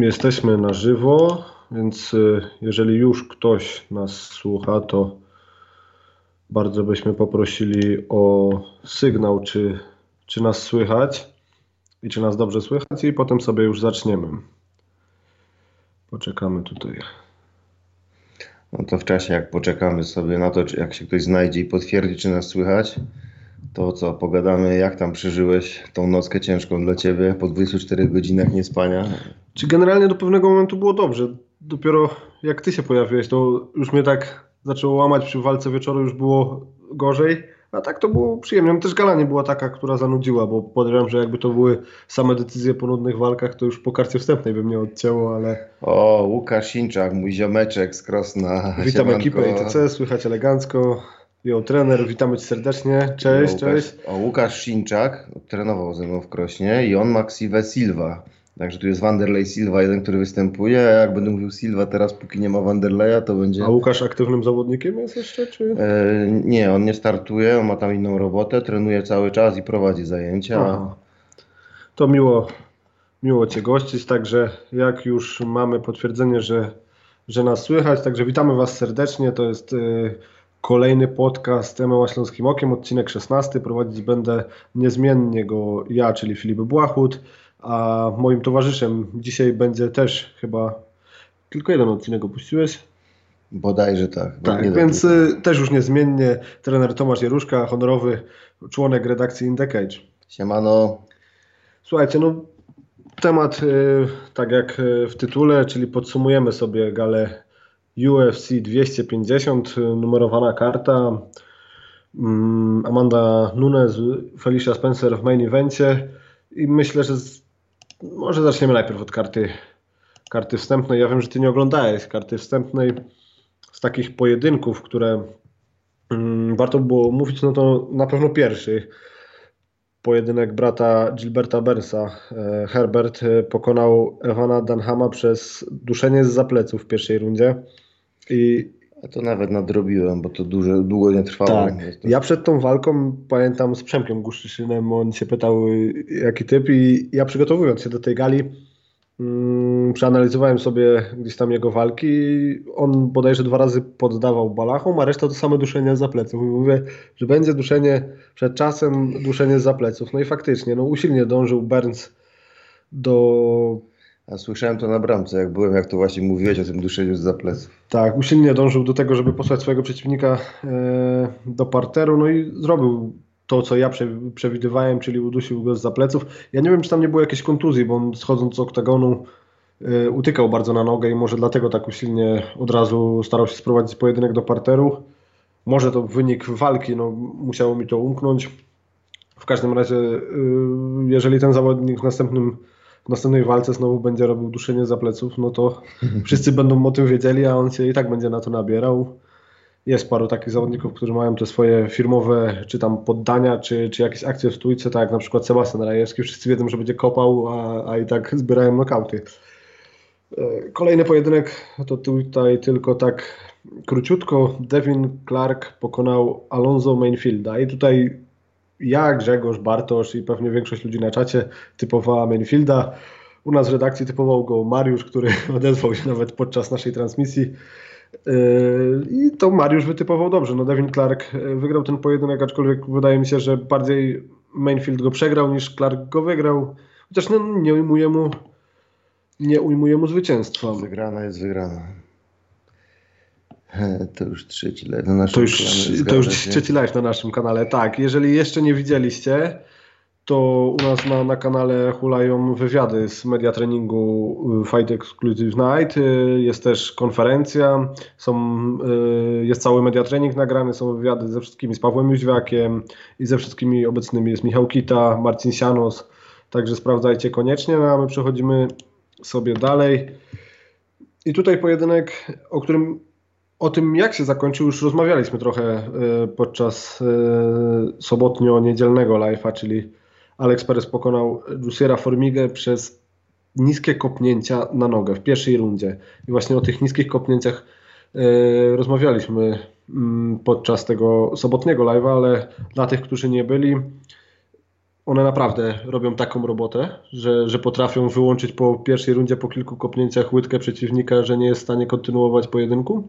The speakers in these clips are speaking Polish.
Jesteśmy na żywo, więc y, jeżeli już ktoś nas słucha, to bardzo byśmy poprosili o sygnał, czy, czy nas słychać i czy nas dobrze słychać, i potem sobie już zaczniemy. Poczekamy tutaj. No to w czasie, jak poczekamy sobie na to, czy jak się ktoś znajdzie i potwierdzi, czy nas słychać, to co, pogadamy, jak tam przeżyłeś tą nockę ciężką dla ciebie po 24 godzinach niespania? Czy generalnie do pewnego momentu było dobrze? Dopiero jak ty się pojawiłeś, to już mnie tak zaczęło łamać przy walce wieczoru, już było gorzej. A tak to było przyjemnie. No też gala nie była taka, która zanudziła, bo podejrzewam, że jakby to były same decyzje po nudnych walkach, to już po karcie wstępnej by mnie odcięło, ale... O, Łukasz Sinczak, mój ziomeczek z Krosna. Witam Siemanko. ekipę ITC, słychać elegancko. Jo, trener, witamy cię serdecznie. Cześć, Łukasz, cześć. O, Łukasz Sinczak trenował ze mną w Krośnie i on ma ksywę Silva. Także tu jest Wanderlei Silva, jeden, który występuje, a jak będę mówił Silva teraz, póki nie ma Wanderleja, to będzie... A Łukasz aktywnym zawodnikiem jest jeszcze, czy? E, nie, on nie startuje, on ma tam inną robotę, trenuje cały czas i prowadzi zajęcia. Aha. To miło, miło Cię gościć, także jak już mamy potwierdzenie, że, że nas słychać, także witamy Was serdecznie, to jest y, kolejny podcast MMA Śląskim Okiem, odcinek 16, prowadzić będę niezmiennie go ja, czyli Filip Błachut, a moim towarzyszem dzisiaj będzie też chyba tylko jeden odcinek opuściłeś, Bodajże tak. bo tak, więc y, też już niezmiennie trener Tomasz Jeruszka, honorowy członek redakcji In The Cage. Siemano, Słuchajcie, no temat y, tak jak y, w tytule, czyli podsumujemy sobie galę UFC 250, y, numerowana karta. Mm, Amanda Nunes, Felicia Spencer w main evencie i myślę, że z, może zaczniemy najpierw od karty, karty wstępnej. Ja wiem, że ty nie oglądałeś karty wstępnej z takich pojedynków, które mm, warto było mówić, no to na pewno pierwszy pojedynek brata Gilberta Burnsa. E, Herbert e, pokonał Evana Danhama przez duszenie z zapleców w pierwszej rundzie. I ja to nawet nadrobiłem, bo to dużo, długo nie trwało. tak, ja przed tą walką pamiętam z Przemkiem Guszczyszynem, on się pytał jaki typ i ja przygotowując się do tej gali mm, przeanalizowałem sobie gdzieś tam jego walki on bodajże dwa razy poddawał balachom, a reszta to same duszenie z zapleców. I mówię, że będzie duszenie przed czasem, duszenie z zapleców. No i faktycznie, no usilnie dążył Burns do A słyszałem to na bramce, jak byłem, jak to właśnie mówiłeś o tym duszeniu z zapleców. Tak, usilnie dążył do tego, żeby posłać swojego przeciwnika e, do parteru, no i zrobił to, co ja prze, przewidywałem, czyli udusił go z zapleców. Ja nie wiem, czy tam nie było jakiejś kontuzji, bo on schodząc z oktagonu e, utykał bardzo na nogę i może dlatego tak usilnie od razu starał się sprowadzić pojedynek do parteru. Może to wynik walki, no musiało mi to umknąć. W każdym razie, y, jeżeli ten zawodnik w następnym w następnej walce znowu będzie robił duszenie za pleców, no to wszyscy będą o tym wiedzieli, a on się i tak będzie na to nabierał. Jest paru takich zawodników, którzy mają te swoje firmowe, czy tam poddania, czy, czy jakieś akcje w stójce, tak jak na przykład Sebastian Rajewski. Wszyscy wiedzą, że będzie kopał, a, a i tak zbierają nokauty. E, Kolejny pojedynek to tutaj tylko tak króciutko. Devin Clark pokonał Alonso Mainfielda i tutaj ja, Grzegorz, Bartosz i pewnie większość ludzi na czacie typowała Mainfielda. U nas w redakcji typował go Mariusz, który odezwał się nawet podczas naszej transmisji. Yy, I to Mariusz wytypował dobrze. No Devin Clark yy, wygrał ten pojedynek, aczkolwiek wydaje mi się, że bardziej Mainfield go przegrał niż Clark go wygrał. Chociaż no, nie ujmuje mu nie ujmuje mu zwycięstwa. Wygrana jest wygrana. To już trzeci live na naszym To już, kanale, to już trzeci live na naszym kanale. Tak, jeżeli jeszcze nie widzieliście, to u nas na, na kanale hulają wywiady z media treningu y, Fight Exclusive Night. y, Jest też konferencja, są, y, jest cały media trening nagrany, są wywiady ze wszystkimi, z Pawłem Jóźwiakiem i ze wszystkimi obecnymi. Jest Michał Kita, Marcin Sianos, także sprawdzajcie koniecznie. No, a my przechodzimy sobie dalej. I tutaj pojedynek, o którym o tym, jak się zakończył, już rozmawialiśmy trochę e, podczas e, sobotnio-niedzielnego live'a, czyli Alex Perez pokonał Jusiera Formigę przez niskie kopnięcia na nogę w pierwszej rundzie. I właśnie o tych niskich kopnięciach e, rozmawialiśmy mm, podczas tego sobotniego live'a, ale dla tych, którzy nie byli, one naprawdę robią taką robotę, że, że potrafią wyłączyć po pierwszej rundzie, po kilku kopnięciach łydkę przeciwnika, że nie jest w stanie kontynuować pojedynku?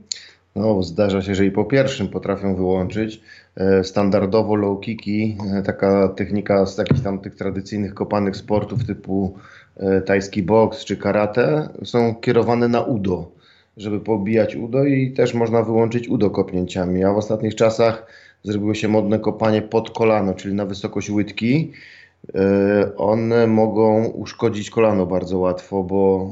No, zdarza się, że i po pierwszym potrafią wyłączyć. E, standardowo low kicki, e, taka technika z jakichś tam tych tradycyjnych kopanych sportów typu e, tajski boks czy karate są kierowane na udo, żeby pobijać udo i też można wyłączyć udo kopnięciami. A w ostatnich czasach zrobiło się modne kopanie pod kolano, czyli na wysokość łydki. One mogą uszkodzić kolano bardzo łatwo, bo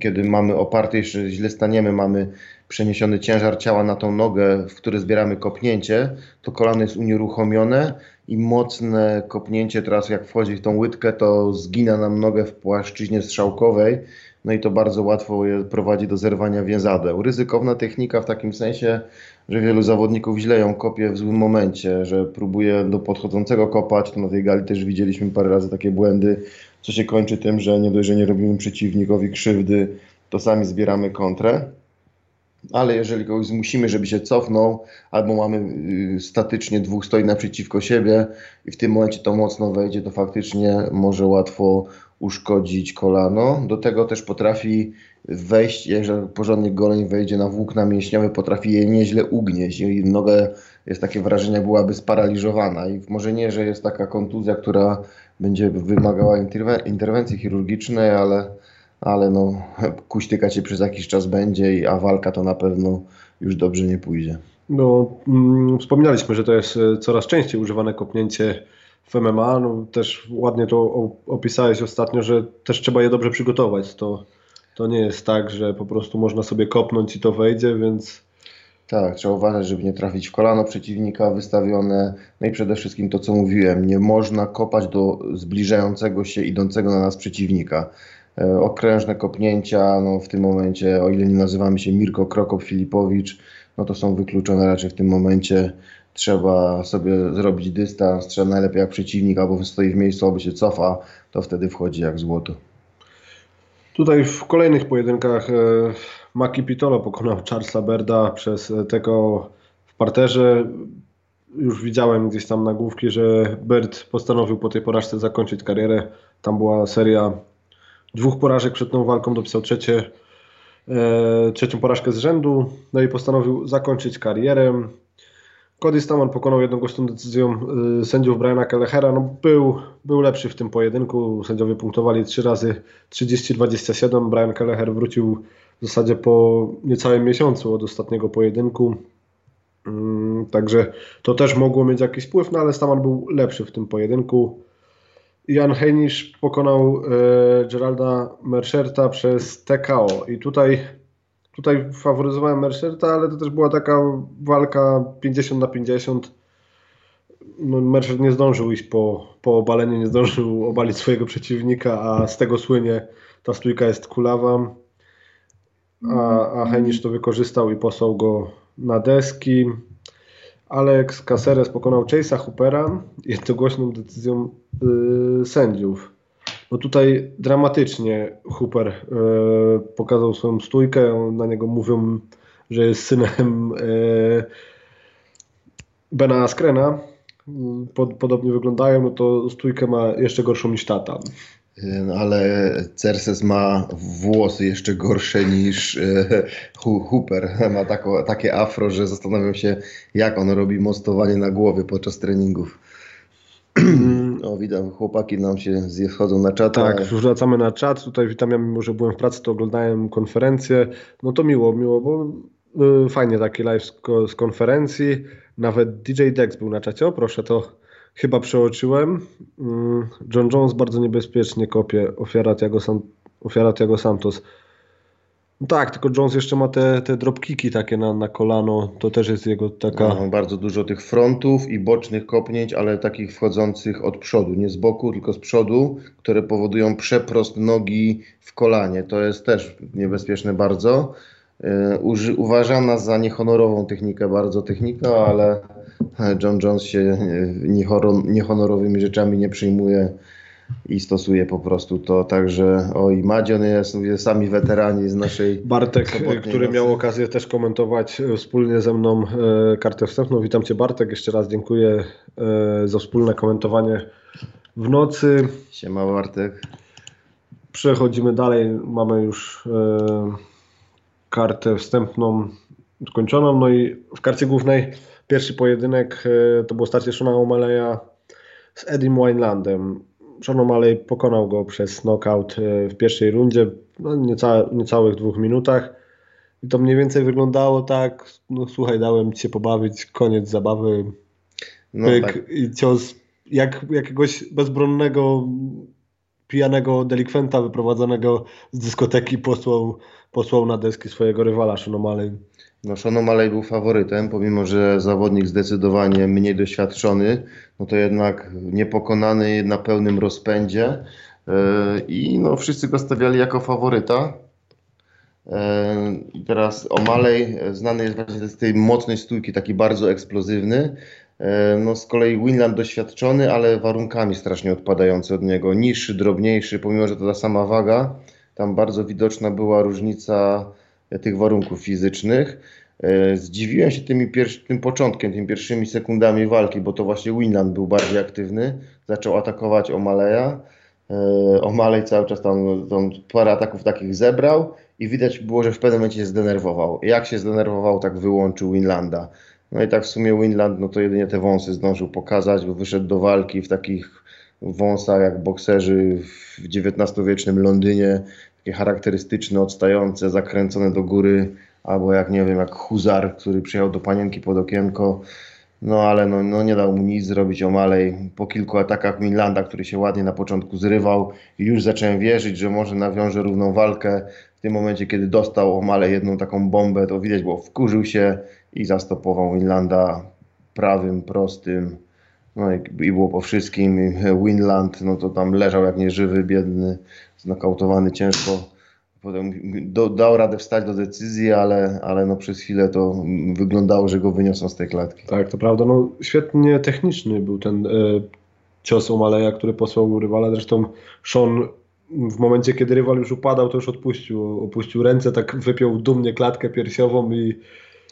kiedy mamy oparty, jeszcze źle staniemy, mamy przeniesiony ciężar ciała na tą nogę, w który zbieramy kopnięcie, to kolano jest unieruchomione i mocne kopnięcie teraz jak wchodzi w tą łydkę, to zgina nam nogę w płaszczyźnie strzałkowej, no i to bardzo łatwo prowadzi do zerwania więzadeł. Ryzykowna technika w takim sensie, że wielu zawodników źle ją kopie w złym momencie, że próbuje do podchodzącego kopać, to na tej gali też widzieliśmy parę razy takie błędy, co się kończy tym, że nie dość, że nie robimy przeciwnikowi krzywdy, to sami zbieramy kontrę ale jeżeli kogoś zmusimy, żeby się cofnął, albo mamy y, statycznie dwóch stoi naprzeciwko siebie i w tym momencie to mocno wejdzie, to faktycznie może łatwo uszkodzić kolano. Do tego też potrafi wejść, jeżeli porządnie goleń wejdzie na włókna mięśniowe, potrafi je nieźle ugnieść i nogę jest takie wrażenie, byłaby sparaliżowana i może nie, że jest taka kontuzja, która będzie wymagała interwencji chirurgicznej, ale ale no, kuśtyka cię przez jakiś czas będzie, a walka to na pewno już dobrze nie pójdzie. No, mm, wspominaliśmy, że to jest e, coraz częściej używane kopnięcie w MMA. No, też ładnie to opisałeś ostatnio, że też trzeba je dobrze przygotować. To, to nie jest tak, że po prostu można sobie kopnąć i to wejdzie, więc. Tak, trzeba uważać, żeby nie trafić w kolano przeciwnika wystawione. No i przede wszystkim to, co mówiłem, nie można kopać do zbliżającego się, idącego na nas przeciwnika. E, okrężne kopnięcia, no w tym momencie, o ile nie nazywamy się Mirko Krokop Filipowicz, no to są wykluczone raczej w tym momencie. Trzeba sobie zrobić dystans, trzeba najlepiej jak przeciwnik albo stoi w miejscu, albo się cofa, to wtedy wchodzi jak złoto. Tutaj w kolejnych pojedynkach e, Maki Pitolo pokonał Charlesa Berda przez tego w parterze. Już widziałem gdzieś tam nagłówki, że Bert postanowił po tej porażce zakończyć karierę. Tam była seria dwóch porażek przed tą walką, dopisał trzecie, e, trzecią porażkę z rzędu, no i postanowił zakończyć karierę. Cody Staman pokonał jednogłośną decyzją e, sędziów Briana Kellehera. No był, był lepszy w tym pojedynku. Sędziowie punktowali trzy razy 30-27. Brian Kelleher wrócił w zasadzie po niecałym miesiącu od ostatniego pojedynku. Mm, także to też mogło mieć jakiś wpływ, no ale Staman był lepszy w tym pojedynku. Jan Heinisch pokonał e, Geralda Mercerta przez TKO i tutaj, tutaj faworyzowałem Mercerta, ale to też była taka walka 50 na 50. No, nie zdążył iść po, po obalenie, nie zdążył obalić swojego przeciwnika, a z tego słynie ta stójka jest kulawa. A, a Heinisch to wykorzystał i posłał go na deski. Alex Caceres pokonał Chase'a Hoopera jednogłośną decyzją yy, sędziów. No tutaj dramatycznie Hooper yy, pokazał swoją stójkę. Na niego mówią, że jest synem yy, Bena Askrena. Pod, podobnie wyglądają, no to stójkę ma jeszcze gorszą niż tata. Ale Cerses ma włosy jeszcze gorsze niż e, Hooper. Ma tako, takie afro, że zastanawiam się, jak on robi mostowanie na głowie podczas treningów. O, witam, chłopaki nam się schodzą na czat. Tak, wracamy na czat. Tutaj witam, ja mimo że byłem w pracy, to oglądałem konferencję. No to miło, miło, bo y, fajnie taki live z konferencji. Nawet DJ Dex był na czacie. O, proszę, to chyba przeoczyłem. Mm, John Jones bardzo niebezpiecznie kopie ofiara Tiago, San, ofiara Tiago Santos. No tak, tylko Jones jeszcze ma te, te dropkiki takie na, na kolano, to też jest jego taka... No, bardzo dużo tych frontów i bocznych kopnięć, ale takich wchodzących od przodu, nie z boku, tylko z przodu, które powodują przeprost nogi w kolanie. To jest też niebezpieczne bardzo. Yy, uważana za niehonorową technikę, bardzo technika, ale John Jones się niehonorowymi rzeczami nie przyjmuje i stosuje po prostu to. Także o i Madzion jest, mówię, sami weterani z naszej. Bartek, który nocy. miał okazję też komentować e, wspólnie ze mną e, kartę wstępną. Witam Cię Bartek, jeszcze raz dziękuję e, za wspólne komentowanie w nocy. Siema Bartek. Przechodzimy dalej. Mamy już e, kartę wstępną skończoną. No i w karcie głównej pierwszy pojedynek e, to było starcie Shona O'Malley'a z Edim Winelandem. Sean O'Malley pokonał go przez knockout e, w pierwszej rundzie, no nieca, niecałych dwóch minutach. I to mniej więcej wyglądało tak, no słuchaj, dałem ci się pobawić, koniec zabawy, No pyk tak, i cios jak jakiegoś bezbronnego, pijanego delikwenta wyprowadzonego z dyskoteki posłał, posłał na deski swojego rywala Sean O'Malley. No Sean O'Malley był faworytem, pomimo że zawodnik zdecydowanie mniej doświadczony, no to jednak niepokonany na pełnym rozpędzie yy, i no wszyscy go stawiali jako faworyta. Yy, I teraz O'Malley e, znany jest właśnie z tej mocnej stójki, taki bardzo eksplozywny. E, No z kolei Winland doświadczony, ale warunkami strasznie odpadający od niego. Niższy, drobniejszy, pomimo że to ta sama waga, tam bardzo widoczna była różnica e, tych warunków fizycznych. E, Zdziwiłem się tymi tym początkiem, tymi pierwszymi sekundami walki, bo to właśnie Winland był bardziej aktywny. Zaczął atakować O'Malley'a. E, O'Malley cały czas tam, tam parę ataków takich zebrał i widać było, że w pewnym momencie się zdenerwował. Jak się zdenerwował, tak wyłączył Winlanda. No i tak w sumie Winland, no to jedynie te wąsy zdążył pokazać, bo wyszedł do walki w takich wąsach jak bokserzy w XIX-wiecznym Londynie, takie charakterystyczne, odstające, zakręcone do góry, albo jak nie wiem, jak huzar, który przyjechał do panienki pod okienko. No ale no, no nie dał mu nic zrobić O'Malley. Po kilku atakach Winlanda, który się ładnie na początku zrywał, już zacząłem wierzyć, że może nawiąże równą walkę. W tym momencie, kiedy dostał O'Malley jedną taką bombę, to widać było, wkurzył się i zastopował Winlanda prawym, prostym. No i, i było po wszystkim. Winland, no to tam leżał jak nieżywy, biedny, znokautowany ciężko. Potem do, dał radę wstać do decyzji, ale, ale no przez chwilę to wyglądało, że go wyniosą z tej klatki. Tak, to prawda. No, świetnie techniczny był ten e, cios O'Malley'a, który posłał rywala. Zresztą Sean w momencie, kiedy rywal już upadał, to już odpuścił, opuścił ręce, tak wypiął dumnie klatkę piersiową i,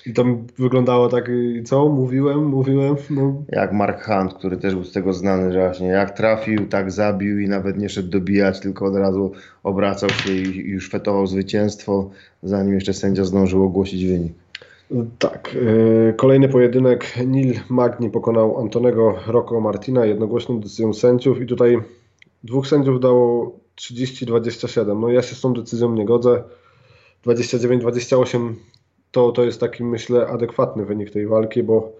i tam wyglądało tak, i co? Mówiłem, mówiłem. No, Jak Mark Hunt, który też był z tego znany, że właśnie jak trafił, tak zabił i nawet nie szedł dobijać, tylko od razu obracał się i już fetował zwycięstwo, zanim jeszcze sędzia zdążył ogłosić wynik. Tak. e, Kolejny pojedynek. Neil Magni pokonał Antonego Rocco Martina jednogłośną decyzją sędziów i tutaj dwóch sędziów dało 30-27. No ja się z tą decyzją nie godzę. 29-28 to, to jest taki myślę adekwatny wynik tej walki, bo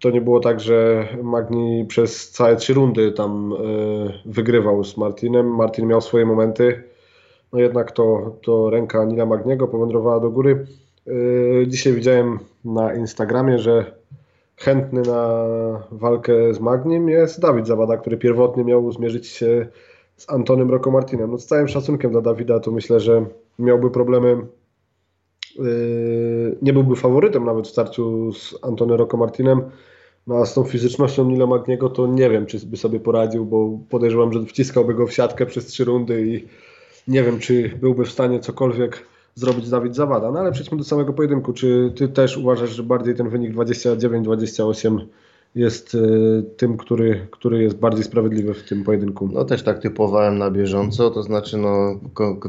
to nie było tak, że Magni przez całe trzy rundy tam e, wygrywał z Martinem. Martin miał swoje momenty. No jednak to, to ręka Nila Magniego powędrowała do góry. Yy, Dzisiaj widziałem na Instagramie, że chętny na walkę z Magnim jest Dawid Zawada, który pierwotnie miał zmierzyć się z Antonym Rocco Martinem. No z całym szacunkiem dla Dawida, to myślę, że miałby problemy. Yy, Nie byłby faworytem nawet w starciu z Antonem Rocco Martinem. No a z tą fizycznością Nila Magniego to nie wiem, czy by sobie poradził, bo podejrzewam, że wciskałby go w siatkę przez trzy rundy i nie wiem, czy byłby w stanie cokolwiek zrobić Dawid Zawada. No ale przejdźmy do samego pojedynku. Czy ty też uważasz, że bardziej ten wynik 29-28 jest y, tym, który, który jest bardziej sprawiedliwy w tym pojedynku? No też tak typowałem na bieżąco, to znaczy no,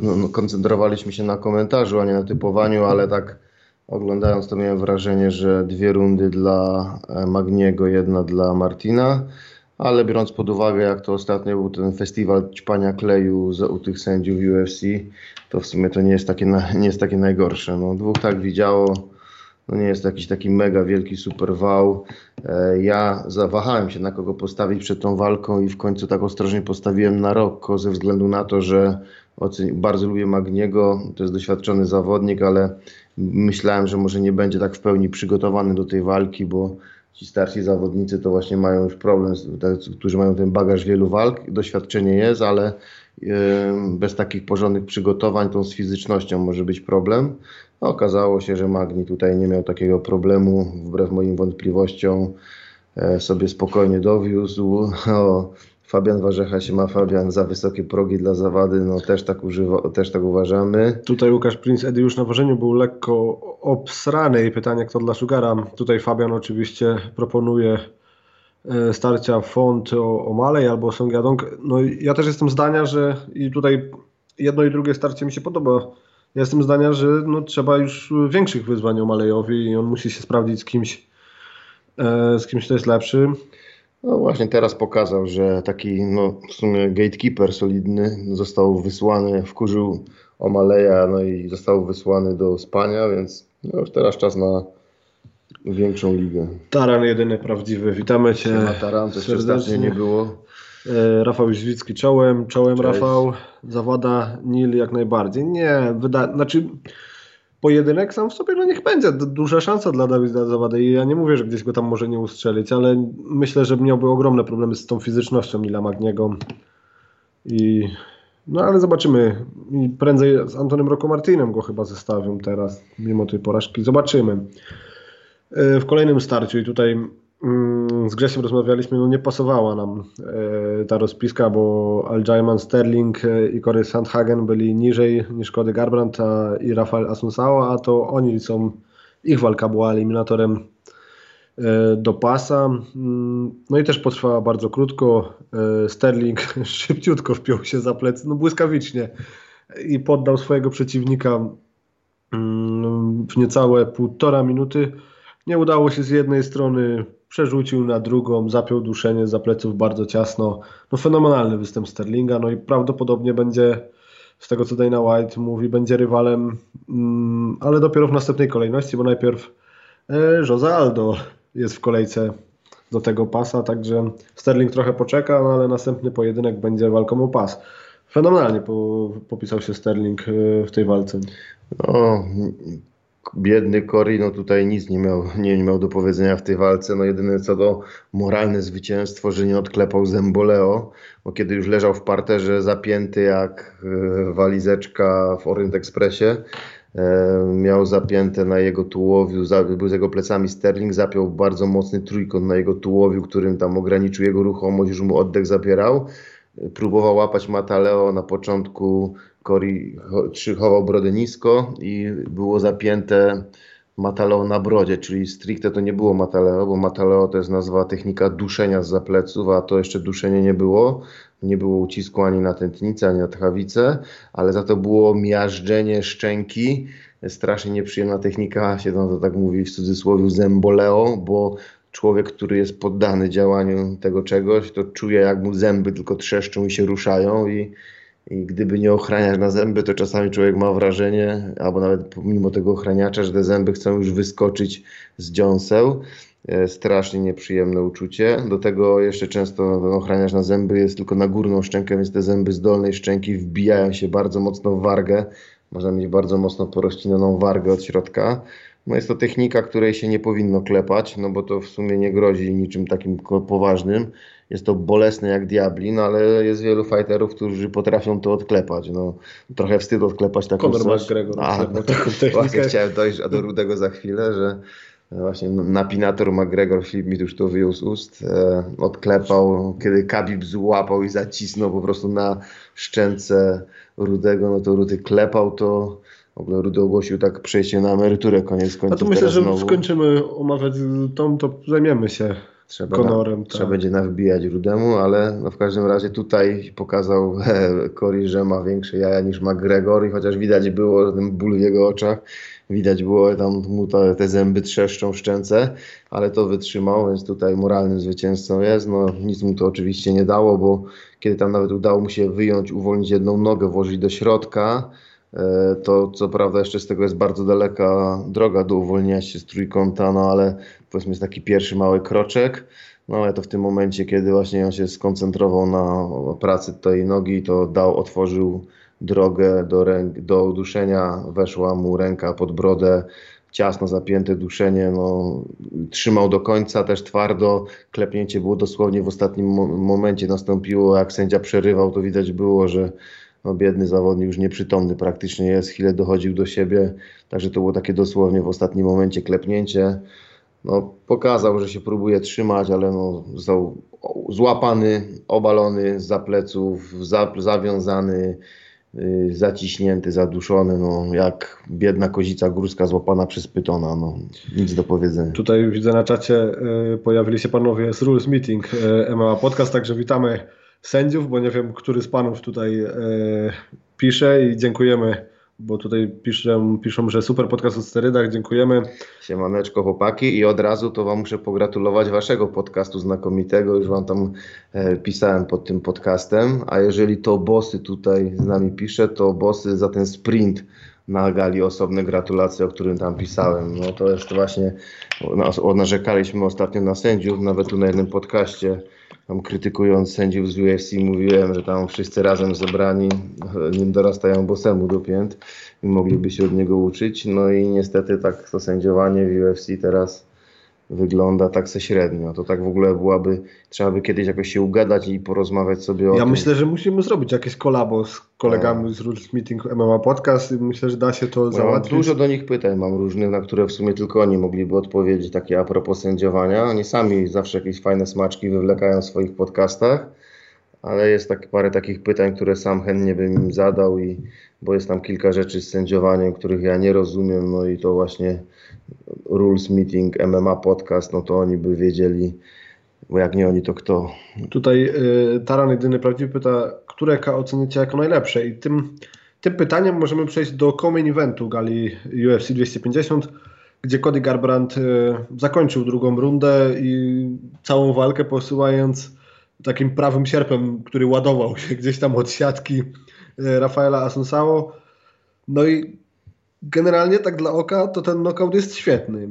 no, no, koncentrowaliśmy się na komentarzu, a nie na typowaniu, ale tak oglądając to miałem wrażenie, że dwie rundy dla e, Magniego, jedna dla Martina, ale biorąc pod uwagę jak to ostatnio był ten festiwal ćpania kleju u tych sędziów UFC, to w sumie to nie jest takie, nie jest takie najgorsze. No, dwóch tak widziało, no nie jest to jakiś taki mega wielki super wow. E, Ja zawahałem się na kogo postawić przed tą walką i w końcu tak ostrożnie postawiłem na Rocco ze względu na to, że bardzo lubię Magniego, to jest doświadczony zawodnik, ale myślałem, że może nie będzie tak w pełni przygotowany do tej walki, bo ci starsi zawodnicy to właśnie mają już problem, którzy mają ten bagaż wielu walk, doświadczenie jest, ale e, bez takich porządnych przygotowań, tą z fizycznością może być problem. Okazało się, że Magni tutaj nie miał takiego problemu, wbrew moim wątpliwościom e, sobie spokojnie dowiózł. O, Fabian Warzecha się ma Fabian za wysokie progi dla zawady, no też tak, używa, też tak uważamy. Tutaj Łukasz Prince Edy już na ważeniu był lekko obsrany i pytanie kto dla Sugara. Tutaj Fabian oczywiście proponuje e, starcia Font o, o Malej albo Song Yadong. No ja też jestem zdania, że i tutaj jedno i drugie starcie mi się podoba. Ja jestem zdania, że no, trzeba już większych wyzwań o Malejowi i on musi się sprawdzić z kimś, e, z kimś, kto jest lepszy. No właśnie teraz pokazał, że taki no, w sumie gatekeeper solidny został wysłany, wkurzył Omaleja, no i został wysłany do spania, więc no już teraz czas na większą ligę. Taran jedyny prawdziwy. Witamy Cię Na Taran też serdecznie nie było. E, Rafał Jóźwicki czołem, czołem Cześć. Rafał, zawada Nil jak najbardziej. Nie, wyda... znaczy pojedynek sam w sobie, no niech będzie, duża szansa dla Dawida Zawady i ja nie mówię, że gdzieś go tam może nie ustrzelić, ale myślę, że miałby ogromne problemy z tą fizycznością Nila Magniego i no ale zobaczymy i prędzej z Antonym Rocco Martinem go chyba zestawią teraz, mimo tej porażki, zobaczymy. E, W kolejnym starciu i tutaj z Grzesiem rozmawialiśmy, no nie pasowała nam e, ta rozpiska, bo Aljaiman Sterling e, i Corey Sandhagen byli niżej niż Cody Garbrandt i Rafael Asunsao, a to oni są, ich walka była eliminatorem e, do pasa. Mm, No i też potrwała bardzo krótko. Sterling szybciutko wpiął się za plecy, no błyskawicznie i poddał swojego przeciwnika mm, w niecałe półtora minuty. Nie udało się z jednej strony, przerzucił na drugą, zapiął duszenie za pleców bardzo ciasno. No fenomenalny występ Sterlinga, no i prawdopodobnie będzie, z tego co Dana White mówi, będzie rywalem, mm, ale dopiero w następnej kolejności, bo najpierw e, Jose Aldo jest w kolejce do tego pasa, także Sterling trochę poczeka, no ale następny pojedynek będzie walką o pas. Fenomenalnie po, popisał się Sterling e, w tej walce. No, biedny Cory, no tutaj nic nie miał, nie, miał do powiedzenia w tej walce. No jedyne co do moralne zwycięstwo, że nie odklepał Zemboleo, bo kiedy już leżał w parterze zapięty jak e, walizeczka w Orient Expressie, e, miał zapięte na jego tułowiu, był z jego plecami Sterling, zapiął bardzo mocny trójkąt na jego tułowiu, którym tam ograniczył jego ruchomość, już mu oddech zabierał. Próbował łapać Mataleo na początku, Cory chował brodę nisko i było zapięte Mataleo na brodzie, czyli stricte to nie było Mataleo, bo Mataleo to jest nazwa technika duszenia z pleców, a to jeszcze duszenie nie było. Nie było ucisku ani na tętnicę, ani na tchawicę, ale za to było miażdżenie szczęki. Strasznie nieprzyjemna technika, się tam to tak mówi w cudzysłowie zemboleo, bo człowiek, który jest poddany działaniu tego czegoś, to czuje jak mu zęby tylko trzeszczą i się ruszają i, i gdyby nie ochraniać na zęby, to czasami człowiek ma wrażenie, albo nawet pomimo tego ochraniacza, że te zęby chcą już wyskoczyć z dziąseł. E, Strasznie nieprzyjemne uczucie. Do tego jeszcze często ten ochraniacz na zęby jest tylko na górną szczękę, więc te zęby z dolnej szczęki wbijają się bardzo mocno w wargę. Można mieć bardzo mocno porozcinaną wargę od środka. No jest to technika, której się nie powinno klepać, no bo to w sumie nie grozi niczym takim poważnym. Jest to bolesne jak diabli, no ale jest wielu fighterów, którzy potrafią to odklepać. No, trochę wstyd odklepać taką Conor coś. McGregor A, no, taką technikę. Właśnie chciałem dojść do Rudego za chwilę, że właśnie napinator McGregor, Filip mi już to wyjął z ust, e, odklepał, kiedy Khabib złapał i zacisnął po prostu na szczęce Rudego, no to Rudy klepał to, w ogóle Rudy ogłosił tak przejście na emeryturę koniec końców. A to myślę, że znowu. skończymy omawiać tą, to zajmiemy się Trzeba, Conorem. na, tak. trzeba będzie nawbijać Rudemu, ale no w każdym razie tutaj pokazał Cory, że ma większe jaja niż McGregor i chociaż widać było ten ból w jego oczach, widać było tam mu te, te zęby trzeszczą w szczęce, ale to wytrzymał, więc tutaj moralnym zwycięzcą jest. No nic mu to oczywiście nie dało, bo kiedy tam nawet udało mu się wyjąć, uwolnić jedną nogę, włożyć do środka, to co prawda jeszcze z tego jest bardzo daleka droga do uwolnienia się z trójkąta, no ale powiedzmy jest taki pierwszy mały kroczek. No ale to w tym momencie, kiedy właśnie on się skoncentrował na pracy tej nogi, to dał, otworzył drogę do, ręk, do uduszenia, weszła mu ręka pod brodę, ciasno zapięte duszenie, no, trzymał do końca też twardo, klepnięcie było dosłownie w ostatnim mo- momencie. Nastąpiło, jak sędzia przerywał, to widać było, że no, biedny zawodnik już nieprzytomny praktycznie jest, chwilę dochodził do siebie, także to było takie dosłownie w ostatnim momencie klepnięcie. No, pokazał, że się próbuje trzymać, ale no, został złapany, obalony za pleców, za, zawiązany. y, zaciśnięty, zaduszony, no, jak biedna kozica górska złapana przez pytona, no, nic do powiedzenia. Tutaj widzę na czacie y, pojawili się panowie z Rules Meeting y, MMA Podcast, także witamy sędziów, bo nie wiem, który z panów tutaj y, pisze i dziękujemy, bo tutaj piszą, piszą, że super podcast o sterydach, dziękujemy. Siemaneczko chłopaki i od razu to Wam muszę pogratulować Waszego podcastu znakomitego, już Wam tam e, pisałem pod tym podcastem, a jeżeli to Bossy tutaj z nami pisze, to Bossy za ten sprint na gali osobne gratulacje, o którym tam pisałem. No to jest właśnie, narzekaliśmy ostatnio na sędziów, nawet tu na jednym podcaście, tam krytykując sędziów z UFC mówiłem, że tam wszyscy razem zebrani nim dorastają bosemu do pięt i mogliby się od niego uczyć. No i niestety tak to sędziowanie w UFC teraz wygląda tak se średnio. To tak w ogóle byłaby, trzeba by kiedyś jakoś się ugadać i porozmawiać sobie o Ja tym. myślę, że musimy zrobić jakieś kolabo z kolegami z Rules Meeting MMA Podcast i myślę, że da się to mam załatwić. dużo do nich pytań mam różnych, na które w sumie tylko oni mogliby odpowiedzieć, takie a propos sędziowania. Oni sami zawsze jakieś fajne smaczki wywlekają w swoich podcastach, ale jest tak, parę takich pytań, które sam chętnie bym im zadał, i, bo jest tam kilka rzeczy z sędziowaniem, których ja nie rozumiem, no i to właśnie Rules Meeting, MMA Podcast, no to oni by wiedzieli, bo jak nie oni, to kto? Tutaj y, Taran jedyny prawdziwy pyta, które KO oceniacie jako najlepsze i tym, tym pytaniem możemy przejść do co-main eventu gali UFC 250, gdzie Cody Garbrandt y, zakończył drugą rundę i całą walkę posyłając takim prawym sierpem, który ładował się gdzieś tam od siatki y, Rafaela Asunsao. No i generalnie tak dla oka to ten knockout jest świetny.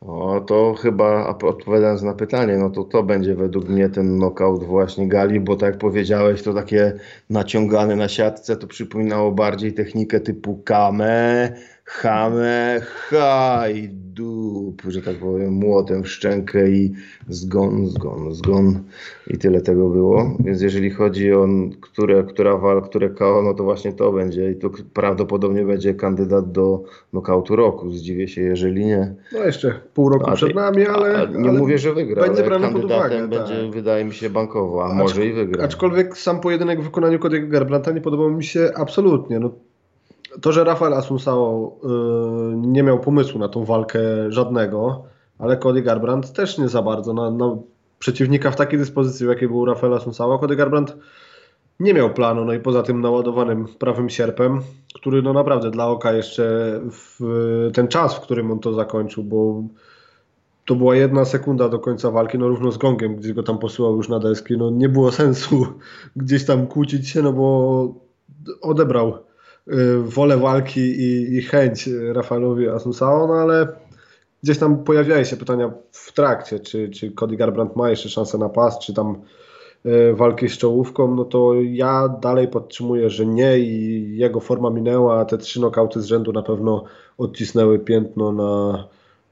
O, to chyba odpowiadając na pytanie, no to to będzie według mnie ten knockout właśnie Gali, bo tak jak powiedziałeś, to takie naciągane na siatce, to przypominało bardziej technikę typu kame, chame, haj, dup, że tak powiem, młotem w szczękę i zgon, zgon, zgon i tyle tego było. Więc jeżeli chodzi o które, która wal, które KO, no to właśnie to będzie i to prawdopodobnie będzie kandydat do knockoutu roku. Zdziwię się, jeżeli nie. No jeszcze pół roku A przed nami, ale... a nie ale mówię, że wygra, będzie ale kandydatem uwagę, będzie, tak. wydaje mi się, bankowo, a Acz- może i wygra. Aczkolwiek sam pojedynek w wykonaniu Cody'ego Garbrandta nie podobał mi się absolutnie. No, to, że Rafael Asunsao y, nie miał pomysłu na tą walkę żadnego, ale Cody Garbrandt też nie za bardzo. Na, na przeciwnika w takiej dyspozycji, w jakiej był Rafael Asunsao, Cody Garbrandt nie miał planu, no i poza tym naładowanym prawym sierpem, który no naprawdę dla oka jeszcze w ten czas, w którym on to zakończył, bo to była jedna sekunda do końca walki, no równo z gongiem, gdzie go tam posyłał już na deski, no nie było sensu gdzieś tam kłócić się, no bo odebrał wolę walki i, i chęć Rafaelowi Asunsao, no ale gdzieś tam pojawiają się pytania w trakcie, czy, czy Cody Garbrandt ma jeszcze szansę na pas, czy tam y, walki z czołówką, no to ja dalej podtrzymuję, że nie i jego forma minęła, a te trzy nokauty z rzędu na pewno odcisnęły piętno na,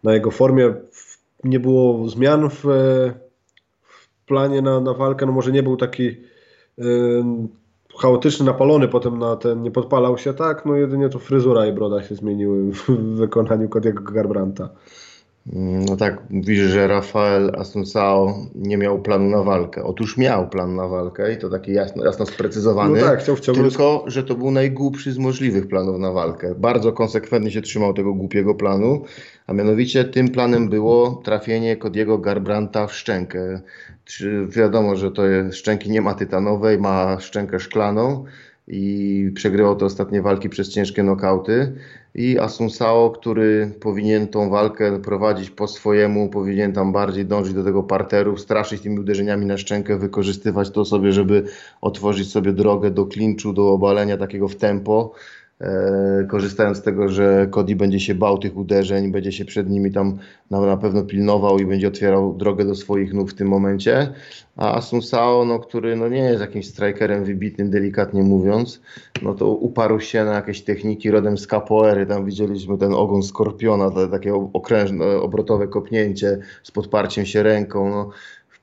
na jego formie. Nie było zmian w, w planie na, na walkę, no może nie był taki y, chaotyczny, napalony potem na ten, nie podpalał się tak, no jedynie to fryzura i broda się zmieniły w, wykonaniu Cody'ego Garbrandta. Mm, No tak, mówisz, że Rafael Asuncao nie miał planu na walkę. Otóż miał plan na walkę i to taki jasno, jasno sprecyzowany. No tak, chciał wciągnąć Tylko, że to był najgłupszy z możliwych planów na walkę. Bardzo konsekwentnie się trzymał tego głupiego planu, a mianowicie tym planem było trafienie Kodiego Garbranta w szczękę. Wiadomo, że to jest, szczęki nie ma tytanowej, ma szczękę szklaną i przegrywał te ostatnie walki przez ciężkie nokauty. I Asunsao, który powinien tą walkę prowadzić po swojemu, powinien tam bardziej dążyć do tego parteru, straszyć tymi uderzeniami na szczękę, wykorzystywać to sobie, żeby otworzyć sobie drogę do klinczu, do obalenia takiego w tempo. E, korzystając z tego, że Cody będzie się bał tych uderzeń, będzie się przed nimi tam na, pewno pilnował i będzie otwierał drogę do swoich nóg w tym momencie. A Asunsao, no, który no, nie jest jakimś strikerem wybitnym, delikatnie mówiąc, no to uparł się na jakieś techniki rodem z capoeiry. Tam widzieliśmy ten ogon skorpiona, takie okrężne, obrotowe kopnięcie z podparciem się ręką. No,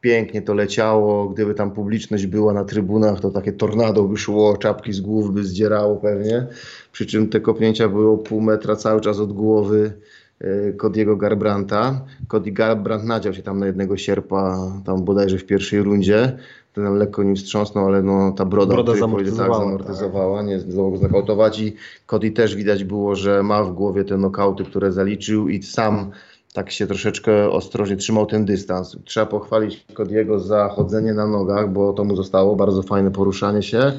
pięknie to leciało. Gdyby tam publiczność była na trybunach, to takie tornado by szło, czapki z głów by zdzierało pewnie. Przy czym te kopnięcia były o pół metra cały czas od głowy e, Cody'ego Garbranta. Cody Garbrandt nadział się tam na jednego sierpa, tam bodajże w pierwszej rundzie. ten lekko nim wstrząsnął, ale no, ta broda, Broda powiedział, tak, zamortyzowała, zamortyzowała, nie zdołał go znokautować i Cody też widać było, że ma w głowie te nokauty, które zaliczył i sam tak się troszeczkę ostrożnie trzymał ten dystans. Trzeba pochwalić Cody'ego za chodzenie na nogach, bo to mu zostało, bardzo fajne poruszanie się,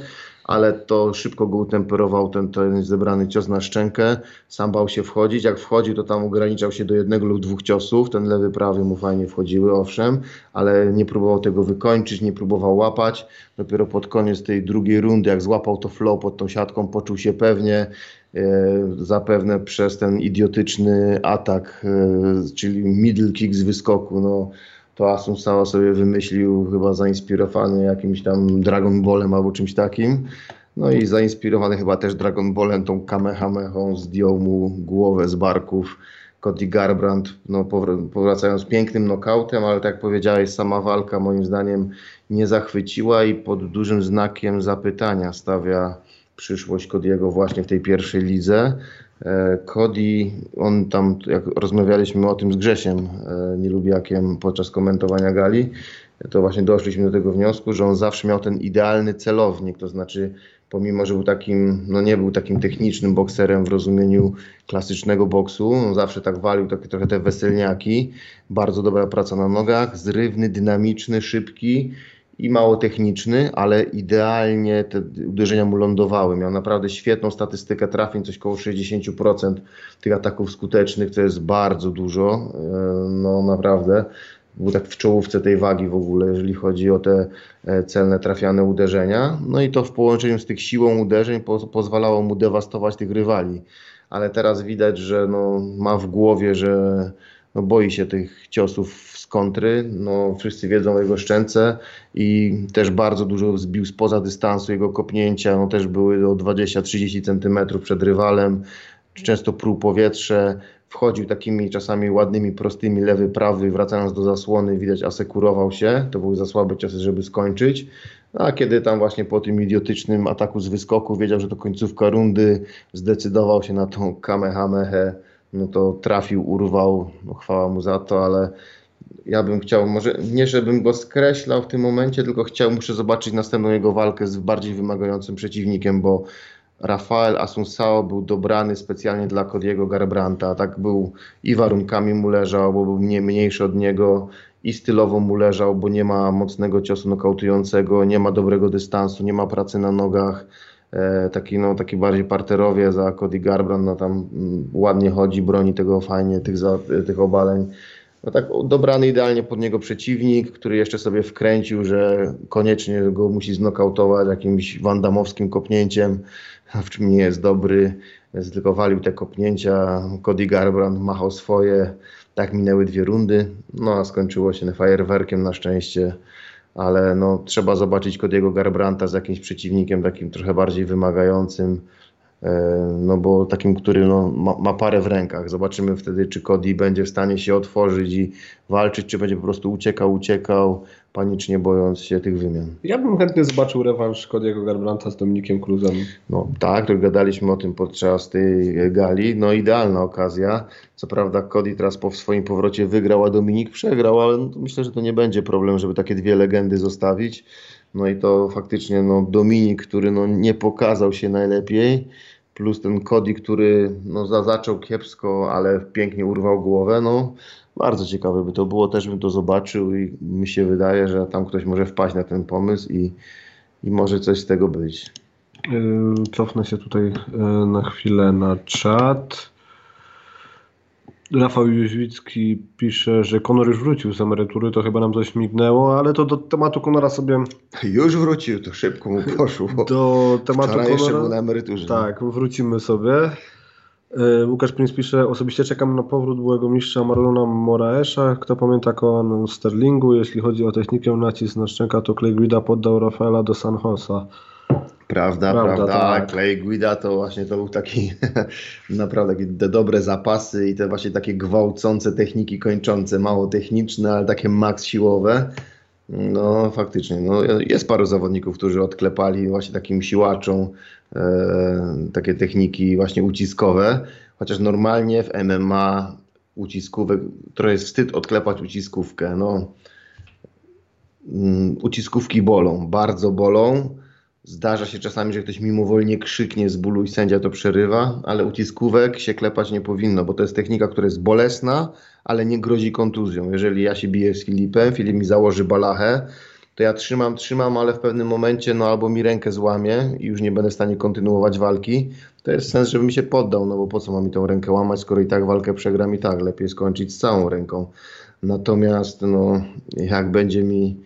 ale to szybko go utemperował ten, ten zebrany cios na szczękę. Sam bał się wchodzić. Jak wchodził, to tam ograniczał się do jednego lub dwóch ciosów. Ten lewy, prawy mu fajnie wchodziły, owszem, ale nie próbował tego wykończyć, nie próbował łapać. Dopiero pod koniec tej drugiej rundy, jak złapał to flow pod tą siatką, poczuł się pewnie. E, zapewne przez ten idiotyczny atak, e, czyli middle kick z wyskoku. No, to Asun Sawa sobie wymyślił, chyba zainspirowany jakimś tam Dragon Ballem albo czymś takim. No i zainspirowany chyba też Dragon Ballem, tą Kamehamehą zdjął mu głowę z barków. Cody Garbrandt, no, powr- powracając pięknym nokautem, ale tak jak powiedziałeś, sama walka moim zdaniem nie zachwyciła i pod dużym znakiem zapytania stawia przyszłość Cody'ego właśnie w tej pierwszej lidze. E, Cody, on tam, jak rozmawialiśmy o tym z Grzesiem e, Nielubiakiem podczas komentowania gali, to właśnie doszliśmy do tego wniosku, że on zawsze miał ten idealny celownik, to znaczy pomimo, że był takim, no nie był takim technicznym bokserem w rozumieniu klasycznego boksu, on zawsze tak walił takie trochę te weselniaki, bardzo dobra praca na nogach, zrywny, dynamiczny, szybki i mało techniczny, ale idealnie te uderzenia mu lądowały. Miał naprawdę świetną statystykę trafień, coś około 60% tych ataków skutecznych, to jest bardzo dużo, e, no naprawdę. Był tak w czołówce tej wagi w ogóle, jeżeli chodzi o te e, celne, trafiane uderzenia. No i to w połączeniu z tych siłą uderzeń po, pozwalało mu dewastować tych rywali. Ale teraz widać, że no, ma w głowie, że no, boi się tych ciosów kontry. No, wszyscy wiedzą o jego szczęce i też bardzo dużo zbił spoza dystansu jego kopnięcia. No, też były o 20-30 cm przed rywalem. Często pruł powietrze, wchodził takimi czasami ładnymi, prostymi, lewy, prawy, wracając do zasłony, widać asekurował się. To były za słabe ciosy, żeby skończyć. A kiedy tam właśnie po tym idiotycznym ataku z wyskoku wiedział, że to końcówka rundy, zdecydował się na tą kamehamehę no to trafił, urwał, no chwała mu za to, ale ja bym chciał, może nie żebym go skreślał w tym momencie, tylko chciał, muszę zobaczyć następną jego walkę z bardziej wymagającym przeciwnikiem, bo Rafael Asunsao był dobrany specjalnie dla Cody'ego Garbranta, tak był i warunkami mu leżał, bo był nie mniejszy od niego i stylowo mu leżał, bo nie ma mocnego ciosu nokautującego, nie ma dobrego dystansu, nie ma pracy na nogach, E, taki, no, taki bardziej parterowie za Cody Garbrandt, no tam mm, ładnie chodzi, broni tego fajnie, tych, za, tych obaleń. No tak dobrany idealnie pod niego przeciwnik, który jeszcze sobie wkręcił, że koniecznie go musi znokautować jakimś wandamowskim kopnięciem, w czym nie jest dobry, więc tylko walił te kopnięcia. Cody Garbrandt machał swoje, tak minęły dwie rundy, no a skończyło się fajerwerkiem na szczęście. Ale no, trzeba zobaczyć Cody'ego Garbranta z jakimś przeciwnikiem takim trochę bardziej wymagającym, no bo takim, który no, ma, ma, parę w rękach. Zobaczymy wtedy, czy Cody będzie w stanie się otworzyć i walczyć, czy będzie po prostu uciekał, uciekał, panicznie bojąc się tych wymian. Ja bym chętnie zobaczył rewanż Cody'ego Garbranta z Dominikiem Cruzem. No tak, to gadaliśmy o tym podczas tej gali. No idealna okazja. Co prawda Cody teraz po swoim powrocie wygrał, a Dominik przegrał, ale no, myślę, że to nie będzie problem, żeby takie dwie legendy zostawić. No i to faktycznie no, Dominik, który no, nie pokazał się najlepiej, plus ten Cody, który no, zaczął kiepsko, ale pięknie urwał głowę, no bardzo ciekawe by to było, też bym to zobaczył i mi się wydaje, że tam ktoś może wpaść na ten pomysł i, i może coś z tego być. Yy, cofnę się tutaj yy, na chwilę na czat. Rafał Jóźwicki pisze, że Konor już wrócił z emerytury, to chyba nam coś mignęło, ale to do tematu Konora sobie... Już wrócił, to szybko mu poszło. Do tematu Konora... jeszcze był na emeryturze. Tak, wrócimy sobie. E, Łukasz Prince pisze, osobiście czekam na powrót byłego mistrza Marlona Moraesza. Kto pamięta koło Sterlingu? Jeśli chodzi o technikę nacisk na szczęka, to Clay Guida poddał Rafaela do San Josa. Prawda, prawda. prawda. Tak. Clay Guida to właśnie to był taki naprawdę te dobre zapasy i te właśnie takie gwałcące techniki kończące, mało techniczne, ale takie maks siłowe. No faktycznie, no, jest paru zawodników, którzy odklepali właśnie takim siłaczom e, takie techniki właśnie uciskowe, chociaż normalnie w MMA uciskówek, trochę jest wstyd odklepać uciskówkę, no mm, uciskówki bolą, bardzo bolą. Zdarza się czasami, że ktoś mimowolnie krzyknie z bólu i sędzia to przerywa, ale uciskówek się klepać nie powinno, bo to jest technika, która jest bolesna, ale nie grozi kontuzją. Jeżeli ja się biję z Filipem, Filip mi założy balachę, to ja trzymam, trzymam, ale w pewnym momencie no albo mi rękę złamie i już nie będę w stanie kontynuować walki, to jest sens, żebym się poddał, no bo po co mam mi tą rękę łamać, skoro i tak walkę przegram i tak, lepiej skończyć z całą ręką. Natomiast no, jak będzie mi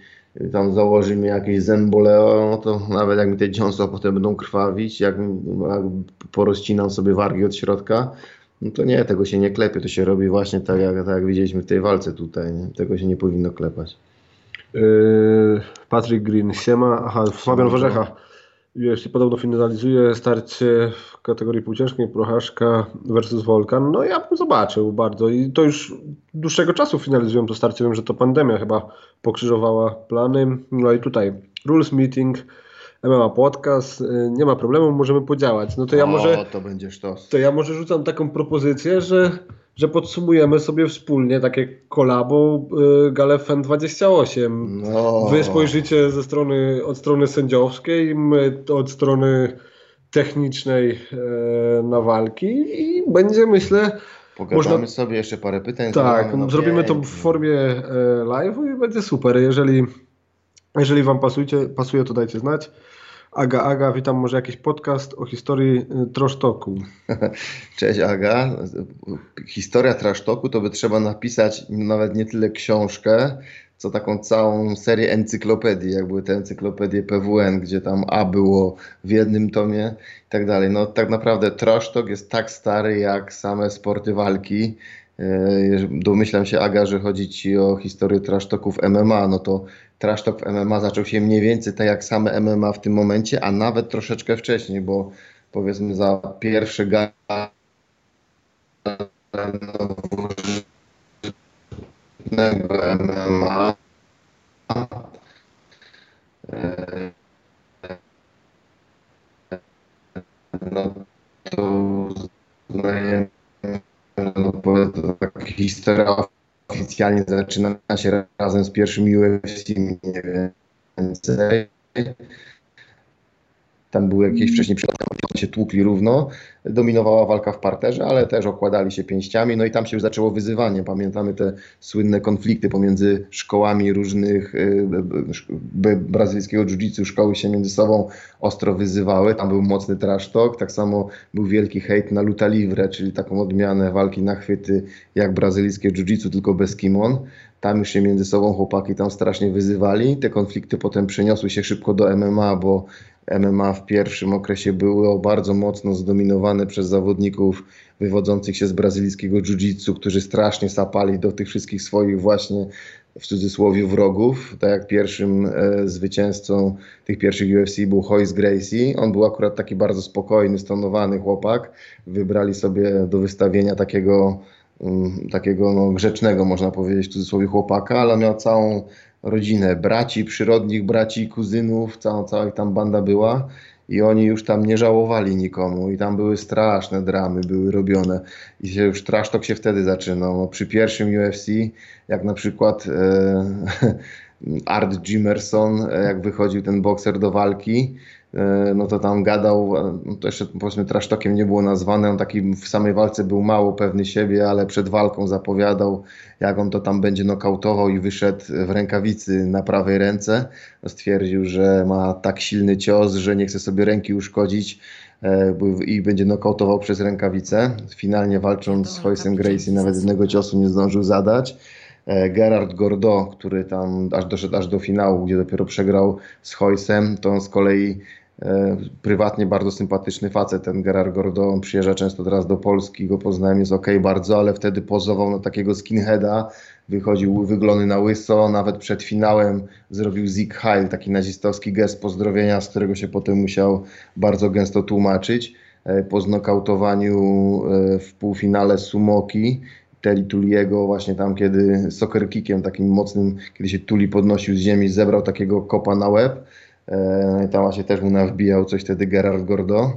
tam założy mi jakieś zemboleo, no to nawet jak mi te dziąsła potem będą krwawić, jak, jak porozcinam sobie wargi od środka, no to nie, tego się nie klepie, to się robi właśnie tak jak, tak jak widzieliśmy w tej walce tutaj, nie? tego się nie powinno klepać. Yy, Patrick Green, siema. Aha, Fabian Warzecha. UFC podobno finalizuje starcie w kategorii półciężkiej Prochaszka versus Volkan. No ja bym zobaczył bardzo i to już dłuższego czasu finalizują to starcie. Wiem, że to pandemia chyba pokrzyżowała plany. No i tutaj rules meeting, MMA podcast, yy, nie ma problemu, możemy podziałać. No to ja o, może to będzie sztos. to ja może rzucam taką propozycję, że, że podsumujemy sobie wspólnie takie kolabo y, Galefen 28. No. Wy spojrzycie ze strony, od strony sędziowskiej, my od strony technicznej e, na walki i będzie myślę, Pogadamy można- sobie jeszcze parę pytań. tak, no zrobimy to w formie e, live'u i będzie super. Jeżeli, jeżeli Wam pasujcie, pasuje, to dajcie znać. Aga, Aga, witam, może jakiś podcast o historii y, Trosztoku. Cześć Aga. Historia trasztoku to by trzeba napisać nawet nie tyle książkę, co taką całą serię encyklopedii, jak były te encyklopedie PWN, gdzie tam A było w jednym tomie i tak dalej. No tak naprawdę trasztok jest tak stary jak same sporty walki. Jeż- Domyślam się, Aga, że chodzi Ci o historię trasztoków MMA. No to trasztok w MMA zaczął się mniej więcej tak jak same MMA w tym momencie, a nawet troszeczkę wcześniej, bo powiedzmy za gala nowożytnego MMA e, no to uznajemy, no, historia oficjalnie zaczyna się razem z pierwszym UFC mniej więcej. Tam były jakieś wcześniej przypadki, się tłukli równo, dominowała walka w parterze, ale też okładali się pięściami, no i tam się już zaczęło wyzywanie. Pamiętamy te słynne konflikty pomiędzy szkołami różnych y, b- brazylijskiego jiu-jitsu, szkoły się między sobą ostro wyzywały, tam był mocny trash talk, tak samo był wielki hejt na luta livre, czyli taką odmianę walki na chwyty jak brazylijskie jiu-jitsu, tylko bez kimon. Tam już się między sobą chłopaki tam strasznie wyzywali. Te konflikty potem przeniosły się szybko do MMA, bo MMA w pierwszym okresie było bardzo mocno zdominowane przez zawodników wywodzących się z brazylijskiego jiu-jitsu, którzy strasznie sapali do tych wszystkich swoich właśnie w cudzysłowie wrogów. Tak jak pierwszym e, zwycięzcą tych pierwszych UFC był Hoyce Gracie. On był akurat taki bardzo spokojny, stonowany chłopak. Wybrali sobie do wystawienia takiego mm, takiego no, grzecznego, można powiedzieć, w cudzysłowie chłopaka, ale miał całą rodzinę braci, przyrodnich braci, kuzynów, cała, cała tam banda była i oni już tam nie żałowali nikomu i tam były straszne dramy, były robione i się już trash talk się wtedy zaczynał. No, przy pierwszym UFC, jak na przykład e, Art Jimerson, e, jak wychodził ten bokser do walki, no to tam gadał, e, no to jeszcze powiedzmy trasztokiem nie było nazwane, on taki w samej walce był mało pewny siebie, ale przed walką zapowiadał, jak on to tam będzie nokautował i wyszedł w rękawicy na prawej ręce. Stwierdził, że ma tak silny cios, że nie chce sobie ręki uszkodzić e, i będzie nokautował przez rękawicę. Finalnie walcząc z Hoysem Gracie nawet jednego ciosu nie zdążył zadać. E, Gerard Gordo, który tam aż doszedł aż do finału, gdzie dopiero przegrał z Hoysem, to on z kolei e, prywatnie bardzo sympatyczny facet, ten Gerard Gordo, on przyjeżdża często teraz do Polski, go poznałem, jest ok bardzo, ale wtedy pozował na takiego skinheada, wychodził wyglony na łyso, nawet przed finałem zrobił Zig Heil, taki nazistowski gest pozdrowienia, z którego się potem musiał bardzo gęsto tłumaczyć. E, Po znokautowaniu e, w półfinale Sumoki, Teli Tuliego właśnie tam, kiedy soccer kickiem takim mocnym, kiedy się Tuli podnosił z ziemi, zebrał takiego kopa na łeb. E, no i tam właśnie też mu nawbijał coś wtedy Gerard Gordo.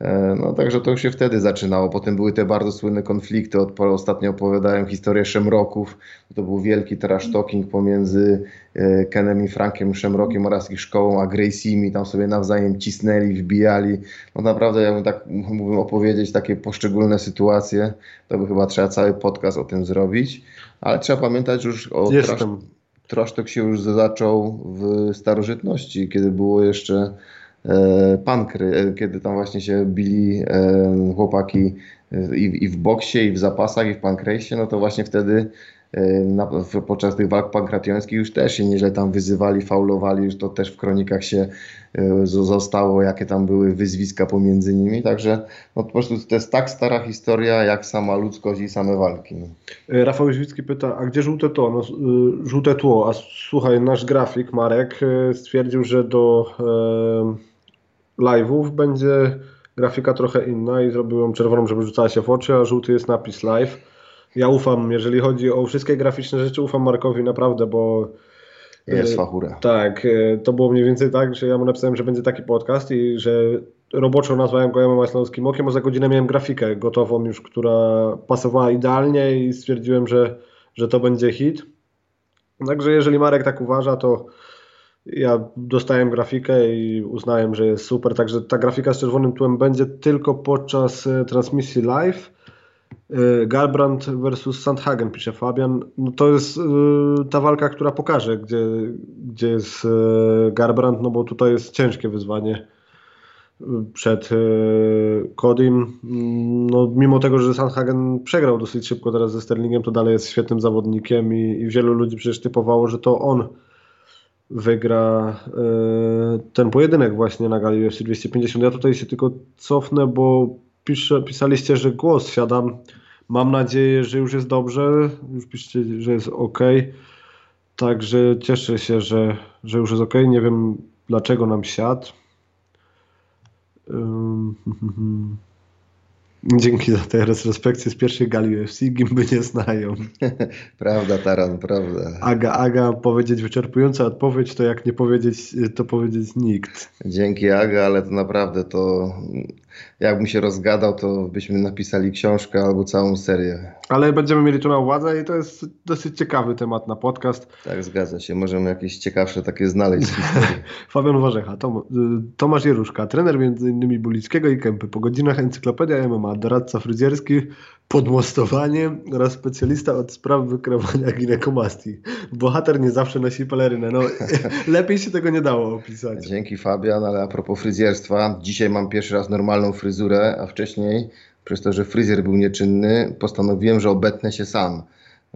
E, no także to już się wtedy zaczynało. Potem były te bardzo słynne konflikty. Ostatnio opowiadałem historię Szemroków. To był wielki trash talking pomiędzy e, Kenem i Frankiem Szemrokiem oraz ich szkołą, a Gracie'mi. Tam sobie nawzajem cisnęli, wbijali. No naprawdę, jakbym tak mógłbym opowiedzieć takie poszczególne sytuacje, to by chyba trzeba cały podcast o tym zrobić. Ale trzeba pamiętać już o Jestem. trash talk się już zaczął w starożytności, kiedy było jeszcze E, pankry, e, kiedy tam właśnie się bili e, chłopaki i w boksie, i w zapasach, i w pankrejsie, no to właśnie wtedy na, podczas tych walk pankratiońskich już też się nieźle tam wyzywali, faulowali, już to też w kronikach się zostało, jakie tam były wyzwiska pomiędzy nimi, także no, po prostu to jest tak stara historia, jak sama ludzkość i same walki. No. Rafał Jóźwicki pyta, a gdzie żółte tło? No, żółte tło, a słuchaj, nasz grafik Marek stwierdził, że do live'ów będzie grafika trochę inna i zrobił ją czerwoną, żeby rzucała się w oczy, a żółty jest napis live. Ja ufam, jeżeli chodzi o wszystkie graficzne rzeczy, ufam Markowi naprawdę, bo jest fachura. Tak, e, to było mniej więcej tak, że ja mu napisałem, że będzie taki podcast i że roboczo nazwałem go Jamem Maślowskim Okiem, a za godzinę miałem grafikę gotową już, która pasowała idealnie i stwierdziłem, że, że to będzie hit. Także jeżeli Marek tak uważa, to ja dostałem grafikę i uznałem, że jest super, także ta grafika z czerwonym tłem będzie tylko podczas e, transmisji live. E, Galbrand versus Sandhagen, pisze Fabian. No to jest e, ta walka, która pokaże, gdzie, gdzie jest Garbrand, no bo tutaj jest ciężkie wyzwanie przed Kodim. No, mimo tego, że Sandhagen przegrał dosyć szybko teraz ze Sterlingiem, to dalej jest świetnym zawodnikiem i, i wielu ludzi przecież typowało, że to on wygra ten pojedynek właśnie na gali UFC 250. Ja tutaj się tylko cofnę, bo pisze, pisaliście, że głos siadam. Mam nadzieję, że już jest dobrze. Już piszcie, że jest ok. Także cieszę się, że, że już jest ok. Nie wiem dlaczego nam siadł. Dzięki za tę retrospekcję z pierwszej gali UFC, gimby nie znają. prawda, Taran, prawda. Aga, Aga, powiedzieć wyczerpująca odpowiedź, to jak nie powiedzieć, to powiedzieć nikt. Dzięki Aga, ale to naprawdę to jakbym się rozgadał, to byśmy napisali książkę albo całą serię. Ale będziemy mieli tu na uwadze i to jest dosyć ciekawy temat na podcast. Tak, zgadza się. Możemy jakieś ciekawsze takie znaleźć Fabian Warzecha, Tom, Tomasz Jeruszka, trener m.in. Bulickiego i Kępy. Po godzinach Encyklopedia MMA, doradca fryzjerski, podmostowanie oraz specjalista od spraw wykrywania ginekomastii. Bohater nie zawsze nosi pelerynę. No, lepiej się tego nie dało opisać. Dzięki Fabian, ale a propos fryzjerstwa, dzisiaj mam pierwszy raz normalną fryzurę, a wcześniej przez to, że fryzjer był nieczynny, postanowiłem, że obetnę się sam.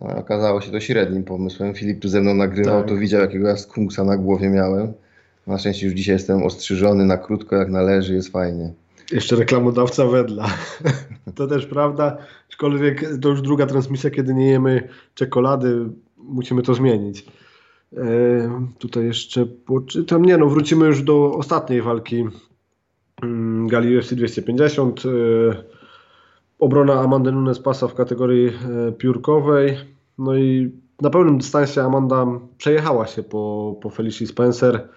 No, okazało się to średnim pomysłem. Filip tu ze mną nagrywał, tak. to widział jakiego ja skunksa na głowie miałem. Na szczęście już dzisiaj jestem ostrzyżony na krótko jak należy, jest fajnie. Jeszcze reklamodawca wedla. to też prawda, aczkolwiek to już druga transmisja, kiedy nie jemy czekolady, musimy to zmienić. E, tutaj jeszcze poczytam. Nie no, wrócimy już do ostatniej walki mm, gali UFC 250. E, obrona Amandy Nunes pasa w kategorii e, piórkowej. No i na pełnym dystansie Amanda przejechała się po, po Felicia Spencer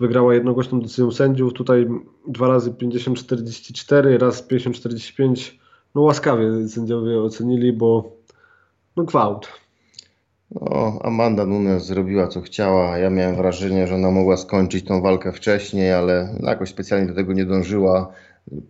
wygrała jednogłośną decyzją sędziów. Tutaj dwa razy 50-44, raz 50-45. No łaskawie sędziowie ocenili, bo no gwałt. No, Amanda Nunes zrobiła co chciała. Ja miałem wrażenie, że ona mogła skończyć tą walkę wcześniej, ale jakoś specjalnie do tego nie dążyła.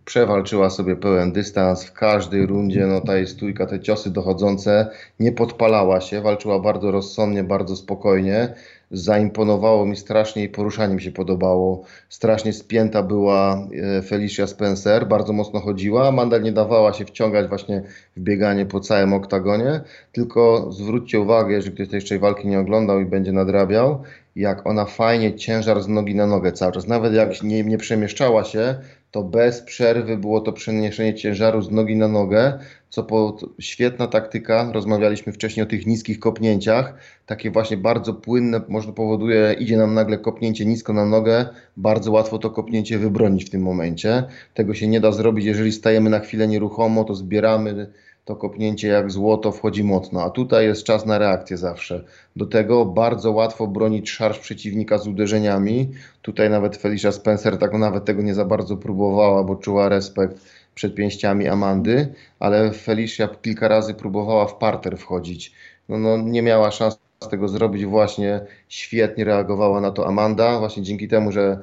Przewalczyła sobie pełen dystans w każdej rundzie. No, ta jej stójka, te ciosy dochodzące, nie podpalała się, walczyła bardzo rozsądnie, bardzo spokojnie zaimponowało mi strasznie i poruszanie mi się podobało. Strasznie spięta była e, Felicia Spencer, bardzo mocno chodziła. Amanda nie dawała się wciągać właśnie w bieganie po całym oktagonie, tylko zwróćcie uwagę, jeżeli ktoś tej jeszcze walki nie oglądał i będzie nadrabiał, jak ona fajnie ciężar z nogi na nogę cały czas. Nawet jak nie, nie przemieszczała się, to bez przerwy było to przeniesienie ciężaru z nogi na nogę. co po, świetna taktyka, rozmawialiśmy wcześniej o tych niskich kopnięciach, takie właśnie bardzo płynne, może powoduje, idzie nam nagle kopnięcie nisko na nogę, bardzo łatwo to kopnięcie wybronić w tym momencie. Tego się nie da zrobić, jeżeli stajemy na chwilę nieruchomo, to zbieramy to kopnięcie jak złoto wchodzi mocno, a tutaj jest czas na reakcję zawsze. Do tego bardzo łatwo bronić szarż przeciwnika z uderzeniami. Tutaj nawet Felicia Spencer tak nawet tego nie za bardzo próbowała, bo czuła respekt przed pięściami Amandy, ale Felicia kilka razy próbowała w parter wchodzić. No, no nie miała szans tego zrobić, właśnie świetnie reagowała na to Amanda, właśnie dzięki temu, że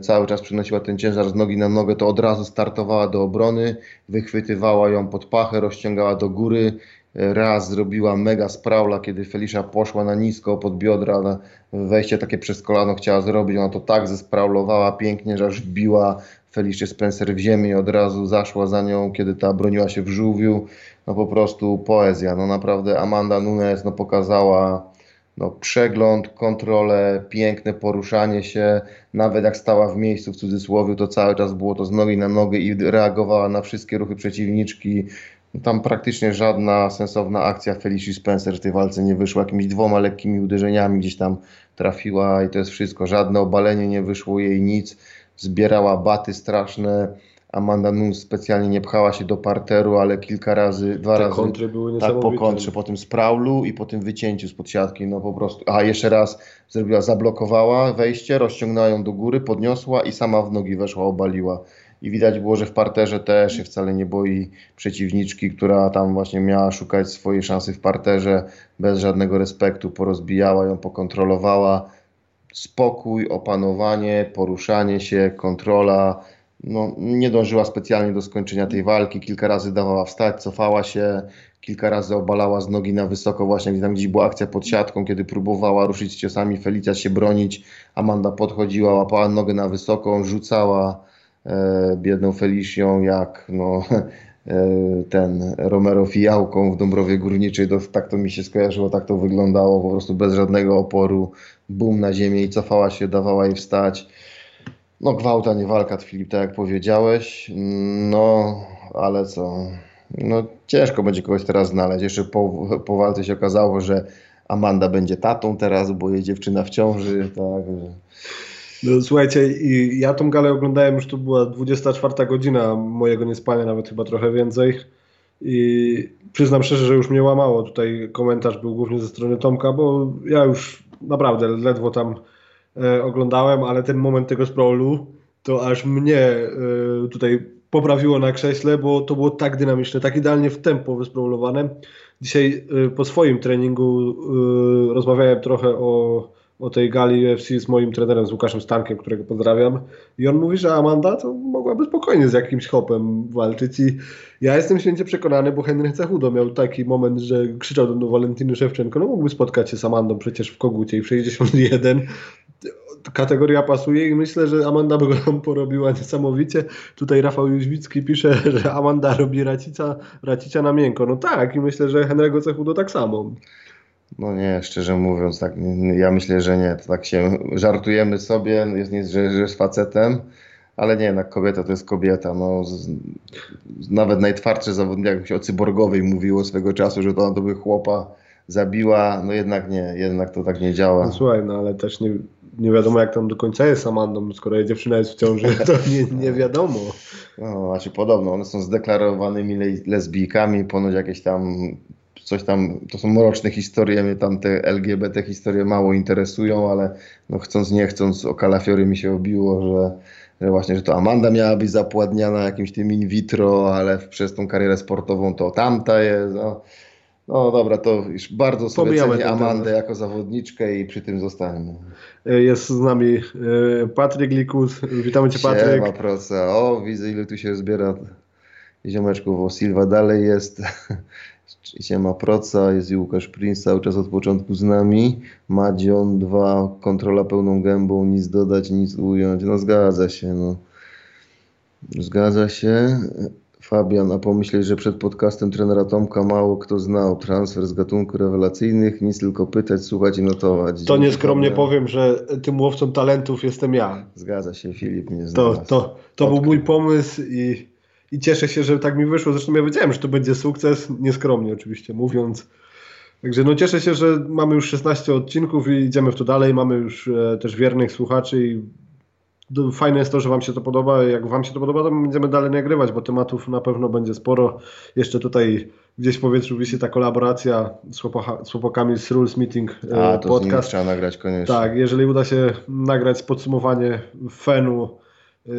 cały czas przynosiła ten ciężar z nogi na nogę, to od razu startowała do obrony, wychwytywała ją pod pachę, rozciągała do góry. Y, raz zrobiła mega sprawla, kiedy Felicia poszła na nisko pod biodra, na wejście takie przez kolano chciała zrobić. Ona to tak zespraulowała pięknie, że aż wbiła Felicia Spencer w ziemię i od razu zaszła za nią, kiedy ta broniła się w żółwiu. No po prostu poezja. No naprawdę Amanda Nunes no, pokazała no, przegląd, kontrolę, piękne poruszanie się, nawet jak stała w miejscu w cudzysłowie, to cały czas było to z nogi na nogę i reagowała na wszystkie ruchy przeciwniczki. No, tam praktycznie żadna sensowna akcja Felicia Spencer w tej walce nie wyszła. Jakimiś dwoma lekkimi uderzeniami gdzieś tam trafiła i to jest wszystko. Żadne obalenie nie wyszło jej nic. Zbierała baty straszne Amanda Nunes specjalnie nie pchała się do parteru, ale kilka razy, dwa Te razy. kontry były tak, po kontrze, po tym sprawlu i po tym wycięciu spod siatki, no po prostu. A jeszcze raz zrobiła, zablokowała wejście, rozciągnęła ją do góry, podniosła i sama w nogi weszła, obaliła. I widać było, że w parterze też się wcale nie boi przeciwniczki, która tam właśnie miała szukać swojej szansy w parterze, bez żadnego respektu, porozbijała ją, pokontrolowała. Spokój, opanowanie, poruszanie się, kontrola no, nie dążyła specjalnie do skończenia tej walki. Kilka razy dawała wstać, cofała się, kilka razy obalała z nogi na wysoko, właśnie gdzie tam gdzieś była akcja pod siatką, kiedy próbowała ruszyć ciosami, Felicia się bronić. Amanda podchodziła, łapała nogę na wysoką, rzucała e, biedną Felicją jak no, e, ten Romero fijałką w Dąbrowie Górniczej. To, tak to mi się skojarzyło, tak to wyglądało, po prostu bez żadnego oporu. Bum na ziemię i cofała się, dawała jej wstać. No gwałta, nie walka, Filip, tak jak powiedziałeś. No, ale co? No ciężko będzie kogoś teraz znaleźć. Jeszcze po, po walce się okazało, że Amanda będzie tatą teraz, bo jej dziewczyna w ciąży, tak. No, słuchajcie, ja tą galę oglądałem, już to była 24 godzina mojego niespania, nawet chyba trochę więcej. I przyznam szczerze, że już mnie łamało. Tutaj komentarz był głównie ze strony Tomka, bo ja już naprawdę ledwo tam oglądałem, ale ten moment tego sprawlu to aż mnie e, tutaj poprawiło na krześle, bo to było tak dynamiczne, tak idealnie w tempo wysprowlowane. Dzisiaj e, po swoim treningu e, rozmawiałem trochę o, o tej gali UFC z moim trenerem, z Łukaszem Stankiem, którego pozdrawiam. I on mówi, że Amanda to mogłaby spokojnie z jakimś hopem walczyć. I ja jestem święcie przekonany, bo Henry Cechudo miał taki moment, że krzyczał do, Walentyny Szewczenko, no mógłby spotkać się z Amandą przecież w Kogucie i w 61. Kategoria pasuje i myślę, że Amanda by go tam porobiła niesamowicie. Tutaj Rafał Jóźwicki pisze, że Amanda robi racica, racicia na miękko. No tak i myślę, że Henry'ego Cechudo tak samo. No nie, szczerze mówiąc, tak, ja myślę, że nie. To tak się żartujemy sobie, jest, nie, że, że jest facetem, ale nie, jednak kobieta to jest kobieta. No, z, nawet najtwardszy zawodnik, jak się o cyborgowej mówiło swego czasu, że to ona to by chłopa zabiła, no jednak nie, jednak to tak nie działa. No słuchaj, no ale też nie, nie wiadomo jak tam do końca jest Amandą, skoro jej dziewczyna jest w ciąży, to nie, nie wiadomo. No, znaczy podobno, one są zdeklarowanymi le- lesbijkami, ponoć jakieś tam coś tam, to są mroczne historie, mnie tam te LGBT historie mało interesują, ale no chcąc nie chcąc o kalafiory mi się obiło, że, że właśnie, że to Amanda miała być zapładniana jakimś tym in vitro, ale przez tą karierę sportową to tamta jest, no. No dobra, to już bardzo sobie Pomijamy cenię Amandę temat. jako zawodniczkę i przy tym zostańmy. Jest z nami e, Patryk Likus. Witamy Cię Patryk. Siema, proca. O, widzę ile tu się zbiera ziomeczków. O, Silva dalej jest. Siema, proca. Jest i Łukasz Prince cały czas od początku z nami. Madzion 2, kontrola pełną gębą, nic dodać, nic ująć. No zgadza się, no. Zgadza się. Fabian, a pomyśleć, że przed podcastem trenera Tomka mało kto znał transfer z gatunku rewelacyjnych, nic tylko pytać, słuchać i notować. To nieskromnie Fabian. powiem, że tym łowcą talentów jestem ja. Zgadza się, Filip mnie To, znalazł. to, to był mój pomysł i, i cieszę się, że tak mi wyszło. Zresztą ja wiedziałem, że to będzie sukces, nieskromnie oczywiście mówiąc. Także no cieszę się, że mamy już 16 odcinków i idziemy w to dalej. Mamy już e, też wiernych słuchaczy i fajne jest to, że Wam się to podoba. Jak Wam się to podoba, to będziemy dalej nagrywać, bo tematów na pewno będzie sporo. Jeszcze tutaj gdzieś w powietrzu wisi ta kolaboracja z, chłopacha, z chłopakami z Rules Meeting e, A, to z nimi podcast. trzeba nagrać koniecznie. Tak, jeżeli uda się nagrać podsumowanie fenu y,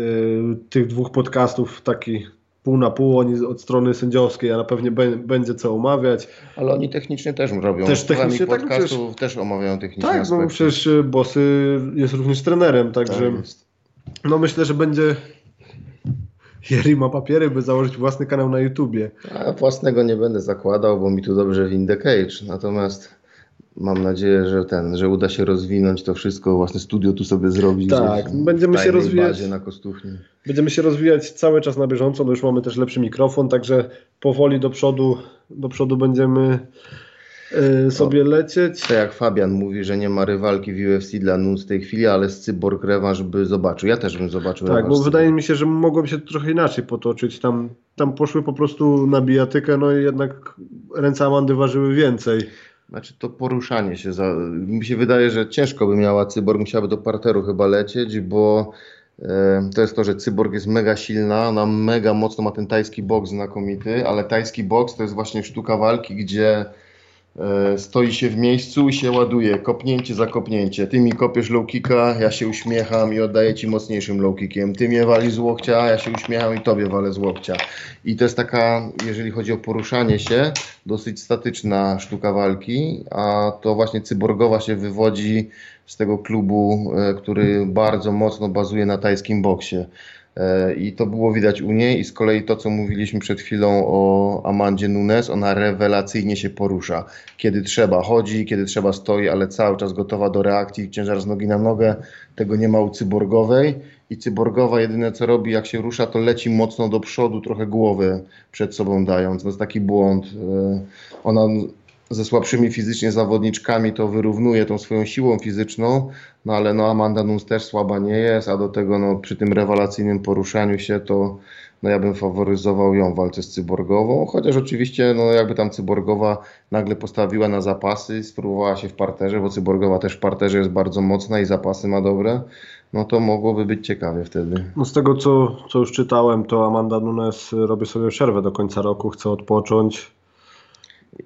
tych dwóch podcastów, taki pół na pół, oni od strony sędziowskiej, ale pewnie bę- będzie co omawiać. Ale oni technicznie też robią. Też technicznie, tak, podcastów też omawiają techniczne Tak, no aspekty. przecież y, Bossy jest również trenerem, także Tak. No myślę, że będzie Jerry ma papiery, by założyć własny kanał na YouTubie. A własnego nie będę zakładał, bo mi tu dobrze w The Cage. Natomiast mam nadzieję, że ten, że uda się rozwinąć to wszystko, własne studio tu sobie zrobić. Tak, będziemy się rozwijać. na Kostuchni. Będziemy się rozwijać cały czas na bieżąco, no już mamy też lepszy mikrofon, także powoli do przodu, do przodu będziemy y, sobie lecieć. To jak Fabian mówi, że nie ma rywalki w UFC dla NUS w tej chwili, ale z Cyborg rewanż by zobaczył. Ja też bym zobaczył Tak, bo wydaje mi się, że mogłoby się to trochę inaczej potoczyć. Tam, tam poszły po prostu na bijatykę, no i jednak ręce Amandy ważyły więcej. Znaczy to poruszanie się. Za... Mi się wydaje, że ciężko by miała Cyborg, musiałaby do parteru chyba lecieć, bo e, to jest to, że Cyborg jest mega silna, ona mega mocno ma ten tajski boks znakomity, ale tajski boks to jest właśnie sztuka walki, gdzie stoi się w miejscu i się ładuje, kopnięcie za kopnięcie. Ty mi kopiesz low kicka, ja się uśmiecham i oddaję ci mocniejszym low kickiem. Ty mnie wali z łokcia, ja się uśmiecham i tobie walę z łokcia. I to jest taka, jeżeli chodzi o poruszanie się, dosyć statyczna sztuka walki, a to właśnie cyborgowa się wywodzi z tego klubu, e, który bardzo mocno bazuje na tajskim boksie. E, I to było widać u niej i z kolei to, co mówiliśmy przed chwilą o Amandzie Nunes, ona rewelacyjnie się porusza. Kiedy trzeba chodzi, kiedy trzeba stoi, ale cały czas gotowa do reakcji, ciężar z nogi na nogę. Tego nie ma u cyborgowej. I cyborgowa jedyne co robi, jak się rusza, to leci mocno do przodu, trochę głowę przed sobą dając. To jest taki błąd. E, Ona ze słabszymi fizycznie zawodniczkami to wyrównuje tą swoją siłą fizyczną, no ale no Amanda Nunes też słaba nie jest, a do tego no przy tym rewelacyjnym poruszaniu się to no ja bym faworyzował ją w walce z Cyborgową, chociaż oczywiście no jakby tam Cyborgowa nagle postawiła na zapasy, spróbowała się w parterze, bo Cyborgowa też w parterze jest bardzo mocna i zapasy ma dobre, no to mogłoby być ciekawie wtedy. No z tego, co, co już czytałem, to Amanda Nunes robi sobie przerwę do końca roku, chce odpocząć.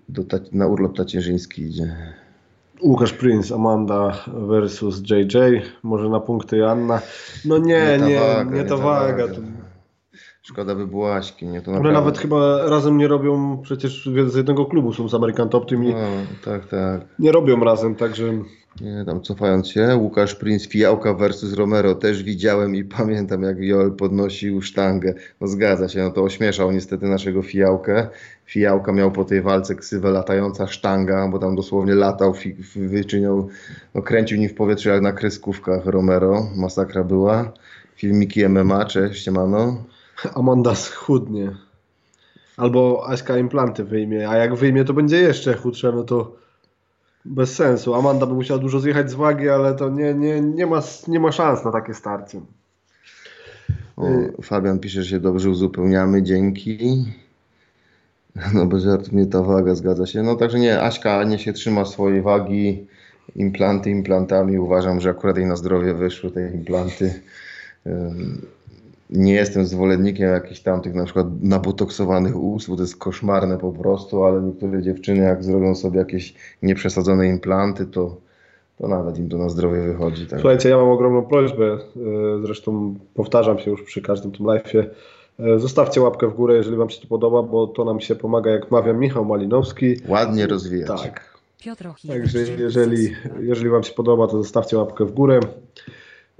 Do na urlop tacierzyński idzie. Łukasz Prince, Amanda versus JJ, może na punkty Anna. No nie, ta nie, waga, nie ta waga. To- Szkoda by było Aśki, nie? To One naprawdę- nawet chyba razem nie robią, przecież z jednego klubu są z American Top Team i No, tak, tak. nie robią razem, także Nie, tam cofając się, Łukasz Prince Fijałka versus Romero też widziałem i pamiętam jak Joel podnosił sztangę. No zgadza się, no to ośmieszał niestety naszego Fijałkę. Fijałka miał po tej walce ksywę latająca sztanga, bo tam dosłownie latał, wyczyniał, no kręcił nim w powietrzu jak na kreskówkach Romero. Masakra była. Filmiki MMA, cześć, siemano. Amanda schudnie. Albo Aśka implanty wyjmie, a jak wyjmie, to będzie jeszcze chudsze, no to bez sensu. Amanda by musiała dużo zjechać z wagi, ale to nie, nie, nie, ma, nie ma szans na takie starcie. O, Fabian pisze, że się dobrze uzupełniamy, dzięki. No bez żartów nie ta waga, zgadza się. No także nie, Aśka nie się trzyma swojej wagi, implanty implantami. Uważam, że akurat jej na zdrowie wyszły te implanty. Ym, Nie jestem zwolennikiem jakichś tam tych na przykład nabotoksowanych ust, bo to jest koszmarne po prostu, ale niektóre dziewczyny jak zrobią sobie jakieś nieprzesadzone implanty, to, to nawet im to na zdrowie wychodzi. Tak. Słuchajcie, ja mam ogromną prośbę, e, zresztą powtarzam się już przy każdym tym live'ie. E, Zostawcie łapkę w górę, jeżeli Wam się to podoba, bo to nam się pomaga, jak mawia Michał Malinowski. Ładnie rozwijać. Tak, Piotr Także jeżeli, jeżeli Wam się podoba, to zostawcie łapkę w górę.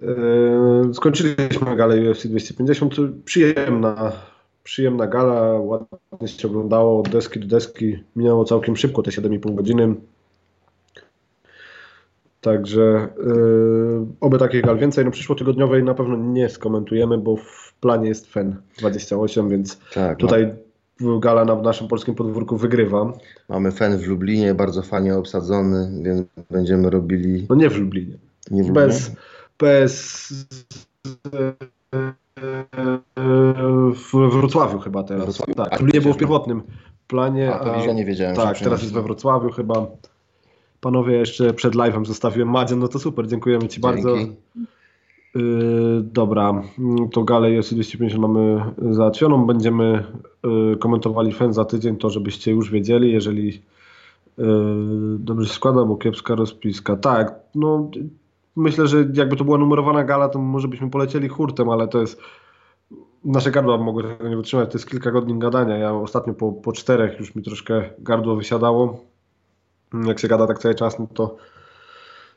Eee, Skończyliśmy galę UFC 250. Przyjemna, przyjemna gala, ładnie się oglądało od deski do deski. Minęło całkiem szybko, te 7,5 godziny. Także eee, oby takich gal więcej. No przyszłotygodniowej na pewno nie skomentujemy, bo w planie jest FEN 28, więc tak tutaj gala na naszym polskim podwórku wygrywa. Mamy fen w Lublinie, bardzo fajnie obsadzony, więc będziemy robili. No nie w Lublinie. Nie w Lublinie? bez, bez w Wrocławiu chyba teraz. Wrocławiu? Tak, A, nie było w przecież- pierwotnym planie. A to widzisz, ja nie wiedziałem. Tak, teraz jest we Wrocławiu chyba. Panowie, jeszcze przed live'em zostawiłem Madzian, no to super, dziękujemy Ci bardzo. Dzięki. Yy, dobra, mm, to galę UFC 250 mamy załatwioną. Będziemy yy, komentowali fan za tydzień, to żebyście już wiedzieli, jeżeli yy, dobrze się składa, bo kiepska rozpiska. Tak, no myślę, że jakby to była numerowana gala, to może byśmy polecieli hurtem, ale to jest nasze gardła mogły tego nie wytrzymać, to jest kilka godzin gadania. Ja ostatnio po, po czterech już mi troszkę gardło wysiadało. Jak się gada tak cały czas, no to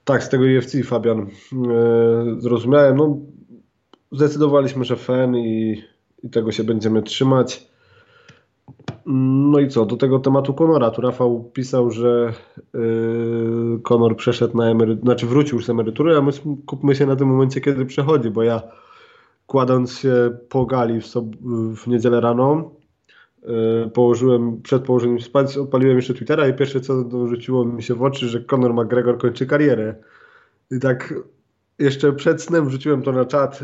tak, z tego UFC, Fabian, e, zrozumiałem. No, zdecydowaliśmy, że fan i, i tego się będziemy trzymać. No i co, do tego tematu Konora. Tu Rafał pisał, że yy, Konor przeszedł na emeryturę, znaczy wrócił z emerytury, a my kupmy się na tym momencie, kiedy przechodzi, bo ja kładąc się po gali w, sob- w niedzielę rano, yy, położyłem, przed położeniem spać, odpaliłem jeszcze Twittera i pierwsze co rzuciło mi się w oczy, że Conor McGregor kończy karierę. I tak jeszcze przed snem wrzuciłem to na czat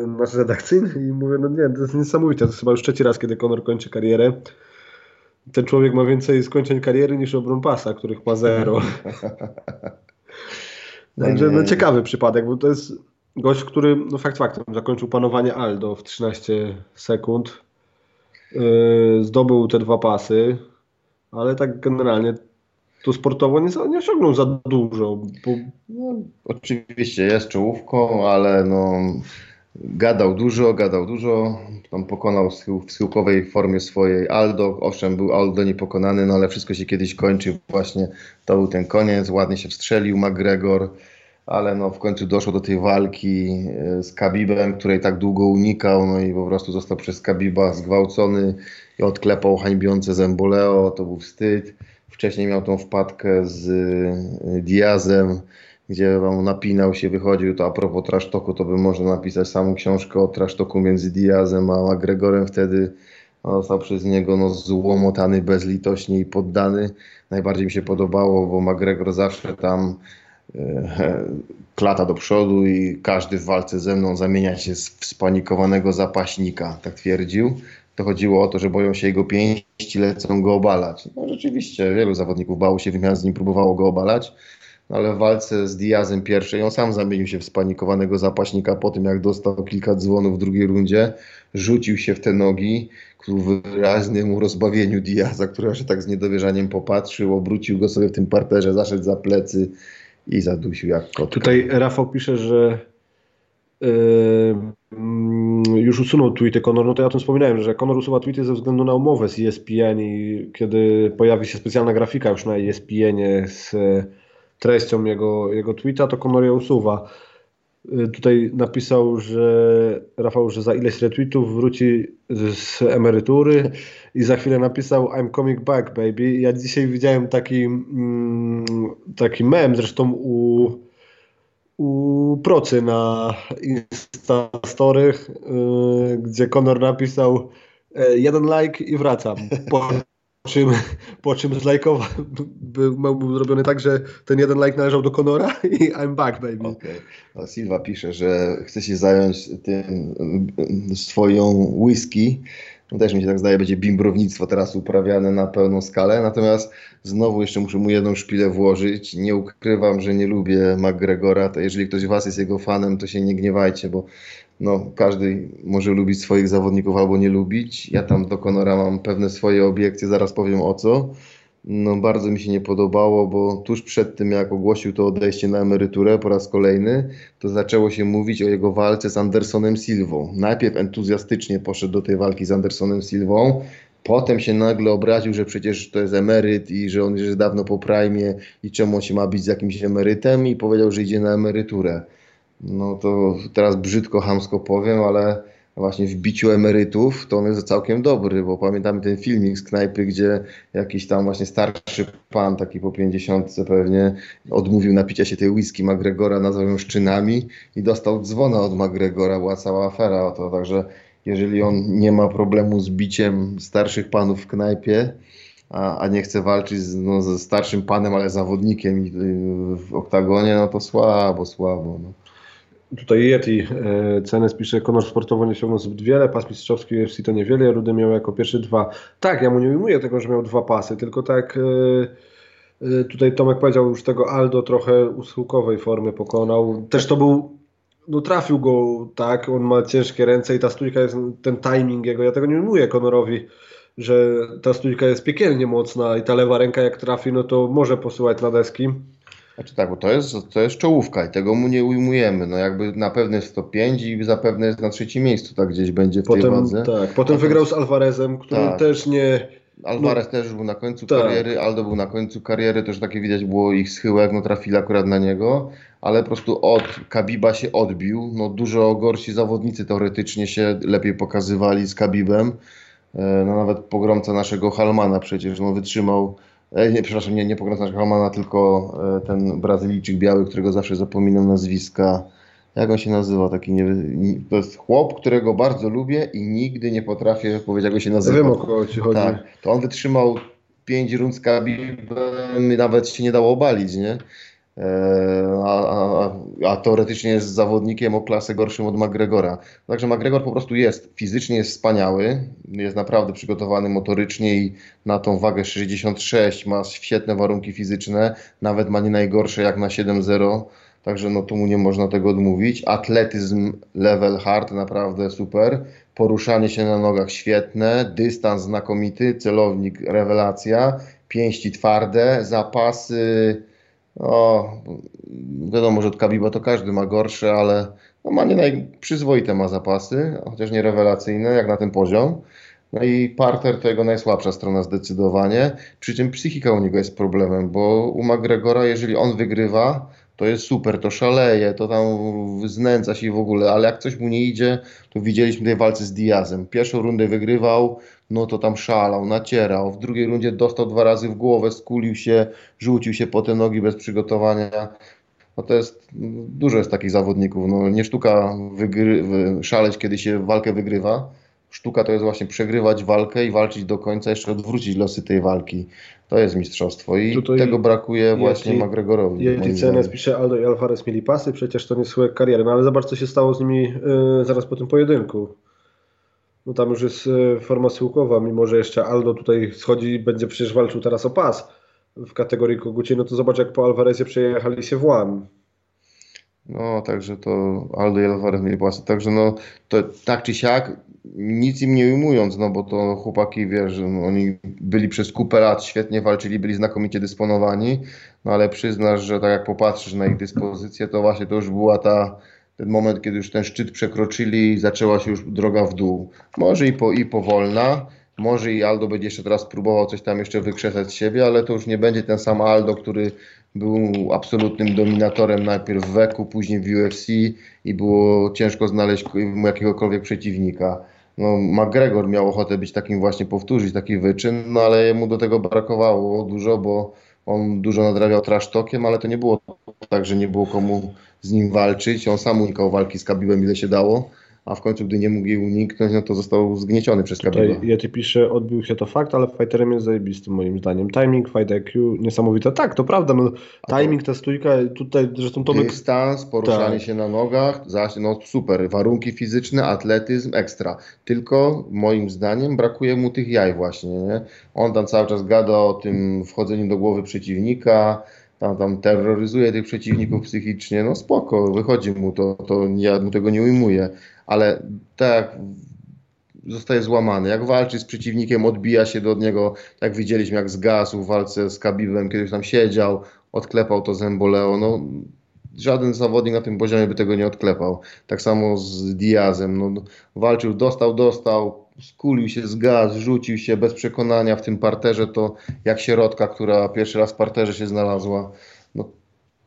yy, nasz redakcyjny i mówię, no nie, to jest niesamowite, to jest chyba już trzeci raz, kiedy Conor kończy karierę. Ten człowiek ma więcej skończeń kariery niż obron pasa, których ma zero. Także no, ciekawy przypadek, bo to jest gość, który no fakt faktem zakończył panowanie Aldo w 13 sekund. Yy, zdobył te dwa pasy, ale tak generalnie to sportowo nie, nie osiągnął za dużo. Bo, No, oczywiście jest czołówką, ale no, gadał dużo, gadał dużo. Tam pokonał w schył- w schyłkowej formie swojej Aldo. Owszem, był Aldo niepokonany, no ale wszystko się kiedyś kończy. Właśnie to był ten koniec. Ładnie się wstrzelił McGregor, ale no, w końcu doszło do tej walki e, z Khabibem, której tak długo unikał. No i po prostu został przez Khabiba zgwałcony i odklepał hańbiące Zemboleo. To był wstyd. Wcześniej miał tą wpadkę z y, Diazem, gdzie tam napinał się, wychodził. To a propos trasztoku, to by można napisać samą książkę o trasztoku między Diazem a McGregorem wtedy. No, Został przez niego no, złomotany bezlitośnie i poddany. Najbardziej mi się podobało, bo McGregor zawsze tam e, klata do przodu i każdy w walce ze mną zamienia się z- spanikowanego zapaśnika, tak twierdził. To chodziło o to, że boją się jego pięści, lecą go obalać. No rzeczywiście, wielu zawodników bało się wymian z nim, próbowało go obalać, ale w walce z Diazem pierwszej on sam zamienił się w spanikowanego zapaśnika po tym, jak dostał kilka dzwonów w drugiej rundzie, rzucił się w te nogi ku wyraźnemu rozbawieniu Diaza, który aż tak z niedowierzaniem popatrzył, obrócił go sobie w tym parterze, zaszedł za plecy i zadusił jak kot. tutaj Rafał pisze, że yy, już usunął tweety Conor, no to ja o tym wspominałem, że Conor usuwa tweety ze względu na umowę z ESPN i kiedy pojawi się specjalna grafika już na ESPN z treścią jego, jego tweeta, to Conor je usuwa. Y, Tutaj napisał, że Rafał, że za ileś retweetów wróci z emerytury i za chwilę napisał I'm coming back baby. Ja dzisiaj widziałem taki, mm, taki mem, zresztą u, u Procy na Instastorych, yy, gdzie Conor napisał jeden like i wracam. Czym, po czym zlajkował, był, zrobiony tak, że ten jeden like należał do Conora i I'm back baby. A Silva pisze, że chce się zająć tym swoją whisky. No też mi się tak zdaje, będzie bimbrownictwo teraz uprawiane na pełną skalę. Natomiast znowu jeszcze muszę mu jedną szpilę włożyć. Nie ukrywam, że nie lubię McGregora. To jeżeli ktoś z Was jest jego fanem, to się nie gniewajcie, bo no, każdy może lubić swoich zawodników albo nie lubić. Ja tam do Conora mam pewne swoje obiekcje, zaraz powiem o co. No, bardzo mi się nie podobało, bo tuż przed tym, jak ogłosił to odejście na emeryturę po raz kolejny, to zaczęło się mówić o jego walce z Andersonem Silvą. Najpierw entuzjastycznie poszedł do tej walki z Andersonem Silvą, potem się nagle obraził, że przecież to jest emeryt i że on już jest dawno po prime i czemu on się ma bić z jakimś emerytem i powiedział, że idzie na emeryturę. No to teraz brzydko, hamsko powiem, ale właśnie w biciu emerytów to on jest całkiem dobry, bo pamiętamy ten filmik z knajpy, gdzie jakiś tam właśnie starszy pan, taki po 50 pewnie, odmówił napicia się tej whisky McGregora, nazwał ją szczynami i dostał dzwona od McGregora, była cała afera o to, także jeżeli on nie ma problemu z biciem starszych panów w knajpie, a, a nie chce walczyć z, no, ze starszym panem, ale zawodnikiem y, w oktagonie, no to słabo, słabo. No. Tutaj Yeti e, CNS pisze, Konor sportowo nie osiągnął zbyt wiele, pas mistrzowski UFC to niewiele, Rudy miał jako pierwszy dwa. Tak, ja mu nie ujmuję tego, że miał dwa pasy, tylko tak e, e, tutaj Tomek powiedział już tego Aldo trochę uschłkowej formy pokonał. Też to był, no trafił go tak, on ma ciężkie ręce i ta stójka jest, ten timing jego, ja tego nie ujmuję Konorowi, że ta stójka jest piekielnie mocna i ta lewa ręka jak trafi, no to może posyłać na deski. Znaczy tak, bo to jest, to jest czołówka i tego mu nie ujmujemy. No jakby na pewno jest to 5 i zapewne jest na trzecim miejscu, tak gdzieś będzie w Potem, tej wadze. tak, potem wygrał z Alvarezem, który Tak. też nie... Alvarez też był na końcu Tak. kariery, Aldo był na końcu kariery, też takie widać było ich schyłek, no trafili akurat na niego, ale po prostu od Kabiba się odbił. No dużo gorsi zawodnicy teoretycznie się lepiej pokazywali z Kabibem. E, No nawet pogromca naszego Halmana przecież no wytrzymał, nie, przepraszam, nie, nie pogromca naszego Halmana, tylko e, ten Brazylijczyk biały, którego zawsze zapominam nazwiska. Jak on się nazywa? Taki nie, to jest chłop, którego bardzo lubię i nigdy nie potrafię powiedzieć, jak on się nazywa. Wiem o kogo ci chodzi. Tak, to on wytrzymał 5 rund z Khabibem i nawet się nie dało obalić, nie? E, A, a, a teoretycznie jest zawodnikiem o klasę gorszym od McGregora. Także McGregor po prostu jest, fizycznie jest wspaniały, jest naprawdę przygotowany motorycznie i na tą wagę 66 ma świetne warunki fizyczne, nawet ma nie najgorsze jak na 7-0. Także no tu mu nie można tego odmówić. Atletyzm level hard, naprawdę super. Poruszanie się na nogach świetne, dystans znakomity, celownik rewelacja, pięści twarde, zapasy. O, wiadomo, że od Kabiba to każdy ma gorsze, ale no ma nie naj... przyzwoite ma zapasy, chociaż nie rewelacyjne, jak na ten poziom. No i parter to jego najsłabsza strona zdecydowanie. Przy czym psychika u niego jest problemem, bo u McGregora, jeżeli on wygrywa, to jest super, to szaleje, to tam znęca się w ogóle, ale jak coś mu nie idzie, to widzieliśmy tej walce z Diazem. Pierwszą rundę wygrywał, no to tam szalał, nacierał. W drugiej rundzie dostał dwa razy w głowę, skulił się, rzucił się po te nogi bez przygotowania. No to jest, dużo jest takich zawodników. No nie sztuka wygry, wy- szaleć, kiedy się walkę wygrywa. Sztuka to jest właśnie przegrywać walkę i walczyć do końca, jeszcze odwrócić losy tej walki. To jest mistrzostwo i Tutaj tego brakuje właśnie Yeti- McGregorowi. Yeti. CNS pisze, Aldo i Alvarez mieli pasy, przecież to nie schyłek kariery. No ale zobacz, co się stało z nimi e, zaraz po tym pojedynku. No tam już jest e, forma schyłkowa, mimo że jeszcze Aldo tutaj schodzi i będzie przecież walczył teraz o pas w kategorii kogucie, no to zobacz, jak po Alvarezie przejechali się w łam. No, także to Aldo i Alvarez mieli pasy. Także no, to tak czy siak, nic im nie ujmując, no bo to chłopaki, wiesz, no, oni byli przez kupę lat, świetnie walczyli, byli znakomicie dysponowani, no ale przyznasz, że tak jak popatrzysz na ich dyspozycję, to właśnie to już była ta, ten moment, kiedy już ten szczyt przekroczyli zaczęła się już droga w dół. Może i, po, i powolna, może i Aldo będzie jeszcze teraz próbował coś tam jeszcze wykrzesać z siebie, ale to już nie będzie ten sam Aldo, który był absolutnym dominatorem najpierw w WEC-u, później w UFC i było ciężko znaleźć mu jakiegokolwiek przeciwnika. No, McGregor miał ochotę być takim właśnie, powtórzyć taki wyczyn, no ale mu do tego brakowało dużo, bo on dużo nadrabiał trash talkiem, ale to nie było tak, że nie było komu z nim walczyć. On sam unikał walki z Kabibem ile się dało, a w końcu, gdy nie mógł jej uniknąć, no to został zgnieciony przez Kabiba. Tutaj Yeti pisze, odbił się to fakt, ale fighterem jest zajebistym moim zdaniem. Timing, fight IQ, niesamowite. Tak, to prawda, no, timing, ta stójka, tutaj zresztą Tomek Dystans, poruszanie Tak. się na nogach, zaś, no super, warunki fizyczne, atletyzm, ekstra. Tylko moim zdaniem brakuje mu tych jaj właśnie, nie? On tam cały czas gada o tym wchodzeniu do głowy przeciwnika, tam, tam terroryzuje tych przeciwników psychicznie, no spoko, wychodzi mu to, to ja mu tego nie ujmuję, ale tak zostaje złamany. Jak walczy z przeciwnikiem, odbija się do niego, jak widzieliśmy, jak zgasł w walce z Kabibem, kiedyś tam siedział, odklepał to Zemboleo. No, żaden zawodnik na tym poziomie by tego nie odklepał. Tak samo z Diazem. No, walczył, dostał, dostał, skulił się, zgasł, rzucił się bez przekonania w tym parterze. To jak środka, która pierwszy raz w parterze się znalazła. No,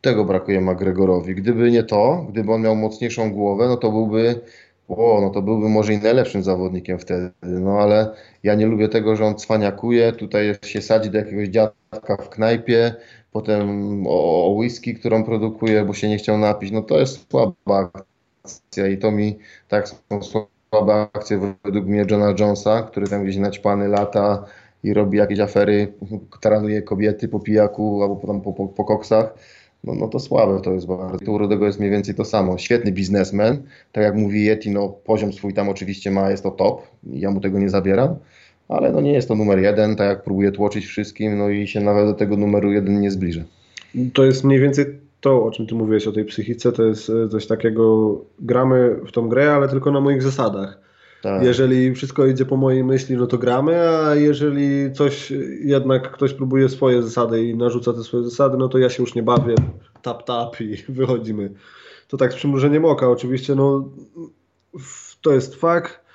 tego brakuje McGregorowi. Gdyby nie to, gdyby on miał mocniejszą głowę, no to byłby o, no to byłby może i najlepszym zawodnikiem wtedy, no ale ja nie lubię tego, że on cwaniakuje, tutaj się sadzi do jakiegoś dziadka w knajpie, potem o, o whisky, którą produkuje, bo się nie chciał napić, no to jest słaba akcja i to mi tak są słabe akcje według mnie Johna Jonesa, który tam gdzieś naćpany lata i robi jakieś afery, taranuje kobiety po pijaku albo potem po, po, po koksach, no, no to słabe to jest bardzo. U Rudego jest mniej więcej to samo. Świetny biznesmen, tak jak mówi Yeti, no poziom swój tam oczywiście ma, jest to top, ja mu tego nie zabieram, ale no nie jest to numer jeden, tak jak próbuje tłoczyć wszystkim, no i się nawet do tego numeru jeden nie zbliża. To jest mniej więcej to, o czym ty mówiłeś, o tej psychice, to jest e, coś takiego, gramy w tą grę, ale tylko na moich zasadach. Tak. Jeżeli wszystko idzie po mojej myśli, no to gramy, a jeżeli coś jednak ktoś próbuje swoje zasady i narzuca te swoje zasady, no to ja się już nie bawię, tap tap i wychodzimy. To tak z przymrużeniem oka oczywiście, no to jest fakt.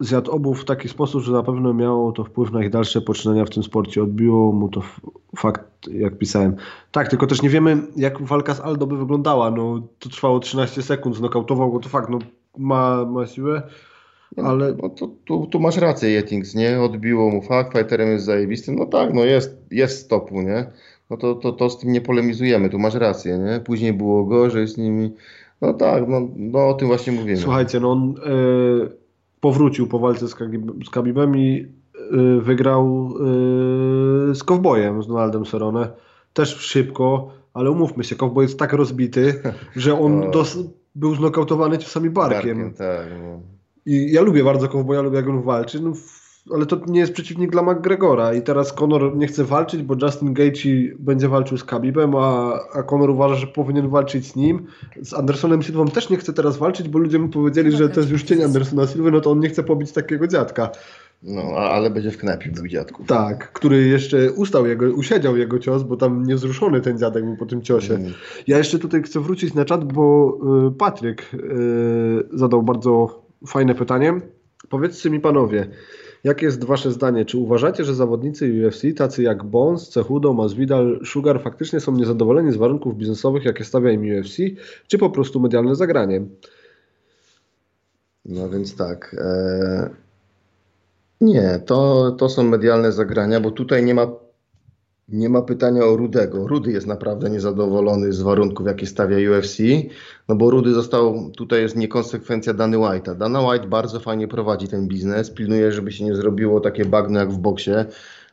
Zjadł obu w taki sposób, że na pewno miało to wpływ na ich dalsze poczynania w tym sporcie. Odbiło mu to fakt, jak pisałem. Tak, tylko też nie wiemy, jak walka z Aldo by wyglądała. No, to trwało 13 sekund, znokautował go, to fakt, no ma, ma siłę, ale... No, to, tu, tu masz rację, Jetings, nie? Odbiło mu fakt, fighterem jest zajebistym. No tak, no jest, jest stopu, nie? No to, to, to z tym nie polemizujemy, tu masz rację, nie? Później było gorzej z nimi. No tak, no, no o tym właśnie mówimy. Słuchajcie, no on e, powrócił po walce z, Kagib, z Khabibem i e, wygrał e, z Kowbojem, z Donaldem Cerrone. Też szybko, ale umówmy się, Kowboj jest tak rozbity, że on dos, był znokautowany ciosami barkiem. barkiem tak, no. I ja lubię bardzo Kowboja, lubię jak on walczy, no, ale to nie jest przeciwnik dla McGregora i teraz Conor nie chce walczyć, bo Justin Gaethje będzie walczył z Khabibem, a, a Conor uważa, że powinien walczyć z nim. Z Andersonem Silvą też nie chce teraz walczyć, bo ludzie mu powiedzieli, że to jest już cień Andersona Silva, no to on nie chce pobić takiego dziadka. No, ale będzie w knajpie był dziadków. Tak, który jeszcze ustał jego, usiedział jego cios, bo tam niewzruszony ten dziadek był po tym ciosie. Mm. Ja jeszcze tutaj chcę wrócić na czat, bo y, Patryk y, zadał bardzo fajne pytanie. Powiedzcie mi panowie, jakie jest wasze zdanie? Czy uważacie, że zawodnicy UFC, tacy jak Bones, Cechudo, Masvidal, Sugar faktycznie są niezadowoleni z warunków biznesowych, jakie stawia im UFC, czy po prostu medialne zagranie? No więc tak... E nie, to, to są medialne zagrania, bo tutaj nie ma, nie ma pytania o Rudego. Rudy jest naprawdę niezadowolony z warunków, jakie stawia UFC, no bo Rudy został, tutaj jest niekonsekwencja Dany White'a. Dana White bardzo fajnie prowadzi ten biznes, pilnuje, żeby się nie zrobiło takie bagno jak w boksie,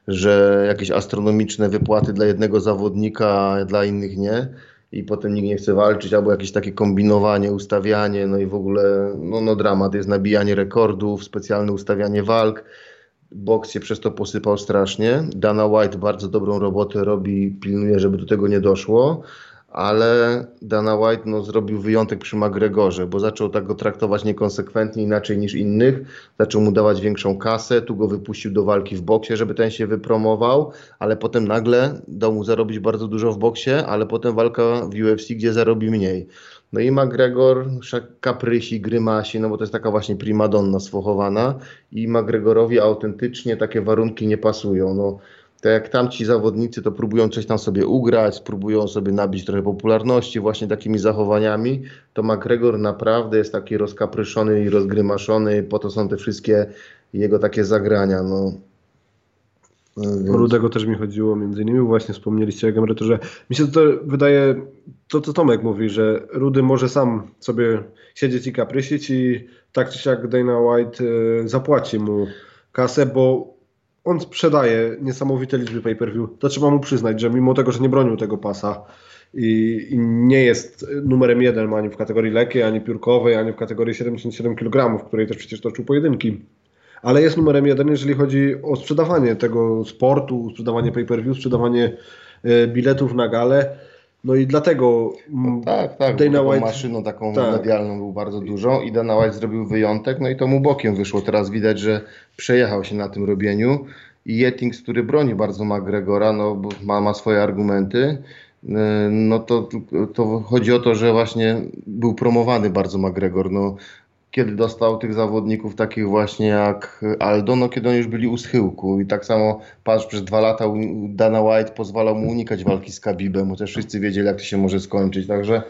że jakieś astronomiczne wypłaty dla jednego zawodnika, dla innych nie i potem nikt nie chce walczyć, albo jakieś takie kombinowanie, ustawianie, no i w ogóle no, no dramat, jest nabijanie rekordów, specjalne ustawianie walk. Boks się przez to posypał strasznie. Dana White bardzo dobrą robotę robi, pilnuje, żeby do tego nie doszło ale Dana White no, zrobił wyjątek przy McGregorze, bo zaczął tak go traktować niekonsekwentnie, inaczej niż innych. Zaczął mu dawać większą kasę, tu go wypuścił do walki w boksie, żeby ten się wypromował, ale potem nagle dał mu zarobić bardzo dużo w boksie, ale potem walka w UFC, gdzie zarobi mniej. No i McGregor kaprysi, grymasi, no bo to jest taka właśnie primadonna sfochowana i McGregorowi autentycznie takie warunki nie pasują. No, tak jak tamci zawodnicy to próbują coś tam sobie ugrać, próbują sobie nabić trochę popularności właśnie takimi zachowaniami, to McGregor naprawdę jest taki rozkapryszony i rozgrymaszony, po to są te wszystkie jego takie zagrania, no. Więc... O Rudego też mi chodziło między innymi, właśnie wspomnieliście o emeryturze. Mi się to wydaje, to co Tomek mówi, że Rudy może sam sobie siedzieć i kaprysić i tak czy siak Dana White e, zapłaci mu kasę, bo on sprzedaje niesamowite liczby pay-per-view. To trzeba mu przyznać, że mimo tego, że nie bronił tego pasa i, i nie jest numerem jeden ani w kategorii lekkiej, ani piórkowej, ani w kategorii 77 kg, w której też przecież toczył pojedynki, ale jest numerem jeden, jeżeli chodzi o sprzedawanie tego sportu, sprzedawanie pay-per-view, sprzedawanie e, biletów na gale. No i dlatego no tak, tak, Dana White maszyną taką tak. medialną był bardzo dużą i Dana White zrobił wyjątek, no i to mu bokiem wyszło. Teraz widać, że przejechał się na tym robieniu i Jettings, który broni bardzo McGregora, no bo ma, ma swoje argumenty, y, no to, to chodzi o to, że właśnie był promowany bardzo McGregor. No, kiedy dostał tych zawodników takich właśnie jak Aldo, no kiedy oni już byli u schyłku i tak samo patrz przez dwa lata Dana White pozwalał mu unikać walki z Khabibem, też wszyscy wiedzieli jak to się może skończyć, także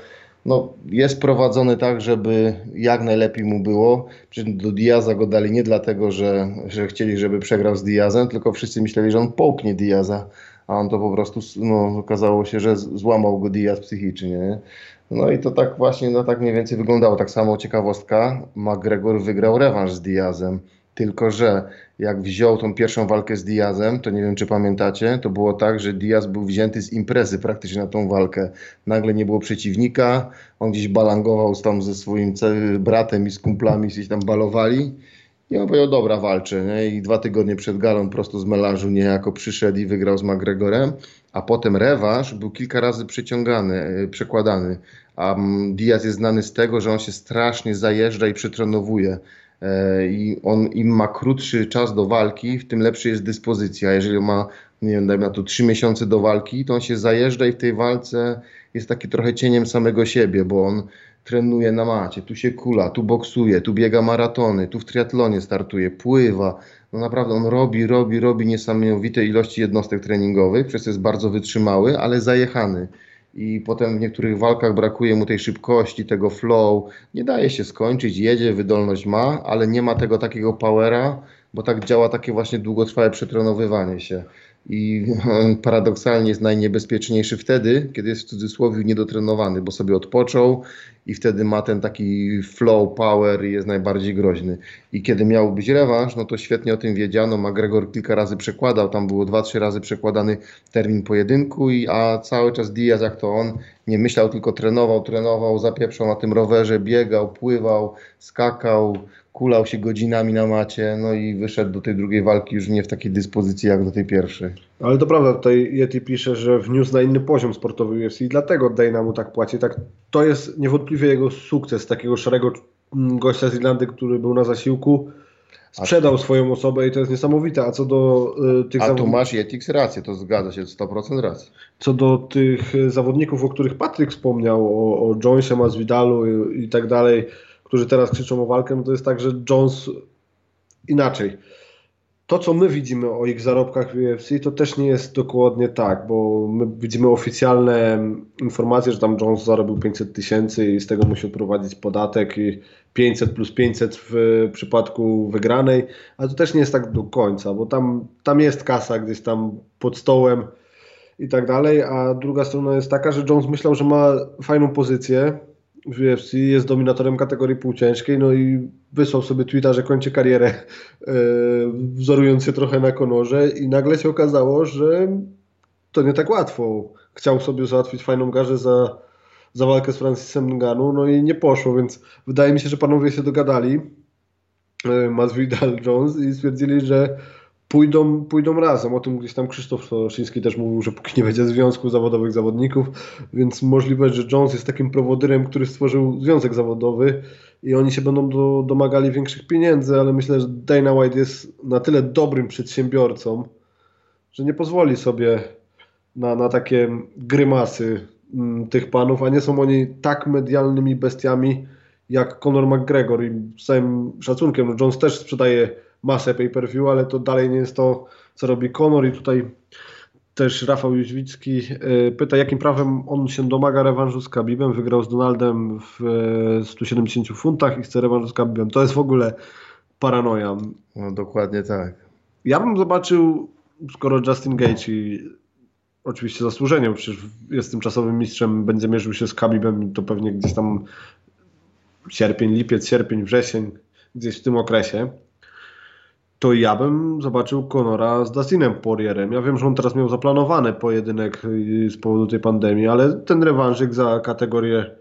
no, jest prowadzony tak, żeby jak najlepiej mu było. Przecież do Diaza go dali nie dlatego, że, że chcieli, żeby przegrał z Diazem, tylko wszyscy myśleli, że on połknie Diaza, a on to po prostu, no, okazało się, że złamał go Diaz psychicznie. Nie? No i to tak właśnie, no tak mniej więcej wyglądało. Tak samo ciekawostka, McGregor wygrał rewanż z Diazem Tylko, że jak wziął tą pierwszą walkę z Diazem, to nie wiem, czy pamiętacie, to było tak, że Diaz był wzięty z imprezy praktycznie na tą walkę. Nagle nie było przeciwnika, on gdzieś balangował tam ze swoim bratem i z kumplami, gdzieś tam balowali. I on powiedział, dobra, walczę. Nie? I dwa tygodnie przed galą prosto z melanżu niejako przyszedł i wygrał z McGregorem. A potem rewanż był kilka razy przyciągany, e, przekładany. A mm, Diaz jest znany z tego, że on się strasznie zajeżdża i przetrenowuje. E, I on im ma krótszy czas do walki, tym lepsza jest dyspozycja. Jeżeli ma, nie wiem, dajmy na to 3 miesiące do walki, to on się zajeżdża i w tej walce jest taki trochę cieniem samego siebie, bo on trenuje na macie, tu się kula, tu boksuje, tu biega maratony, tu w triatlonie startuje, pływa. No naprawdę on robi, robi, robi niesamowite ilości jednostek treningowych, przez to jest bardzo wytrzymały, ale zajechany. I potem w niektórych walkach brakuje mu tej szybkości, tego flow. Nie daje się skończyć, jedzie, wydolność ma, ale nie ma tego takiego powera, bo tak działa takie właśnie długotrwałe przetrenowywanie się i paradoksalnie jest najniebezpieczniejszy wtedy, kiedy jest w cudzysłowie niedotrenowany, bo sobie odpoczął i wtedy ma ten taki flow, power i jest najbardziej groźny. I kiedy miał być rewanż, no to świetnie o tym wiedziano, McGregor kilka razy przekładał, tam było dwa, trzy razy przekładany termin pojedynku, i, a cały czas Diaz, jak to on, nie myślał, tylko trenował, trenował, zapieprzał na tym rowerze, biegał, pływał, skakał, kulał się godzinami na macie, no i wyszedł do tej drugiej walki już nie w takiej dyspozycji jak do tej pierwszej. Ale to prawda, tutaj Yeti pisze, że wniósł na inny poziom sportowy UFC i dlatego Dana mu tak płaci. Tak, to jest niewątpliwie jego sukces, takiego szarego gościa z Irlandii, który był na zasiłku, sprzedał swoją osobę i to jest niesamowite. A co do y, tych A tu masz Jetix rację, to zgadza się, 100% racji. Co do tych y, zawodników, o których Patryk wspomniał, o, o Jonesie, Masvidalu i, i tak dalej, którzy teraz krzyczą o walkę, no to jest tak, że Jones inaczej. To, co my widzimy o ich zarobkach w UFC, to też nie jest dokładnie tak, bo my widzimy oficjalne informacje, że tam Jones zarobił 500 tysięcy i z tego musi odprowadzić podatek i 500 plus 500 w przypadku wygranej, ale to też nie jest tak do końca, bo tam, tam jest kasa gdzieś tam pod stołem i tak dalej, a druga strona jest taka, że Jones myślał, że ma fajną pozycję, w UFC, jest dominatorem kategorii półciężkiej, no i wysłał sobie tweeta, że kończy karierę, yy, wzorując się trochę na Konorze i nagle się okazało, że to nie tak łatwo. Chciał sobie załatwić fajną garzę za, za walkę z Francisem Nganu, no i nie poszło, więc wydaje mi się, że panowie się dogadali, yy, Masvidal Jones i stwierdzili, że pójdą, pójdą razem. O tym gdzieś tam Krzysztof Soroszyński też mówił, że póki nie będzie związku zawodowych zawodników, więc możliwe, że Jones jest takim prowodyrem, który stworzył związek zawodowy i oni się będą do, domagali większych pieniędzy, ale myślę, że Dana White jest na tyle dobrym przedsiębiorcą, że nie pozwoli sobie na, na takie grymasy m, mm, tych panów, a nie są oni tak medialnymi bestiami jak Conor McGregor i z całym szacunkiem, no Jones też sprzedaje masę pay-per-view, ale to dalej nie jest to, co robi Conor i tutaj też Rafał Jóźwicki e, pyta, jakim prawem on się domaga rewanżu z Kabibem. Wygrał z Donaldem w 170 e, funtach i chce rewanżu z Kabibem. To jest w ogóle paranoja. No dokładnie tak. Ja bym zobaczył, skoro Justin Gage i oczywiście zasłużeniem, przecież jest tym czasowym mistrzem, będzie mierzył się z Kabibem, to pewnie gdzieś tam sierpień, lipiec, sierpień, wrzesień, gdzieś w tym okresie to ja bym zobaczył Conora z Dustinem Poirierem. Ja wiem, że on teraz miał zaplanowany pojedynek y, z powodu tej pandemii, ale ten rewanżyk za kategorię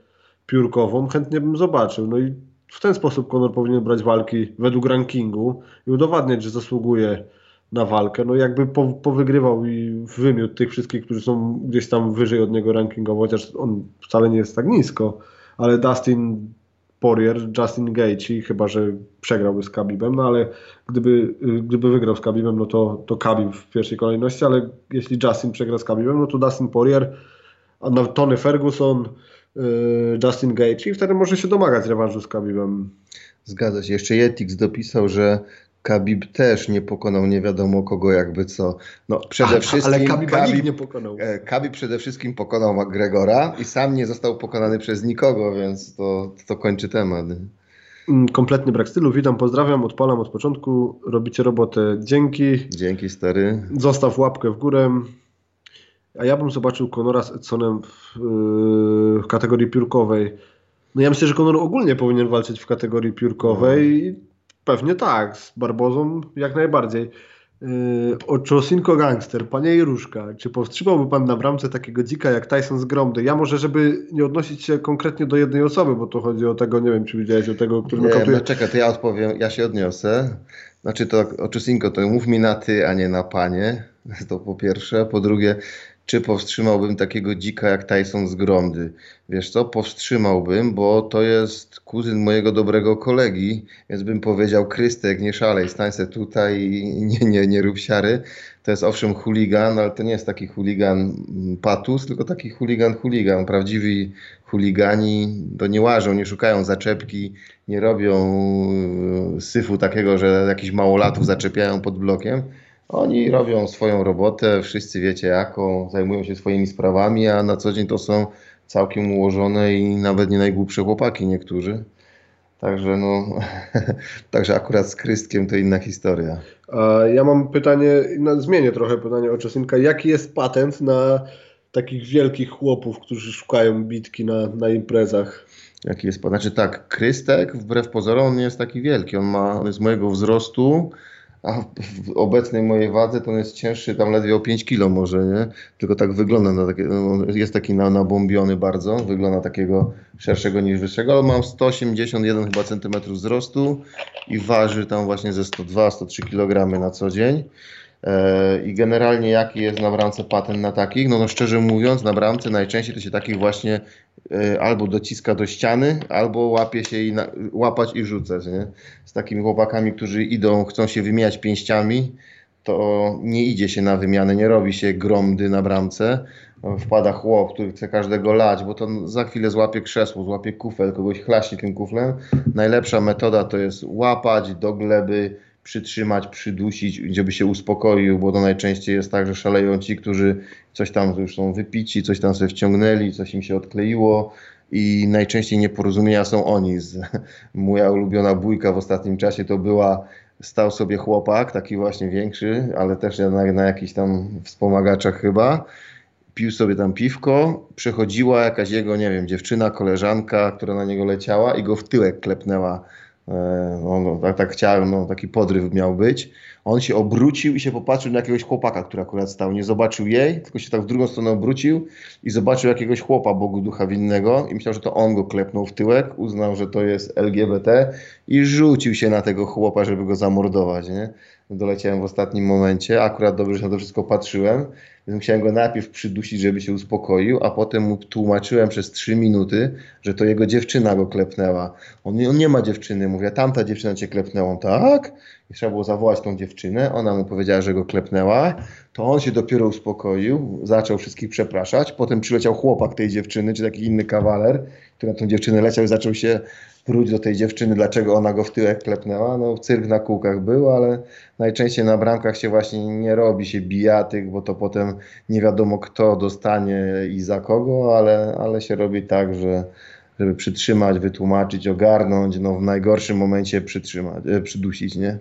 piórkową chętnie bym zobaczył. No i w ten sposób Conor powinien brać walki według rankingu i udowadniać, że zasługuje na walkę. No jakby po, powygrywał i wymiótł tych wszystkich, którzy są gdzieś tam wyżej od niego rankingowo, chociaż on wcale nie jest tak nisko, ale Dustin Poirier, Justin Gaethje, chyba że przegrałby z Khabibem, no ale gdyby, gdyby wygrał z Khabibem, no to, to Khabib w pierwszej kolejności, ale jeśli Justin przegra z Khabibem, no to Dustin Poirier, a Tony Ferguson, y, Justin Gaethje i wtedy może się domagać rewanżu z Khabibem. Zgadza się. Jeszcze Jetix dopisał, że Kabib też nie pokonał nie wiadomo kogo jakby co. No przede wszystkim ale Khabib nie pokonał. E, Kabib przede wszystkim pokonał McGregora i sam nie został pokonany przez nikogo, więc to, to kończy temat. Mm, kompletny brak stylu. Witam, pozdrawiam, odpalam od początku. Robicie robotę. Dzięki. Dzięki stary. Zostaw łapkę w górę. A ja bym zobaczył Conora z Edsonem w, yy, w kategorii piórkowej. No ja myślę, że Conor ogólnie powinien walczyć w kategorii piórkowej. No Pewnie tak, z Barbozą jak najbardziej. Yy, Oczosinko Gangster, panie Jeruszka, czy powstrzymałby pan na bramce takiego dzika jak Tyson z Gromdy? Ja może, żeby nie odnosić się konkretnie do jednej osoby, bo to chodzi o tego, nie wiem, czy widziałeś o tego, który Nie, no czekaj, to ja odpowiem, ja się odniosę. Znaczy to Oczusinko, to mów mi na ty, a nie na panie. To po pierwsze. Po drugie, czy powstrzymałbym takiego dzika jak Tyson z Gromdy? Wiesz co, powstrzymałbym, bo to jest kuzyn mojego dobrego kolegi, więc bym powiedział, Krystek, nie szalej, stań se tutaj i nie, nie, nie rób siary. To jest owszem chuligan, ale to nie jest taki chuligan patus, tylko taki chuligan chuligan. Prawdziwi chuligani to nie łażą, nie szukają zaczepki, nie robią syfu takiego, że jakichś małolatów zaczepiają pod blokiem. Oni robią swoją robotę, wszyscy wiecie jaką, zajmują się swoimi sprawami, a na co dzień to są całkiem ułożone i nawet nie najgłupsze chłopaki niektórzy. Także no, także akurat z Krystkiem to inna historia. A ja mam pytanie, no, zmienię trochę pytanie o Czosinka. Jaki jest patent na takich wielkich chłopów, którzy szukają bitki na, na imprezach? Jaki jest, znaczy tak, Krystek wbrew pozorom on nie jest taki wielki, on ma, on jest mojego wzrostu, a w obecnej mojej wadze to on jest cięższy tam ledwie o 5 kilo może, nie? Tylko tak wygląda na takie, no, jest taki na, nabombiony bardzo, wygląda takiego szerszego niż wyższego, ale mam 181 chyba centymetrów wzrostu i waży tam właśnie ze 102-103 kg na co dzień. E, I generalnie jaki jest na bramce patent na takich? No, no szczerze mówiąc, na bramce najczęściej to się takich właśnie albo dociska do ściany, albo łapie się i na, łapać i rzucać. Nie? Z takimi chłopakami, którzy idą, chcą się wymieniać pięściami, to nie idzie się na wymianę, nie robi się gromdy na bramce. Wpada chłop, który chce każdego lać, bo to za chwilę złapie krzesło, złapie kufel, kogoś chlaśnie tym kuflem. Najlepsza metoda to jest łapać do gleby, przytrzymać, przydusić, żeby się uspokoił, bo to najczęściej jest tak, że szaleją ci, którzy coś tam już są wypici, coś tam sobie wciągnęli, coś im się odkleiło i najczęściej nieporozumienia są oni. Moja ulubiona bójka w ostatnim czasie to była stał sobie chłopak, taki właśnie większy, ale też na, na jakichś tam wspomagaczach chyba. Pił sobie tam piwko, przechodziła jakaś jego, nie wiem, dziewczyna, koleżanka, która na niego leciała i go w tyłek klepnęła no, no, tak, tak chciałem, no, taki podryw miał być. On się obrócił i się popatrzył na jakiegoś chłopaka, który akurat stał. Nie zobaczył jej, tylko się tak w drugą stronę obrócił i zobaczył jakiegoś chłopa Bogu Ducha Winnego i myślał, że to on go klepnął w tyłek, uznał, że to jest LGBT i rzucił się na tego chłopa, żeby go zamordować. Nie? Doleciałem w ostatnim momencie, akurat dobrze, że na to wszystko patrzyłem, więc musiałem go najpierw przydusić, żeby się uspokoił, a potem mu tłumaczyłem przez trzy minuty, że to jego dziewczyna go klepnęła. On, on nie ma dziewczyny, mówię, tamta dziewczyna cię klepnęła. On, tak? I trzeba było zawołać tą dziewczynę, ona mu powiedziała, że go klepnęła, to on się dopiero uspokoił, zaczął wszystkich przepraszać, potem przyleciał chłopak tej dziewczyny, czy taki inny kawaler, który na tą dziewczynę leciał i zaczął się wróć do tej dziewczyny, dlaczego ona go w tyłek klepnęła. No cyrk na kółkach był, ale najczęściej na bramkach się właśnie nie robi się bijatyk, bo to potem nie wiadomo kto dostanie i za kogo, ale, ale się robi tak, że żeby przytrzymać, wytłumaczyć, ogarnąć, no w najgorszym momencie przytrzymać, e, przydusić, nie?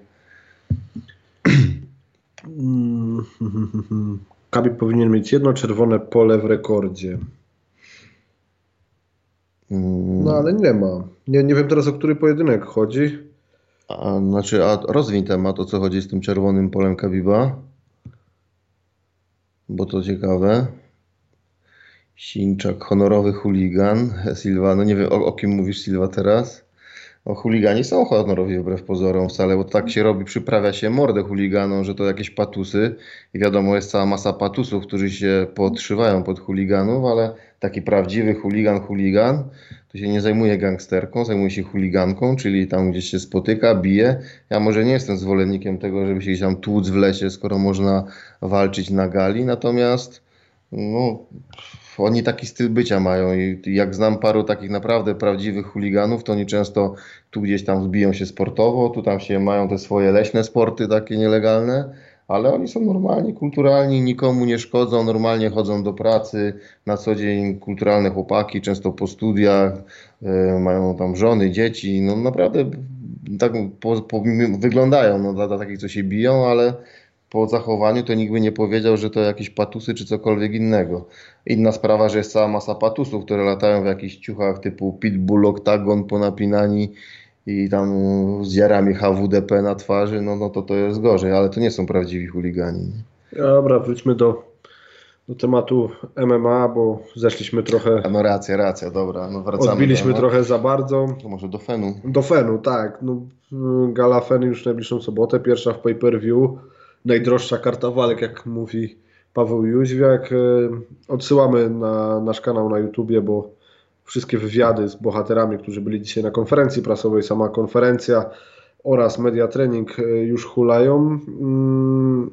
Kabib powinien mieć jedno czerwone pole w rekordzie. No ale nie ma. Nie, nie wiem teraz o który pojedynek chodzi. A, znaczy, a rozwiń temat, o co chodzi z tym czerwonym polem Kabiba. Bo to ciekawe. Sinczak, honorowy chuligan. Silva, no nie wiem, o, o kim mówisz Silva teraz? O chuligani są honorowi wbrew pozorom wcale, bo tak się robi, przyprawia się mordę chuliganom, że to jakieś patusy i wiadomo, jest cała masa patusów, którzy się podszywają pod chuliganów, ale taki prawdziwy chuligan, chuligan, to się nie zajmuje gangsterką, zajmuje się chuliganką, czyli tam gdzieś się spotyka, bije. Ja może nie jestem zwolennikiem tego, żeby się tam tłuc w lesie, skoro można walczyć na gali, natomiast no, oni taki styl bycia mają i jak znam paru takich naprawdę prawdziwych chuliganów, to oni często tu gdzieś tam zbiją się sportowo, tu tam się mają te swoje leśne sporty takie nielegalne, ale oni są normalni, kulturalni, nikomu nie szkodzą, normalnie chodzą do pracy, na co dzień kulturalne chłopaki, często po studiach, e, mają tam żony, dzieci, no naprawdę tak po, po, wyglądają no, dla, dla takich, co się biją, ale po zachowaniu to nikt by nie powiedział, że to jakieś patusy czy cokolwiek innego. Inna sprawa, że jest cała masa patusów, które latają w jakichś ciuchach typu Pitbull, Octagon, ponapinani i tam z jarami HWDP na twarzy, no, no to to jest gorzej, ale to nie są prawdziwi chuligani. Dobra, wróćmy do, do tematu MMA, bo zeszliśmy trochę, A no racja, racja, dobra, no wracamy. odbiliśmy do, trochę za bardzo. To może do Fenu. Do Fenu, tak. No, gala Fenu już najbliższą sobotę, pierwsza w pay-per-view, najdroższa karta walk, jak mówi Paweł Jóźwiak. Y, Odsyłamy na nasz kanał na YouTubie, bo wszystkie wywiady z bohaterami, którzy byli dzisiaj na konferencji prasowej, sama konferencja oraz media trening y, już hulają. Mm,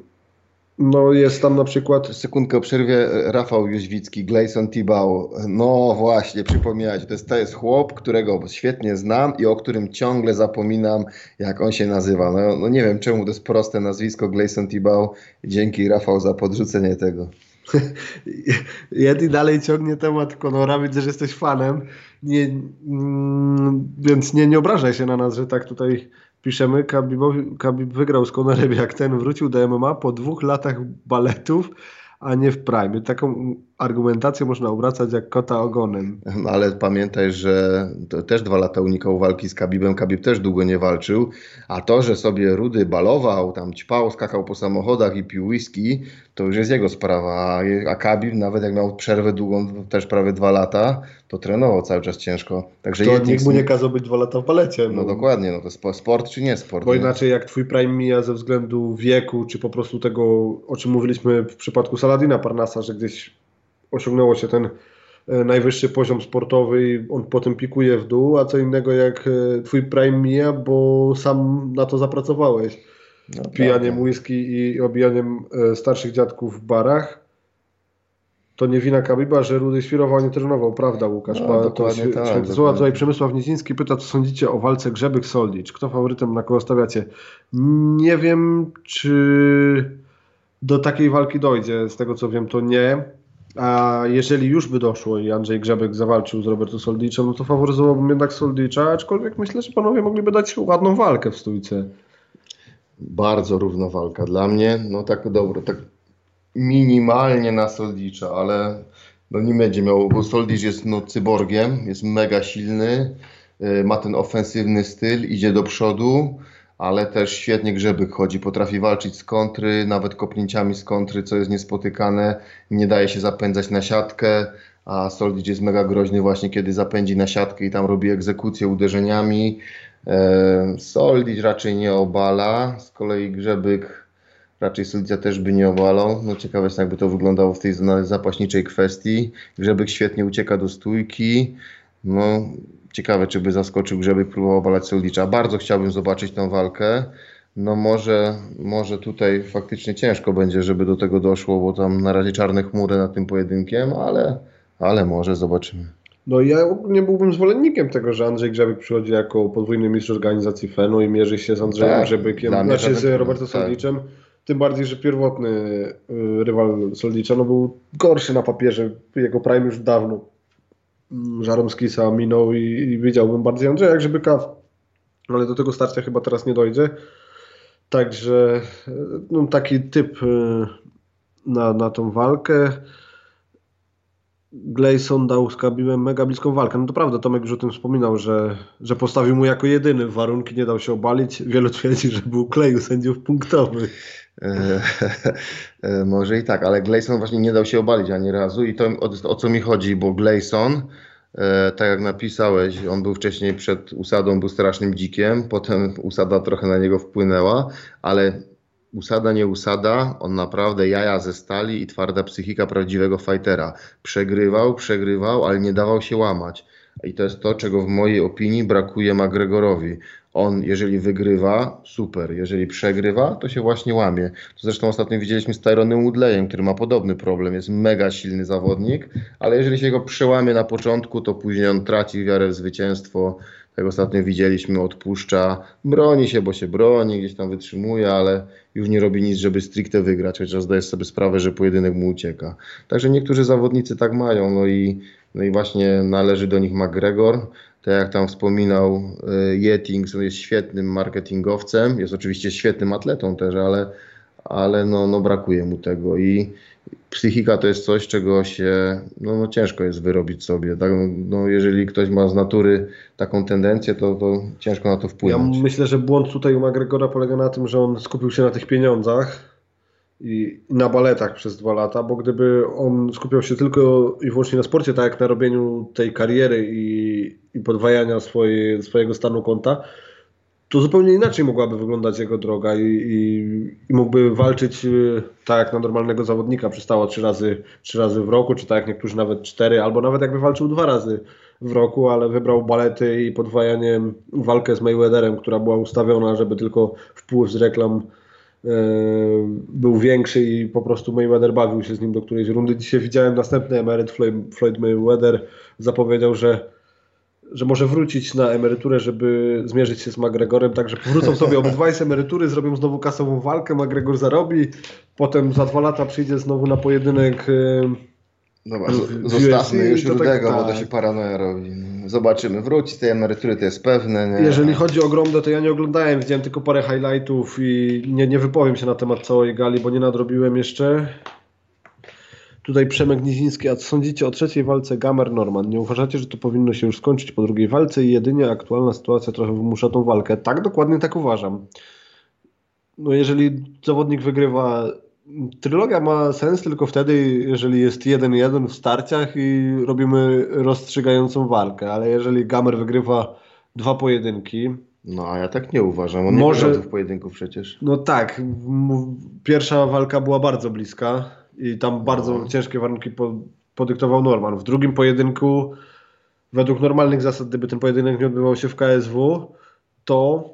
No jest tam na przykład Sekundkę o przerwie. Rafał Jóźwicki, Gleison Tibau. No właśnie, przypomniałeś. To jest, to jest chłop, którego świetnie znam i o którym ciągle zapominam, jak on się nazywa. No, no nie wiem, czemu to jest proste nazwisko Gleison Tibau. Dzięki Rafał za podrzucenie tego. Yeti dalej ciągnie temat Conora, widzę, że jesteś fanem, nie, mm, więc nie, nie obrażaj się na nas, że tak tutaj piszemy. Kabibowi, Kabib wygrał z Conorem jak ten, wrócił do MMA po dwóch latach baletów, a nie w prime. Taką argumentację można obracać jak kota ogonem. No, ale pamiętaj, że też dwa lata unikał walki z Kabibem. Kabib też długo nie walczył. A to, że sobie Rudy balował, tam ćpał, skakał po samochodach i pił whisky, to już jest jego sprawa. A, Kabib, nawet jak miał przerwę długą, też prawie dwa lata, to trenował cały czas ciężko. Także To nikt mu nie kazał być dwa lata w balecie. No dokładnie, no to spo- sport czy nie sport? Bo nie? inaczej jak twój prime mija ze względu wieku, czy po prostu tego, o czym mówiliśmy w przypadku Saladina Parnasa, że gdzieś osiągnęło się ten e, najwyższy poziom sportowy i on potem pikuje w dół, a co innego jak e, twój prime mija, bo sam na to zapracowałeś. No, Pijaniem tak. whisky i obijaniem e, starszych dziadków w barach. To nie wina Kabiba, że Rudy świrował, nie trenował, prawda Łukasz? No, to tak, dokładnie. Tutaj Przemysław Niziński pyta, co sądzicie o walce Grzebek-Soldicz? Kto faworytem, na kogo stawiacie? Nie wiem, czy do takiej walki dojdzie. Z tego co wiem, to nie. A jeżeli już by doszło i Andrzej Grzebek zawalczył z Roberto Soldiczem, no to faworyzowałbym jednak Soldicza, aczkolwiek myślę, że panowie mogliby dać ładną walkę w stójce. Bardzo równa walka dla mnie. No tak dobro, tak minimalnie na Soldicza, ale no nie będzie miał, bo Soldicz jest no, cyborgiem, jest mega silny, y, ma ten ofensywny styl, idzie do przodu, ale też świetnie grzebyk chodzi, potrafi walczyć z kontry, nawet kopnięciami z kontry, co jest niespotykane, nie daje się zapędzać na siatkę, a Soldicz jest mega groźny właśnie, kiedy zapędzi na siatkę i tam robi egzekucję uderzeniami. E, Soldicz raczej nie obala, z kolei Grzebyk raczej Soldicia też by nie obalał. No ciekawe jest jakby to wyglądało w tej zapaśniczej kwestii. Grzebyk świetnie ucieka do stójki. No ciekawe czy by zaskoczył Grzebyk, próbował obalać Soldicza. Bardzo chciałbym zobaczyć tą walkę. No może, może tutaj faktycznie ciężko będzie, żeby do tego doszło, bo tam na razie czarne chmury nad tym pojedynkiem, ale, ale może zobaczymy. No ja ogólnie byłbym zwolennikiem tego, że Andrzej Grzebek przychodzi jako podwójny mistrz organizacji FEN-u i mierzy się z Andrzejem Tak, mnie znaczy z żaden- Roberto tak. Tym bardziej, że pierwotny y, rywal Soldicza no, był gorszy na papierze. Jego prime już dawno Żaromskisa minął i, i widziałbym bardziej Andrzeja Grzebyka, ale do tego starcia chyba teraz nie dojdzie. Także y, no, taki typ y, na, na tą walkę. Gleison dał z Kabibem mega bliską walkę. No to prawda, Tomek już o tym wspominał, że, że postawił mu jako jedyny warunki, nie dał się obalić. Wielu twierdzi, że był kleju sędziów punktowych. E, może i tak, ale Gleison właśnie nie dał się obalić ani razu i to o, o co mi chodzi, bo Gleison, e, tak jak napisałeś, on był wcześniej przed usadą, był strasznym dzikiem, potem usada trochę na niego wpłynęła, ale usada nie usada, on naprawdę jaja ze stali i twarda psychika prawdziwego fightera. Przegrywał, przegrywał, ale nie dawał się łamać. I to jest to, czego w mojej opinii brakuje McGregorowi. On, jeżeli wygrywa, super. Jeżeli przegrywa, to się właśnie łamie. To zresztą ostatnio widzieliśmy z Tyronem Woodleyem, który ma podobny problem. Jest mega silny zawodnik, ale jeżeli się go przełamie na początku, to później on traci wiarę w zwycięstwo. Tak ostatnio widzieliśmy, odpuszcza, broni się, bo się broni, gdzieś tam wytrzymuje, ale już nie robi nic, żeby stricte wygrać, chociaż zdaje sobie sprawę, że pojedynek mu ucieka. Także niektórzy zawodnicy tak mają, no i, no i właśnie należy do nich McGregor. Tak jak tam wspominał y, Yetting, on jest świetnym marketingowcem, jest oczywiście świetnym atletą też, ale, ale no, no brakuje mu tego i psychika to jest coś, czego się no, no ciężko jest wyrobić sobie. Tak? No, jeżeli ktoś ma z natury taką tendencję, to, to ciężko na to Ja wpłynąć. myślę, że błąd tutaj u McGregora polega na tym, że on skupił się na tych pieniądzach na baletach przez dwa lata, bo gdyby on skupiał się tylko i wyłącznie na sporcie, tak jak na robieniu tej kariery i, i podwajania swojej, swojego stanu konta, to zupełnie inaczej mogłaby wyglądać jego droga i, i, i mógłby walczyć y, tak jak na normalnego zawodnika, przystało trzy razy, trzy razy w roku, czy tak jak niektórzy nawet cztery, albo nawet jakby walczył dwa razy w roku, ale wybrał balety i podwajanie walkę z Mayweatherem, która była ustawiona, żeby tylko wpływ z reklam był większy i po prostu Mayweather bawił się z nim do którejś rundy. Dzisiaj widziałem następny emeryt Floyd, Floyd Mayweather. Zapowiedział, że że może wrócić na emeryturę, żeby zmierzyć się z McGregorem, także powrócą sobie obydwaj z emerytury, zrobią znowu kasową walkę, McGregor zarobi, potem za dwa lata przyjdzie znowu na pojedynek e, Dobra, zostawmy już tak- Rudego, bo to tak. się paranoja robi. Zobaczymy. Wróci tej emerytury, to jest pewne. Nie? Jeżeli chodzi o Gromdę, to ja nie oglądałem, widziałem tylko parę highlightów i nie, nie wypowiem się na temat całej gali, bo nie nadrobiłem jeszcze. Tutaj Przemek Niziński, a co sądzicie o trzeciej walce Gamer-Norman? Nie uważacie, że to powinno się już skończyć po drugiej walce i jedynie aktualna sytuacja trochę wymusza tą walkę? Tak, dokładnie tak uważam. No jeżeli zawodnik wygrywa, trylogia ma sens tylko wtedy, jeżeli jest 1-1 w starciach i robimy rozstrzygającą walkę, ale jeżeli Gamer wygrywa dwa pojedynki, No a ja tak nie uważam. On Może- nie tych pojedynków przecież. no tak, pierwsza walka była bardzo bliska i tam bardzo No. ciężkie warunki po, podyktował Norman. W drugim pojedynku, według normalnych zasad, gdyby ten pojedynek nie odbywał się w KSW, to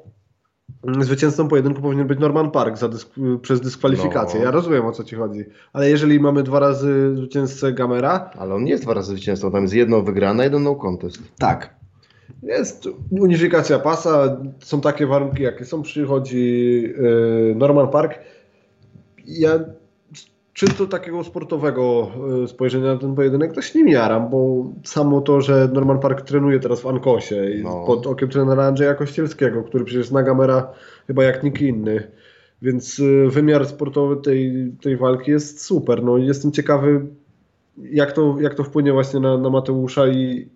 zwycięzcą pojedynku powinien być Norman Park dysk- przez dyskwalifikację. No. Ja rozumiem o co ci chodzi. Ale jeżeli mamy dwa razy zwycięzcę Gamera, Ale on nie jest dwa razy zwycięzcą. Tam jest jedno wygrane, jeden no contest. tak. Jest unifikacja pasa, są takie warunki, jakie są. Przychodzi yy, Norman Park. Ja czysto takiego sportowego yy, spojrzenia na ten pojedynek to się nim jaram, bo samo to, że Norman Park trenuje teraz w Ankosie i No. pod okiem trenera Andrzeja Kościelskiego, który przecież zna Gamera chyba jak nikt inny. Więc yy, wymiar sportowy tej, tej walki jest super. No, jestem ciekawy, jak to, jak to wpłynie właśnie na, na Mateusza i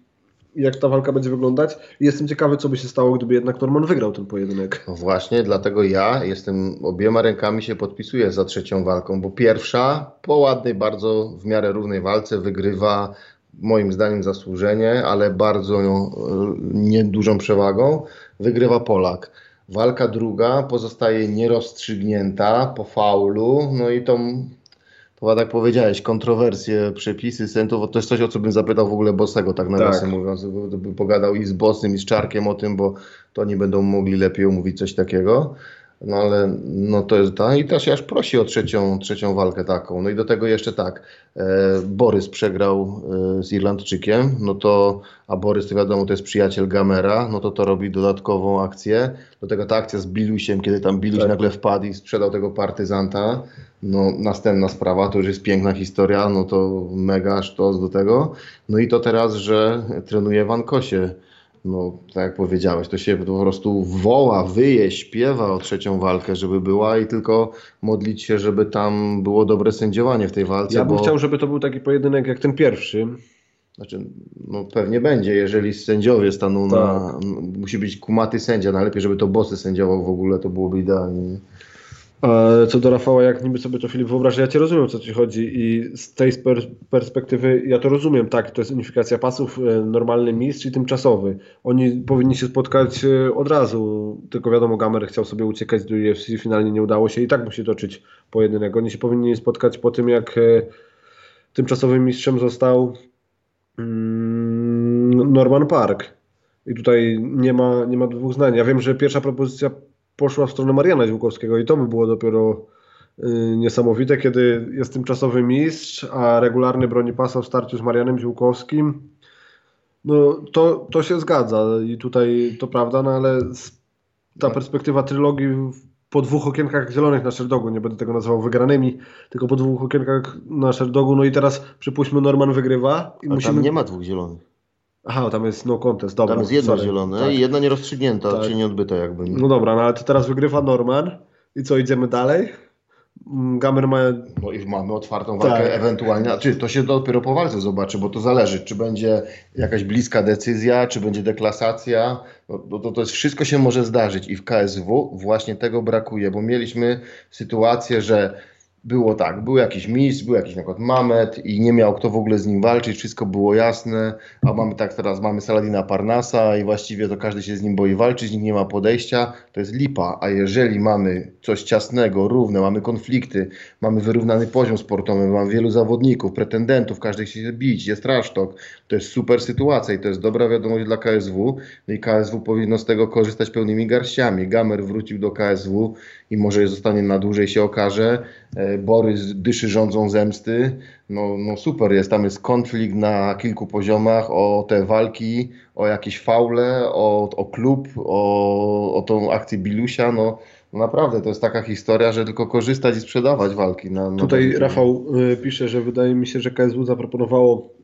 jak ta walka będzie wyglądać. Jestem ciekawy, co by się stało, gdyby jednak Norman wygrał ten pojedynek. No właśnie, dlatego ja jestem obiema rękami się podpisuję za trzecią walką, bo pierwsza po ładnej, bardzo w miarę równej walce wygrywa moim zdaniem zasłużenie, ale bardzo e, niedużą przewagą wygrywa Polak. Walka druga pozostaje nierozstrzygnięta po faulu, no i tą to tak powiedziałeś, kontrowersje, przepisy, sędziów, to jest coś, o co bym zapytał w ogóle Bossego, tak nawiasem Tak. mówiąc, by, by pogadał i z Bossem, i z Czarkiem o tym, bo to oni będą mogli lepiej omówić coś takiego. No ale no to jest ta i też aż prosi o trzecią, trzecią walkę taką. No i do tego jeszcze tak, e, Borys przegrał e, z Irlandczykiem, no to, a Borys to wiadomo to jest przyjaciel Gamera, no to to robi dodatkową akcję. Do tego ta akcja z Bilusiem, kiedy tam Biluś Tak. nagle wpadł i sprzedał tego partyzanta. No następna sprawa, to już jest piękna historia, no to mega sztos do tego. No i to teraz, że trenuje w Ankosie. No, tak jak powiedziałeś, to się po prostu woła, wyje, śpiewa o trzecią walkę, żeby była i tylko modlić się, żeby tam było dobre sędziowanie w tej walce. Ja bym bo, chciał, żeby to był taki pojedynek jak ten pierwszy. Znaczy, no pewnie będzie, jeżeli sędziowie staną Tak. na... Musi być kumaty sędzia, najlepiej, żeby to bossy sędziował w ogóle, to byłoby idealnie. Co do Rafała, jak niby sobie to Filip wyobraża, ja cię rozumiem, co ci chodzi i z tej perspektywy ja to rozumiem, tak, to jest unifikacja pasów, e, normalny mistrz i tymczasowy. Oni powinni się spotkać e, od razu, tylko wiadomo, Gamer chciał sobie uciekać do UFC, finalnie nie udało się i tak musi toczyć pojedynek. Oni się powinni spotkać po tym, jak e, tymczasowym mistrzem został mm, Norman Park. I tutaj nie ma, nie ma dwóch zdań. Ja wiem, że pierwsza propozycja poszła w stronę Mariana Ziółkowskiego i to by było dopiero y, niesamowite, kiedy jest tymczasowy mistrz, a regularny broni pasa w starciu z Marianem Ziółkowskim. No to, to się zgadza i tutaj to prawda, no ale ta No. perspektywa trylogii po dwóch okienkach zielonych na Sherdogu, nie będę tego nazywał wygranymi, tylko po dwóch okienkach na Sherdogu, no i teraz przypuśćmy Norman wygrywa i A musimy... tam nie ma dwóch zielonych. Aha, tam jest no contest, dobra. Tam jest jedno sorry. zielone Tak. i jedna nierozstrzygnięta, Tak. czy nieodbyta jakby. No dobra, no ale to teraz wygrywa Norman i co, idziemy dalej? Mm, Gamer ma No i mamy otwartą walkę Tak. ewentualnie, czy to się dopiero po walce zobaczy, bo to zależy, czy będzie jakaś bliska decyzja, czy będzie deklasacja, no, no to, to jest, wszystko się może zdarzyć i w KSW właśnie tego brakuje, bo mieliśmy sytuację, że było tak, był jakiś mistrz, był jakiś na przykład Mamet i nie miał kto w ogóle z nim walczyć, wszystko było jasne, a mamy tak teraz, mamy Saladina Parnasa i właściwie to każdy się z nim boi walczyć, nikt nie ma podejścia, to jest lipa, a jeżeli mamy coś ciasnego, równe, mamy konflikty, mamy wyrównany poziom sportowy, mamy wielu zawodników, pretendentów, każdy chce się bić, jest rasztok, to jest super sytuacja i to jest dobra wiadomość dla KSW no i KSW powinno z tego korzystać pełnymi garściami. Gamer wrócił do KSW i może zostanie na dłużej się okaże. E, Borys dyszy rządzą zemsty. No, no super jest, tam jest konflikt na kilku poziomach o te walki, o jakieś faule, o, o klub, o, o tą akcję Bilusia. No, no naprawdę to jest taka historia, że tylko korzystać i sprzedawać walki. Na, na Tutaj. Rafał y, pisze, że wydaje mi się, że KSW zaproponowało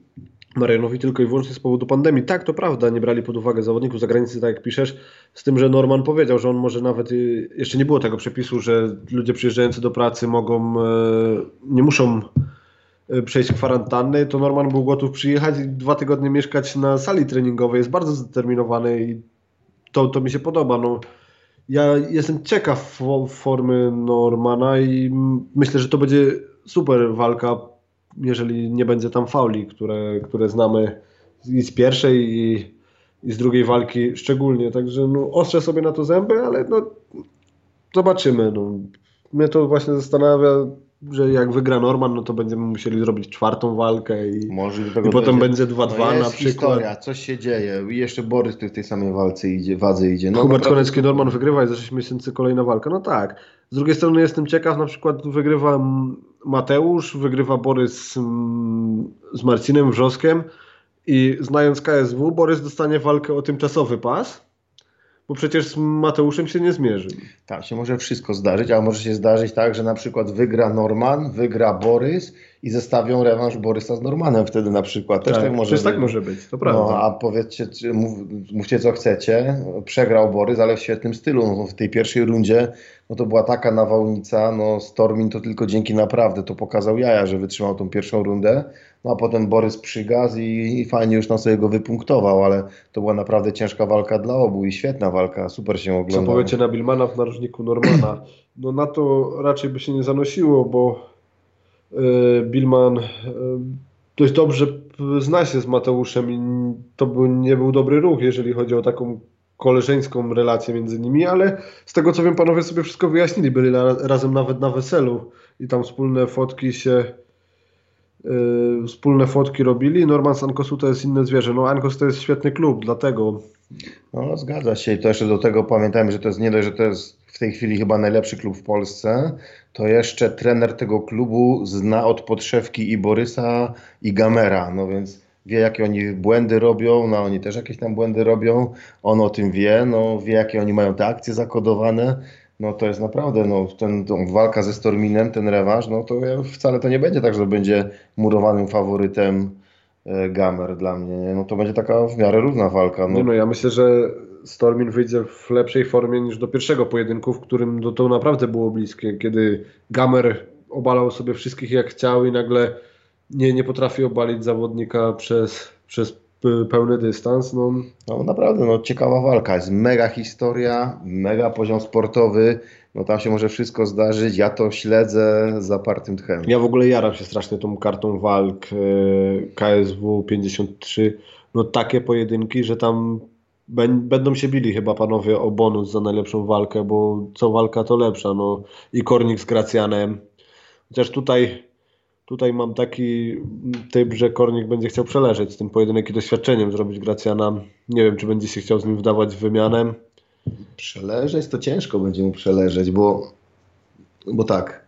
Marianowi tylko i wyłącznie z powodu pandemii. Tak, to prawda, nie brali pod uwagę zawodników zagranicy, tak jak piszesz, z tym, że Norman powiedział, że on może nawet, y, jeszcze nie było tego przepisu, że ludzie przyjeżdżający do pracy mogą, y, nie muszą y, przejść kwarantanny, to Norman był gotów przyjechać i dwa tygodnie mieszkać na sali treningowej, jest bardzo zdeterminowany i to, to mi się podoba. No, ja jestem ciekaw fo- formy Normana i myślę, że to będzie super walka, jeżeli nie będzie tam fauli, które, które znamy i z pierwszej i, i z drugiej walki szczególnie. Także no, ostrzę sobie na to zęby, ale no, zobaczymy. No. Mnie to właśnie zastanawia, że jak wygra Norman, no to będziemy musieli zrobić czwartą walkę i, i potem będzie 2-2 no na przykład. historia, coś się dzieje i jeszcze Borys w tej samej walce idzie, wadze idzie. No, Hubert Konecki. Norman wygrywa i za 6 miesięcy kolejna walka. No tak. Z drugiej strony jestem ciekaw, na przykład wygrywa Mateusz, wygrywa Borys z Marcinem Wrzoskiem i znając KSW, Borys dostanie walkę o tymczasowy pas, bo przecież z Mateuszem się nie zmierzy. Tak, się może wszystko zdarzyć, a może się zdarzyć tak, że na przykład wygra Norman, wygra Borys i zestawią rewanż Borysa z Normanem wtedy na przykład. Też tak, może Też tak być. może być, to prawda. No, a powiedzcie, mów, mówcie co chcecie. Przegrał Borys, ale w świetnym stylu. No, w tej pierwszej rundzie no, to była taka nawałnica. No, Stormin to tylko dzięki naprawdę to pokazał jaja, że wytrzymał tą pierwszą rundę. No a potem Borys przygaz i, i fajnie już tam sobie go wypunktował, ale to była naprawdę ciężka walka dla obu i świetna walka. Super się Co oglądało. powiecie na Bilmana w narożniku Normana? No na to raczej by się nie zanosiło, bo e, Bilman e, dość dobrze zna się z Mateuszem i to był, nie był dobry ruch, jeżeli chodzi o taką koleżeńską relację między nimi, ale z tego co wiem, panowie sobie wszystko wyjaśnili, byli ra, razem nawet na weselu i tam wspólne fotki się e, wspólne fotki robili. Norman z Ankosu to jest inne zwierzę. No Ankos to jest świetny klub, dlatego No, zgadza się. I to jeszcze do tego pamiętajmy, że to jest nie dość, że to jest w tej chwili chyba najlepszy klub w Polsce, to jeszcze trener tego klubu zna od podszewki i Borysa, i Gamera. No więc wie, jakie oni błędy robią, no oni też jakieś tam błędy robią. On o tym wie, no wie, jakie oni mają te akcje zakodowane. No to jest naprawdę, no ten, tą walka ze Storminem, ten rewanż, no to ja, wcale to nie będzie tak, że będzie murowanym faworytem e, Gamer dla mnie. Nie? No to będzie taka w miarę równa walka. No, Nie no, ja myślę, że Stormin wyjdzie w lepszej formie niż do pierwszego pojedynku, w którym to, to naprawdę było bliskie, kiedy Gamer obalał sobie wszystkich jak chciał i nagle nie, nie potrafi obalić zawodnika przez, przez pełny dystans. No, No naprawdę, no ciekawa walka, jest mega historia, mega poziom sportowy, no tam się może wszystko zdarzyć, ja to śledzę z zapartym tchem. ja w ogóle jaram się strasznie tą kartą walk e, KSW 53. No takie pojedynki, że tam bę- będą się bili chyba panowie o bonus za najlepszą walkę, bo co walka to lepsza. No i Kornik z Gracjanem. Chociaż tutaj, tutaj mam taki typ, że Kornik będzie chciał przeleżeć ten pojedynek i doświadczeniem zrobić Gracjana. Nie wiem, czy będzie się chciał z nim wdawać w wymianę. Przeleżeć to ciężko będzie mu przeleżeć, bo, bo tak,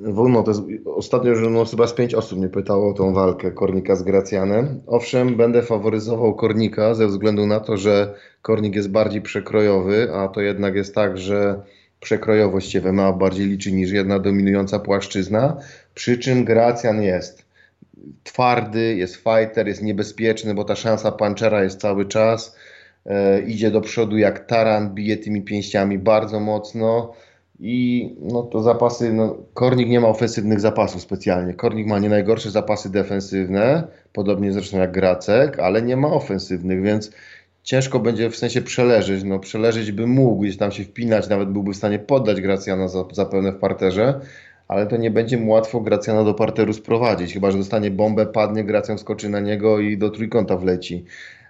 wolno to jest, ostatnio już no, chyba z pięć osób mnie pytało o tą walkę Kornika z Gracjanem. Owszem, będę faworyzował Kornika ze względu na to, że Kornik jest bardziej przekrojowy, a to jednak jest tak, że przekrojowość się w MMA bardziej liczy niż jedna dominująca płaszczyzna, przy czym Gracjan jest twardy, jest fighter, jest niebezpieczny, bo ta szansa punchera jest cały czas. E, idzie do przodu jak taran, bije tymi pięściami bardzo mocno. I no to zapasy, no, Kornik nie ma ofensywnych zapasów specjalnie. Kornik ma nie najgorsze zapasy defensywne, podobnie zresztą jak Gracek, ale nie ma ofensywnych, więc ciężko będzie w sensie przeleżeć. No, przeleżeć by mógł, gdzieś tam się wpinać, nawet byłby w stanie poddać Gracjana za, zapewne w parterze, ale to nie będzie mu łatwo Gracjana do parteru sprowadzić, chyba że dostanie bombę, padnie, Gracjan skoczy na niego i do trójkąta wleci.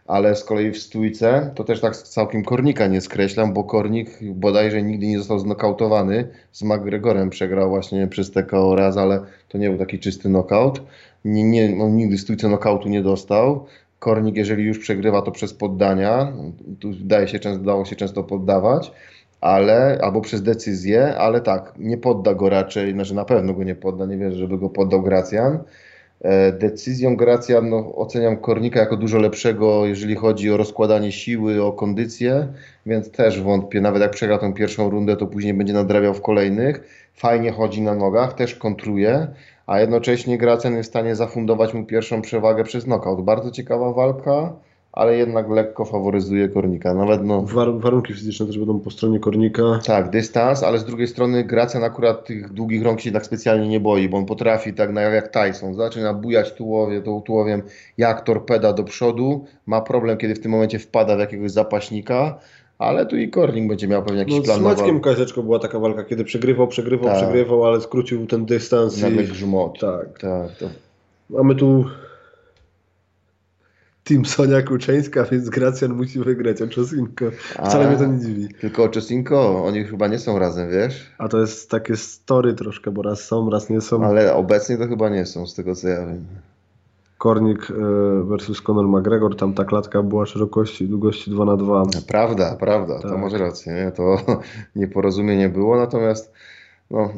Ale z kolei w stójce to też tak całkiem Kornika nie skreślam, bo Kornik bodajże nigdy nie został znokautowany. Z McGregorem przegrał właśnie przez TKO raz, ale to nie był taki czysty knockout. Nie, nie, on nigdy w stójce knockoutu nie dostał. Kornik, jeżeli już przegrywa, to przez poddania. Tu daje się, dało się często poddawać ale albo przez decyzję, ale tak, nie podda go raczej, znaczy na pewno go nie podda, nie wierzę, żeby go poddał Gracjan. E, decyzją Gracjan no, oceniam Kornika jako dużo lepszego, jeżeli chodzi o rozkładanie siły, o kondycję, więc też wątpię, nawet jak przegra tą pierwszą rundę, to później będzie nadrabiał w kolejnych. Fajnie chodzi na nogach, też kontruje, a jednocześnie Gracjan jest w stanie zafundować mu pierwszą przewagę przez knockout. Bardzo ciekawa walka ale jednak lekko faworyzuje Kornika. Nawet no, War, warunki fizyczne też będą po stronie Kornika. tak, dystans, ale z drugiej strony Gracjan akurat tych długich rąk się tak specjalnie nie boi, bo on potrafi tak na, jak Tyson, zaczyna bujać tułowie, to tułowiem jak torpeda do przodu, ma problem, kiedy w tym momencie wpada w jakiegoś zapaśnika, ale tu i Kornik będzie miał pewnie jakiś No, plan z walkę. Kajzeczko była taka walka, kiedy przegrywał, przegrywał, Tak. przegrywał, ale skrócił ten dystans. Nagle I... grzmot. Tak. tak to Mamy tu Team Sonia Kuczeńska, więc Gracjan musi wygrać, a Czosinko. Wcale A. mnie to nie dziwi. Tylko Czesinko, oni chyba nie są razem, wiesz? A to jest takie story troszkę, bo raz są, raz nie są. Ale obecnie to chyba nie są, z tego co ja wiem. Kornik e, versus Conor McGregor, tam ta klatka była szerokości, długości 2 na 2 Prawda, prawda, to Tak. masz rację, nie? to nieporozumienie było, natomiast no,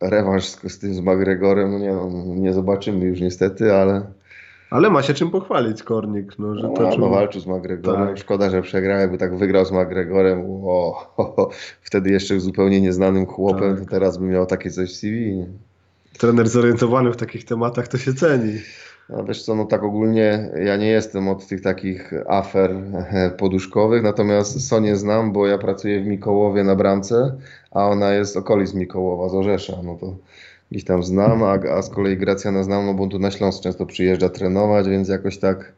rewanż z, z tym z McGregorem, no nie, no, nie zobaczymy już niestety, ale Ale ma się czym pochwalić Kornik, no, że no, to czym... no, walczył z McGregorem, Tak. szkoda, że przegrał, jakby tak wygrał z McGregorem, o, wtedy jeszcze zupełnie nieznanym chłopem, Tak. to teraz by miał takie coś w CV. nie? Trener zorientowany w takich tematach to się ceni. No wiesz co, no tak ogólnie ja nie jestem od tych takich afer poduszkowych, natomiast Sonię znam, bo ja pracuję w Mikołowie na bramce, a ona jest okolic Mikołowa, z Orzesza, no to gdzieś tam znam, a, a z kolei Gracjana znam, no bo on tu na Śląsk często przyjeżdża trenować, więc jakoś tak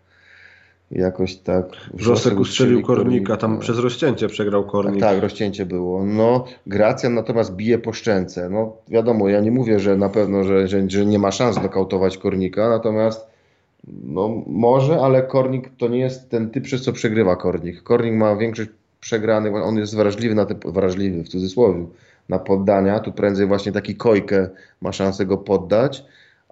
jakoś tak... Wrzosek ustrzelił Kornika, tam no. przez rozcięcie przegrał Tak, Kornik. tak, rozcięcie było. No, Gracjan natomiast bije po szczęce. No, wiadomo, ja nie mówię, że na pewno, że, że, że nie ma szans nokautować Kornika, natomiast no, może, ale Kornik to nie jest ten typ, przez co przegrywa Kornik. Kornik ma większość przegranych, on jest wrażliwy na te, wrażliwy w cudzysłowie, na poddania. Tu prędzej właśnie taki Kojkę ma szansę go poddać.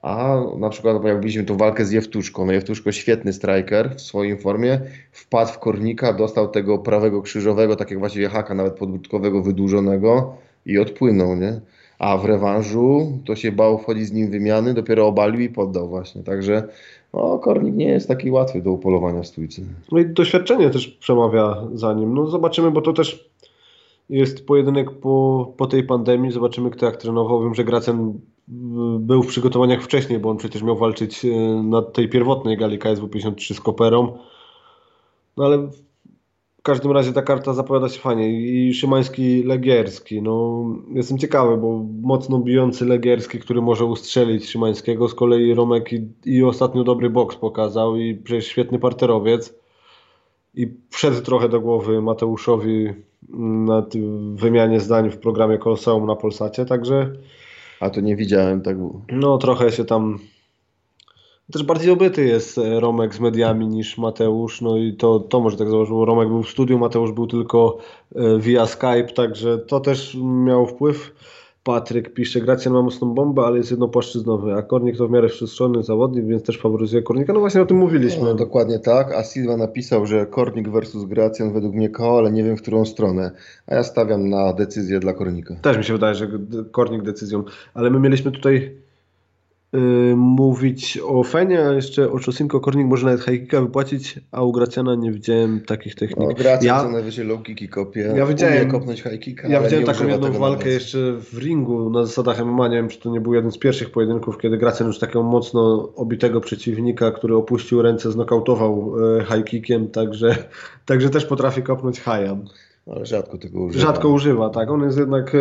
A na przykład jak widzieliśmy tą walkę z Jewtuszką, no Jewtuszko świetny striker w swoim formie, wpadł w kornika, dostał tego prawego krzyżowego, takiego właściwie haka nawet podbródkowego wydłużonego i odpłynął, nie? A w rewanżu to się bał wchodzić z nim wymiany, dopiero obalił i poddał właśnie. Także no, kornik nie jest taki łatwy do upolowania w stójce. No i doświadczenie też przemawia za nim. No zobaczymy, bo to też jest pojedynek po, po tej pandemii. Zobaczymy, kto jak trenował. Wiem, że Gracjan y, był w przygotowaniach wcześniej, bo on przecież miał walczyć y, na tej pierwotnej gali KSW 53 z Koperą. No ale w każdym razie ta karta zapowiada się fajnie. I Szymański Legierski. No, jestem ciekawy, bo mocno bijący Legierski, który może ustrzelić Szymańskiego. Z kolei Romek i, i ostatnio dobry boks pokazał i przecież świetny parterowiec. I wszedł trochę do głowy Mateuszowi na wymianie zdań w programie Koloseum na Polsacie, także A to nie widziałem tak. no trochę się tam też bardziej obyty jest e, Romek z mediami niż Mateusz, no i to, to może tak założyło. Romek był w studiu, Mateusz był tylko e, via Skype, także to też miało wpływ. Patryk pisze, Gracjan ma mocną bombę, ale jest jednopłaszczyznowy, a Kornik to w miarę wszechstronny zawodnik, więc też faworyzuje Kornika. No właśnie o tym mówiliśmy. No, dokładnie tak, a Silva napisał, że Kornik versus Gracjan według mnie KO, ale nie wiem w którą stronę. A ja stawiam na decyzję dla Kornika. Też mi się wydaje, że Kornik decyzją. Ale my mieliśmy tutaj mówić o Fenie, a jeszcze o Czosinko. Kornik może nawet high wypłacić, a u Gracjana nie widziałem takich technik. No, Gracjan ja, co najwyżej low kicki kopie. Ja widziałem- kopnąć high kicka, ja widziałem taką jedną walkę jeszcze w ringu na zasadach MMA. Nie wiem, czy to nie był jeden z pierwszych pojedynków, kiedy Gracjan już takiego mocno obitego przeciwnika, który opuścił ręce, znokautował e, high kickiem, także, także też potrafi kopnąć highem. Ale rzadko tego używa. rzadko używa, tak. On jest jednak e,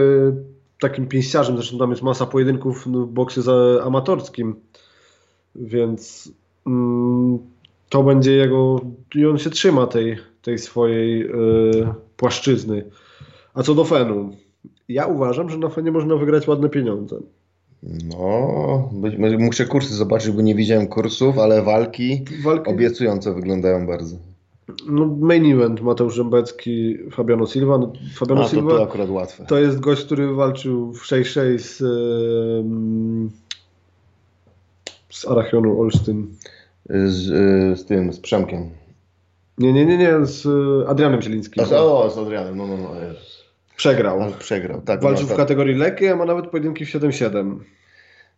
takim pięściarzem, zresztą tam jest masa pojedynków no, w boksie amatorskim, więc mm, to będzie jego, i on się trzyma tej, tej swojej e, płaszczyzny. A co do Fenu, ja uważam, że na Fenie można wygrać ładne pieniądze. No, być, muszę kursy zobaczyć, bo nie widziałem kursów, ale walki Walki, obiecująco wyglądają bardzo. No, main event Mateusz Rzębecki, Fabiano Silva. No, Fabiano A, to, Silva to akurat łatwe. to jest gość, który walczył w 6-6 z, z Arachionu Olsztyn. Z, y, z tym, z Przemkiem. Nie, nie, nie, nie, z e, Adrianem Zielińskim. A, o, z Adrianem, no, no, no. Przegrał. Przegrał, tak. Walczył no, w kategorii lekkiej, a ma nawet pojedynki w 7-7.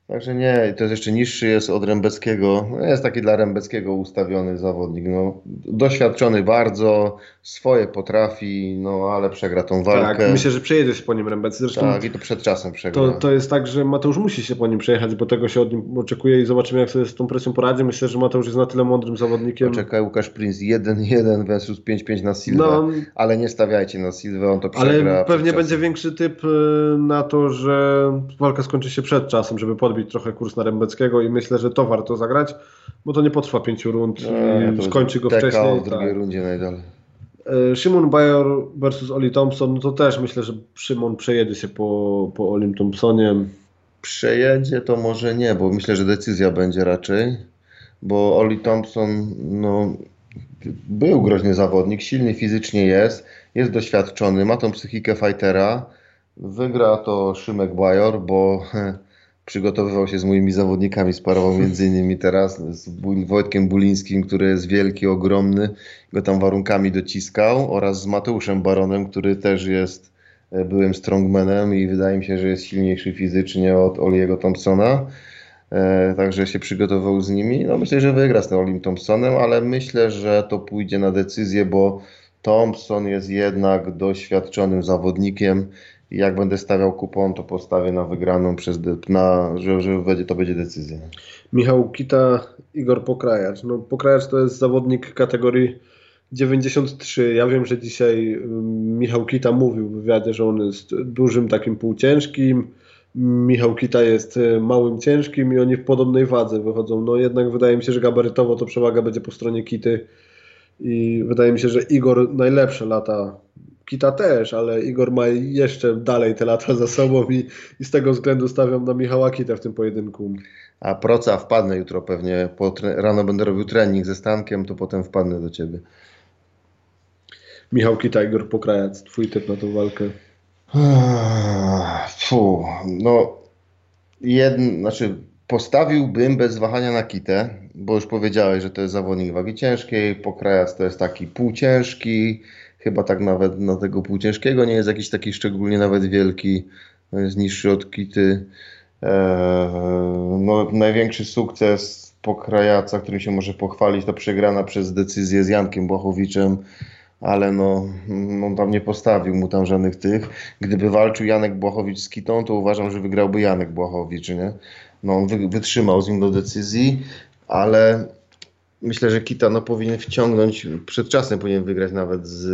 Także nie, to jest jeszcze niższy jest od Rębeckiego. No, jest taki dla Rębeckiego ustawiony zawodnik. No, doświadczony bardzo, swoje potrafi, no ale przegra tą walkę. Tak, myślę, że przejedzie się po nim Rębec. Zresztą Tak, i to przed czasem przegra. to, to jest tak, że Mateusz musi się po nim przejechać, bo tego się od nim oczekuje i zobaczymy, jak sobie z tą presją poradzi. Myślę, że Mateusz jest na tyle mądrym zawodnikiem. Poczekaj, Łukasz Prince 1-1 versus 5-5 na Silvę. No, Ale nie stawiajcie na Silvę, on to przegra. ale pewnie będzie większy typ y, na to, że walka skończy się przed czasem, żeby podbić trochę kurs na Rębeckiego i myślę, że to warto zagrać, bo to nie potrwa pięciu rund Nie, i skończy go wcześniej. w drugiej tak. rundzie najdalej. E, Szymon Bajor versus Oli Thompson, no to też myślę, że Szymon przejedzie się po, po Olim Thompsonie. Przejedzie to może nie, bo myślę, że decyzja będzie raczej, bo Oli Thompson no, był groźny zawodnik, silny fizycznie jest, jest doświadczony, ma tą psychikę fightera. Wygra to Szymek Bajor, bo przygotowywał się z moimi zawodnikami, sparował między innymi teraz z Wojtkiem Bulińskim, który jest wielki, ogromny, go tam warunkami dociskał oraz z Mateuszem Baronem, który też jest e, byłym strongmanem i wydaje mi się, że jest silniejszy fizycznie od Oliego Thompsona. E, także się przygotował z nimi. No myślę, że wygra z tym Olim Thompsonem, ale myślę, że to pójdzie na decyzję, bo Thompson jest jednak doświadczonym zawodnikiem. Jak będę stawiał kupon, to postawię na wygraną przez na, że, że będzie, to będzie decyzja. Michał Kita, Igor Pokrajacz. No, Pokrajacz to jest zawodnik kategorii 93. Ja wiem, że dzisiaj ym, Michał Kita mówił w wywiadzie, że on jest dużym takim półciężkim. Michał Kita jest y, małym ciężkim i oni w podobnej wadze wychodzą. No jednak wydaje mi się, że gabarytowo to przewaga będzie po stronie Kity i wydaje mi się, że Igor najlepsze lata. Kita też, ale Igor ma jeszcze dalej te lata za sobą i, i z tego względu stawiam na Michała Kitę w tym pojedynku. A proca wpadnę jutro pewnie. Po rano będę robił trening ze Stankiem, to potem wpadnę do ciebie. Michał Kita, Igor Pokrajac, twój typ na tą walkę. Fu, no jedn, znaczy postawiłbym bez wahania na kitę, bo już powiedziałeś, że to jest zawodnik wagi ciężkiej, pokrajac to jest taki półciężki, chyba tak nawet na tego półciężkiego nie jest jakiś taki szczególnie nawet wielki, jest niższy od kity. Eee, no, największy sukces pokrajaca, którym się może pochwalić, to przegrana przez decyzję z Jankiem Błachowiczem ale no, mm, on tam nie postawił mu tam żadnych tych. Gdyby walczył Janek Błachowicz z Kitą, to uważam, że wygrałby Janek Błachowicz, nie? No on wy, wytrzymał z nim do decyzji, ale myślę, że Kita no, powinien wciągnąć, przed czasem powinien wygrać nawet z,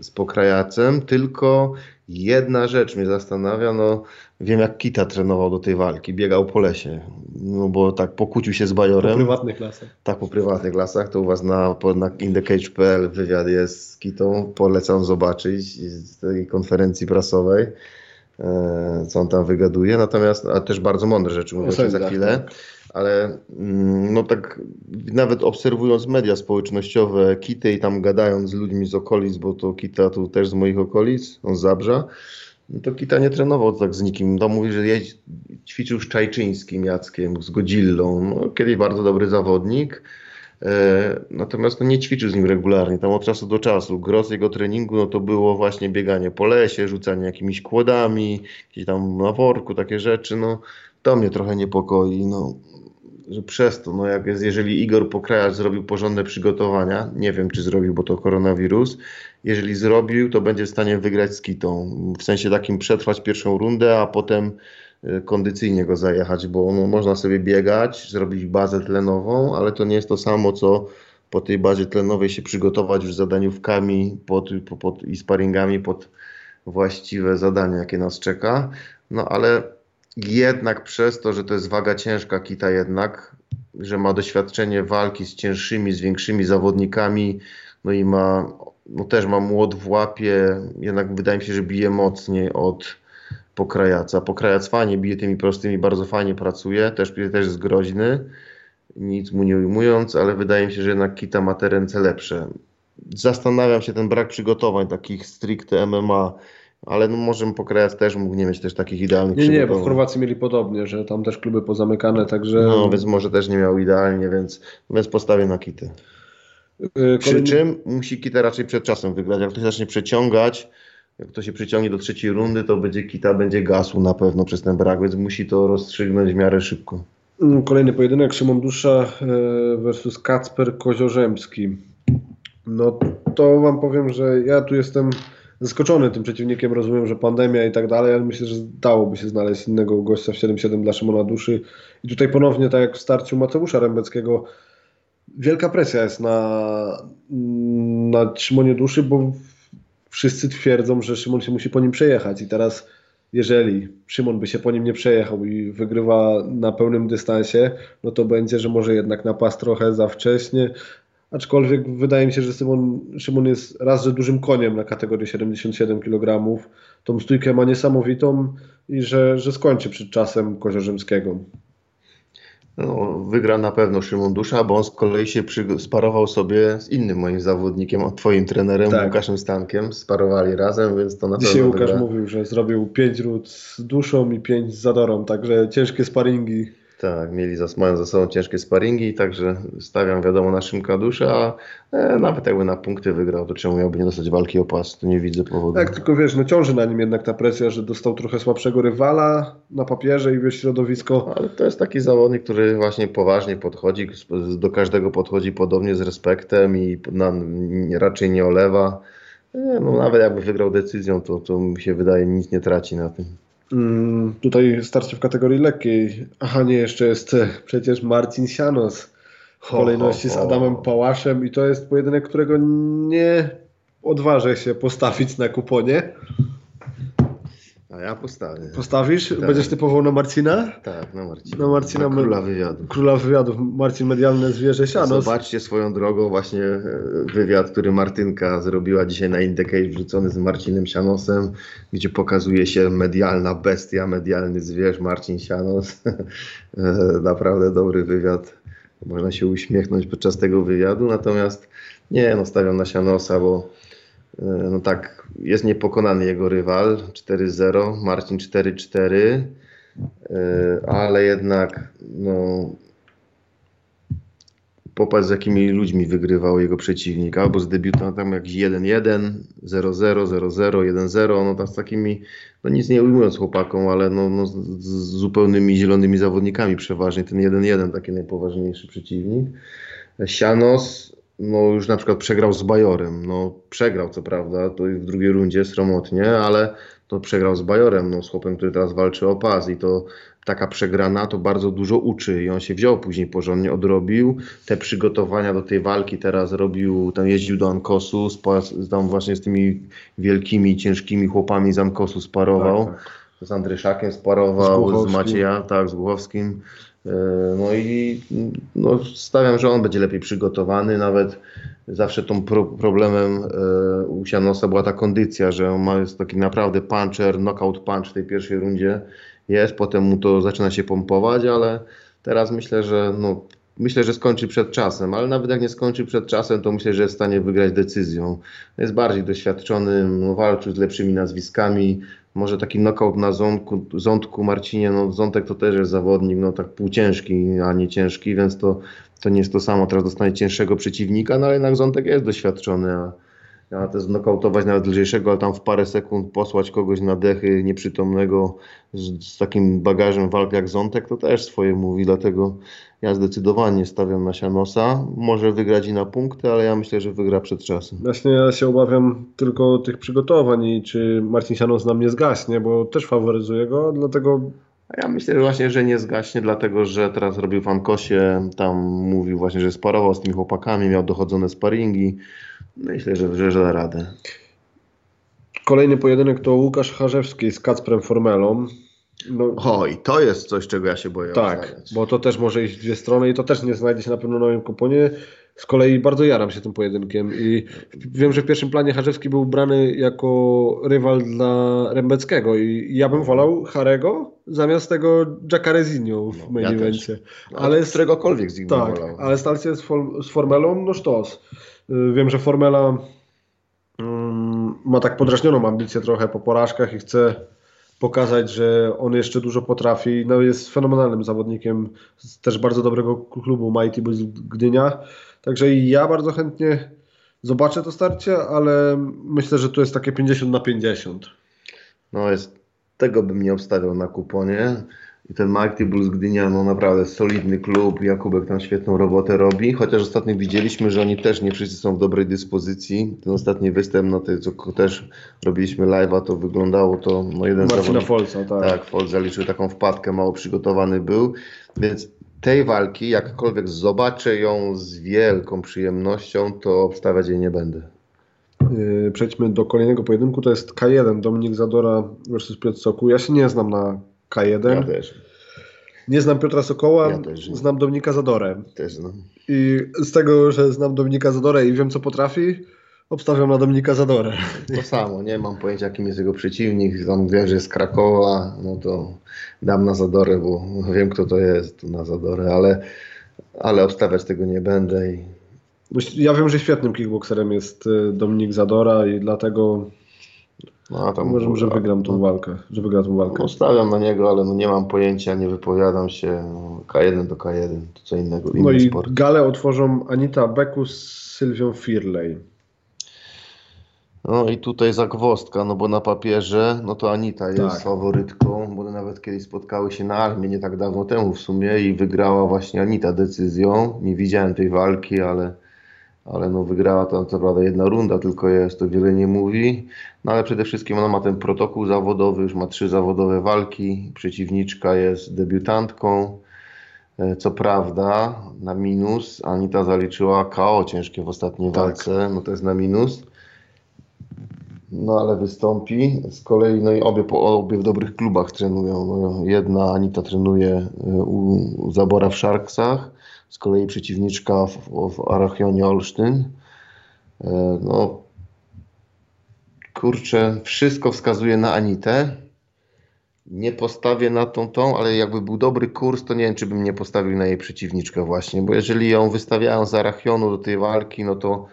z Pokrajacem, tylko jedna rzecz mnie zastanawia, no wiem jak Kita trenował do tej walki, biegał po lesie, no bo tak pokłócił się z Po Bajorem. prywatnych lasach. Tak, po prywatnych lasach, to u Was na, po- na indecage.pl wywiad jest z Kitą, polecam zobaczyć z tej konferencji prasowej, co on tam wygaduje, natomiast, a też bardzo mądre rzeczy mówię O o tym za chwilę, tak. ale mm, no tak nawet obserwując media społecznościowe Kity i tam gadając z ludźmi z okolic, bo to Kita tu też z moich okolic, on Zabrza, no to Kita nie trenował tak z nikim. To mówi, że jeździ, ćwiczył z Czajczyńskim Jackiem, z Godzillą. No, kiedyś bardzo dobry zawodnik. E, natomiast no, nie ćwiczył z nim regularnie, tam od czasu do czasu. Gros jego treningu no, to było właśnie bieganie po lesie, rzucanie jakimiś kłodami, gdzieś tam na worku, takie rzeczy. No, to mnie trochę niepokoi. No, że przez to, no jak jest, jeżeli Igor Pokrajacz zrobił porządne przygotowania, nie wiem czy zrobił, bo to koronawirus, jeżeli zrobił, to będzie w stanie wygrać z Kitą. W sensie takim przetrwać pierwszą rundę, a potem kondycyjnie go zajechać, bo no, można sobie biegać, zrobić bazę tlenową, ale to nie jest to samo, co po tej bazie tlenowej się przygotować już zadaniówkami pod, pod, i sparingami pod właściwe zadanie, jakie nas czeka. No ale jednak przez to, że to jest waga ciężka kita jednak, że ma doświadczenie walki z cięższymi, z większymi zawodnikami, no i ma, no też ma młot w łapie, jednak wydaje mi się, że bije mocniej od pokrajaca. Pokrajac fajnie bije tymi prostymi, bardzo fajnie pracuje, też, też jest groźny, nic mu nie ujmując, ale wydaje mi się, że jednak Kita ma te ręce lepsze. Zastanawiam się ten brak przygotowań takich stricte MMA, ale no może pokrajac też mógł nie mieć też takich idealnych Nie, nie, bo w Chorwacji mieli podobnie, że tam też kluby pozamykane, także... No, więc może też nie miał idealnie, więc, więc postawię na kitę. Yy, Przy czym musi kitę raczej przed czasem wygrać. Jak to się zacznie przeciągać, jak to się przyciągnie do trzeciej rundy, to będzie kita, będzie gasł na pewno przez ten brak, więc musi to rozstrzygnąć w miarę szybko. Mm, Kolejny pojedynek Szymon Dusza e, versus Kacper Koziorzemski. No to wam powiem, że ja tu jestem zaskoczony tym przeciwnikiem, rozumiem, że pandemia i tak dalej, ale myślę, że dałoby się znaleźć innego gościa w 7-7 dla Szymona Duszy. I tutaj ponownie, tak jak w starciu Mateusza Rębeckiego, wielka presja jest na, na Szymonie Duszy, bo wszyscy twierdzą, że Szymon się musi po nim przejechać i teraz jeżeli Szymon by się po nim nie przejechał i wygrywa na pełnym dystansie, no to będzie, że może jednak napas trochę za wcześnie. Aczkolwiek wydaje mi się, że Szymon, Szymon jest raz, że dużym koniem na kategorię 77 kg. Tą stójkę ma niesamowitą i że, że skończy przed czasem Koziorzemskiego. No, wygra na pewno Szymon Dusza, bo on z kolei się przy, sparował sobie z innym moim zawodnikiem, o twoim trenerem Tak. Łukaszem Stankiem. Sparowali razem, więc to na Dzisiaj pewno Łukasz wygra. mówił, że zrobił 5 ród z duszą i 5 z zadorą, także ciężkie sparingi. Tak, mieli za, mają za sobą ciężkie sparingi, także stawiam wiadomo na Szymka a e, nawet jakby na punkty wygrał, to czemu miałby nie dostać walki o pas? Tu nie widzę powodu. Tak, tylko wiesz, no ciąży na nim jednak ta presja, że dostał trochę słabszego rywala na papierze i wiesz, środowisko. Ale to jest taki zawodnik, który właśnie poważnie podchodzi, do każdego podchodzi podobnie z respektem i na, raczej nie olewa. Nie, no, nawet jakby wygrał decyzją, to, to mi się wydaje, nic nie traci na tym. Mm, tutaj starcie w kategorii lekkiej. Aha, nie, jeszcze jest e, przecież Marcin Sianos w Ho, kolejności ho, z ho. Adamem Pałaszem i to jest pojedynek, którego nie odważę się postawić na kuponie. A ja postawię. Postawisz? Tak. Będziesz typował na Marcina? Tak, na Marcina. Na Marcina Na króla wywiadu. Króla wywiadów, Marcin Medialne Zwierzę Sianos. Zobaczcie swoją drogą właśnie e, wywiad, który Martynka zrobiła dzisiaj na Indecade, wrzucony z Marcinem Sianosem, gdzie pokazuje się medialna bestia, medialny zwierz Marcin Sianos. E, Naprawdę dobry wywiad. Można się uśmiechnąć podczas tego wywiadu, natomiast nie, no stawiam na Sianosa, bo no tak, jest niepokonany jego rywal 4-0, Marcin 4-4, e, ale jednak no, popatrz z jakimi ludźmi wygrywał jego przeciwnik, albo z debiutantem jakiś 1-1, 0-0, 0-0, 1-0, no tam z takimi, no nic nie ujmując chłopakom, ale no, no z, zupełnymi zielonymi zawodnikami przeważnie, ten 1-1 taki najpoważniejszy przeciwnik. Sianos, no już na przykład przegrał z Bajorem, no przegrał co prawda, to w drugiej rundzie sromotnie, ale to przegrał z Bajorem, no z chłopem, który teraz walczy o pas i to taka przegrana to bardzo dużo uczy i on się wziął później porządnie, odrobił te przygotowania do tej walki, teraz robił, tam jeździł do Ankosu, tam właśnie z tymi wielkimi, ciężkimi chłopami z Ankosu sparował, Tak, tak. z Andryszhakiem Z sparował, z, Głuchowskim. Macieja, tak, z Głuchowskim. E, No i no, stawiam, że on będzie lepiej przygotowany. Nawet zawsze tą pro, problemem e, u Sianosa była ta kondycja, że on ma jest taki naprawdę puncher, knockout punch w tej pierwszej rundzie jest, potem mu to zaczyna się pompować, ale teraz myślę, że no, myślę, że skończy przed czasem, ale nawet jak nie skończy przed czasem, to myślę, że jest w stanie wygrać decyzją. Jest bardziej doświadczony, no, walczył z lepszymi nazwiskami, może taki knockout na zątku, zątku Marcinie, no zątek to też jest zawodnik, no tak półciężki, a nie ciężki, więc to, to nie jest to samo, teraz dostanie cięższego przeciwnika, no ale jednak zątek jest doświadczony, a a to znokautować nawet lżejszego, ale tam w parę sekund posłać kogoś na dechy nieprzytomnego z, z takim bagażem walk jak Zątek, to też swoje mówi, dlatego ja zdecydowanie stawiam na Sianosa. Może wygrać i na punkty, ale ja myślę, że wygra przed czasem. Właśnie ja się obawiam tylko tych przygotowań i czy Marcin Sianos nam nie zgaśnie, bo też faworyzuję go, dlatego A ja myślę że właśnie, że nie zgaśnie, dlatego że teraz robił w Ankosie, tam mówił właśnie, że sparował z tymi chłopakami, miał dochodzone sparingi. Myślę, że, że, że da radę. Kolejny pojedynek to Łukasz Charzewski z Kacprem Formelą. No, O, i to jest coś, czego ja się boję tak, obstawiać. bo to też może iść w dwie strony i to też nie znajdzie się na pewno na moim kuponie. Z kolei bardzo jaram się tym pojedynkiem i wiem, że w pierwszym planie Charzewski był brany jako rywal dla Rembeckiego i ja bym wolał Harego zamiast tego Giacarezinho w No, main ja evencie. No, ale z któregokolwiek z nich bym Tak, wolał. ale starcie z, for, z Formelą, no sztos. Y, Wiem, że Formela mm, ma tak podrażnioną ambicję trochę po porażkach i chce pokazać, że on jeszcze dużo potrafi. No, jest fenomenalnym zawodnikiem z też bardzo dobrego klubu Mighty Bulls Gdynia. Także ja bardzo chętnie zobaczę to starcie, ale myślę, że to jest takie 50 na 50. No jest, tego bym nie obstawiał na kuponie. I ten Mighty Bulls Gdynia, no naprawdę solidny klub. Jakubek tam świetną robotę robi. Chociaż ostatnio widzieliśmy, że oni też nie wszyscy są w dobrej dyspozycji. Ten ostatni występ, no to co też robiliśmy live'a, to wyglądało to, no jeden Marcina zawodnik, Folca, tak. tak, Folt zaliczył taką wpadkę, mało przygotowany był. Więc tej walki, jakkolwiek zobaczę ją z wielką przyjemnością, to obstawiać jej nie będę. Yy, Przejdźmy do kolejnego pojedynku. To jest K1, Dominik Zadora versus Piotr Soku. Ja się nie znam na K1. Ja też, Nie znam Piotra Sokoła, Ja też znam Dominika Zadorę. też no. I z tego, że znam Dominika Zadorę i wiem, co potrafi, obstawiam na Dominika Zadorę. To samo, nie mam pojęcia, kim jest jego przeciwnik. Tam wiem, że jest z Krakowa, no to dam na Zadorę, bo wiem, kto to jest, na Zadorę, ale, ale obstawiać tego nie będę. I... Ja wiem, że świetnym kickboxerem jest y, Dominik Zadora i dlatego No, tam, uważam, że wygram tą walkę. Że wygra tą walkę. No, stawiam na niego, ale no nie mam pojęcia, nie wypowiadam się. No, K1 to K1, to co innego, inny No i sport. galę otworzą Anita Bekus z Sylwią Firley. No i tutaj zagwozdka, no bo na papierze, no to Anita jest Tak. faworytką, bo nawet kiedyś spotkały się na Almie nie tak dawno temu w sumie i wygrała właśnie Anita decyzją. Nie widziałem tej walki, ale, ale no wygrała tam co prawda jedna runda tylko jest, to wiele nie mówi. No ale przede wszystkim ona ma ten protokół zawodowy, już ma trzy zawodowe walki, przeciwniczka jest debiutantką. E, Co prawda, na minus, Anita zaliczyła KO ciężkie w ostatniej Tak. walce, no to jest na minus. No ale wystąpi. Z kolei no i obie, obie w dobrych klubach trenują. No, jedna Anita trenuje u, u Zabora w Sharksach, z kolei przeciwniczka w, w Arachionie Olsztyn. E, No kurczę, wszystko wskazuje na Anitę. Nie postawię na tą tą, ale jakby był dobry kurs, to nie wiem, czy bym nie postawił na jej przeciwniczkę właśnie, bo jeżeli ją wystawiają z Arachionu do tej walki, no to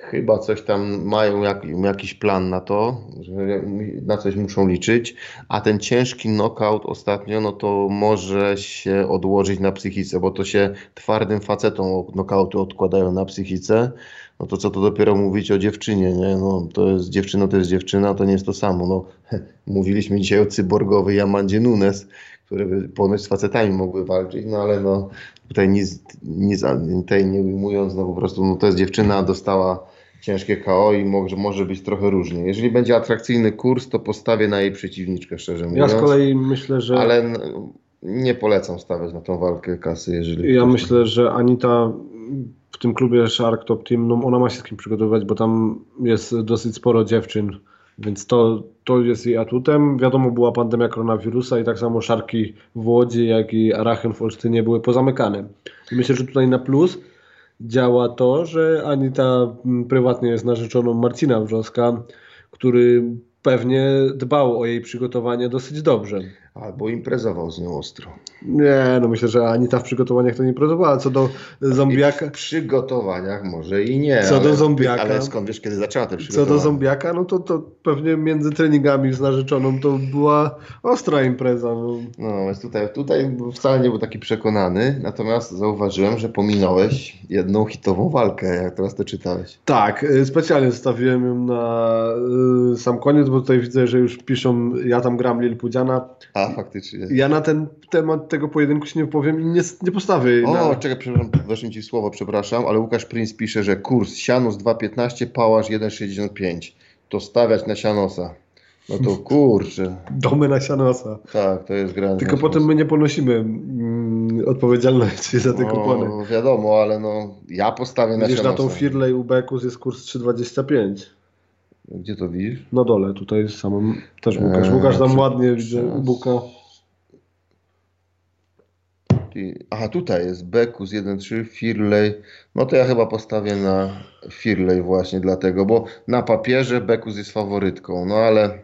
Chyba coś tam mają jak, jakiś plan na to, że na coś muszą liczyć, a ten ciężki knockout ostatnio, no to może się odłożyć na psychice, bo to się twardym facetom knockouty odkładają na psychice. No to co to dopiero mówić o dziewczynie, nie? No to jest dziewczyna, to jest dziewczyna, to nie jest to samo. No, mówiliśmy dzisiaj o cyborgowej Jamandzie Nunes, które by ponoć z facetami mogły walczyć, no ale no tutaj nic, nic tej nie ujmując, no po prostu no to jest dziewczyna, dostała ciężkie KO i może, może być trochę różnie. Jeżeli będzie atrakcyjny kurs, to postawię na jej przeciwniczkę, szczerze Ja mówiąc. z kolei myślę, że Ale nie polecam stawiać na tą walkę kasy, jeżeli... ja ktoś- myślę, że Anita w tym klubie Shark Top Team, no ona ma się z kim przygotowywać, bo tam jest dosyć sporo dziewczyn, więc to, to jest jej atutem. Wiadomo, była pandemia koronawirusa i tak samo Szarki w Łodzi, jak i Arachen w Olsztynie były pozamykane. I myślę, że tutaj na plus działa to, że Anita mm, prywatnie jest narzeczoną Marcina Wrzoska, który pewnie dbał o jej przygotowanie dosyć dobrze. Albo imprezował z nią ostro. Nie, no myślę, że Anita w przygotowaniach to nie pracowała. Co do zombiaka, W przygotowaniach może i nie. Co do ale, zombiaka. Ale skąd wiesz, kiedy zaczęła te co przygotowania? do zombiaka, no to, to pewnie między treningami z narzeczoną to była ostra impreza. No. No, więc tutaj, tutaj wcale nie był taki przekonany, natomiast zauważyłem, że pominąłeś jedną hitową walkę, jak teraz to czytałeś. Tak, y, specjalnie zostawiłem ją na y, sam koniec, bo tutaj widzę, że już piszą, ja tam gram Lil Pudziana. A, faktycznie. Ja na ten temat tego pojedynku się nie powiem i nie, nie postawię. O, na... czekaj, przepraszam, weszłem ci słowo, przepraszam, ale Łukasz Prince pisze, że kurs Sianus 2.15, Pałasz 1.65. To stawiać na Sianosa. No to kurczę. Domy na sianosa. Tak, to jest grane. Tylko potem my nie ponosimy mm, odpowiedzialności za te kupony. No, wiadomo, ale no ja postawię na Widzisz, na tą Sianosa. Firley u Bekus jest kurs 3,25. Gdzie to widzisz? Na dole, tutaj samym też Łukasz. Eee, Łukasz tam przy- ładnie widzę Buka. Aha, tutaj jest Bekus 1.3, Firley. No to ja chyba postawię na Firley właśnie dlatego, bo na papierze Bekus jest faworytką, no ale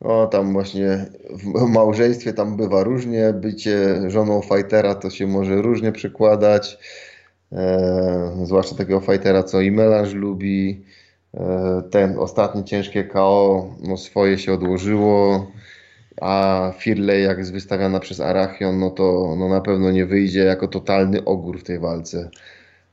no tam właśnie w małżeństwie tam bywa różnie, bycie żoną fightera to się może różnie przekładać, e, zwłaszcza takiego fightera, co i melanż lubi. E, ten ostatni ciężkie KO, no swoje się odłożyło. A Firley, jak jest wystawiana przez Arachion, no to no na pewno nie wyjdzie jako totalny ogór w tej walce.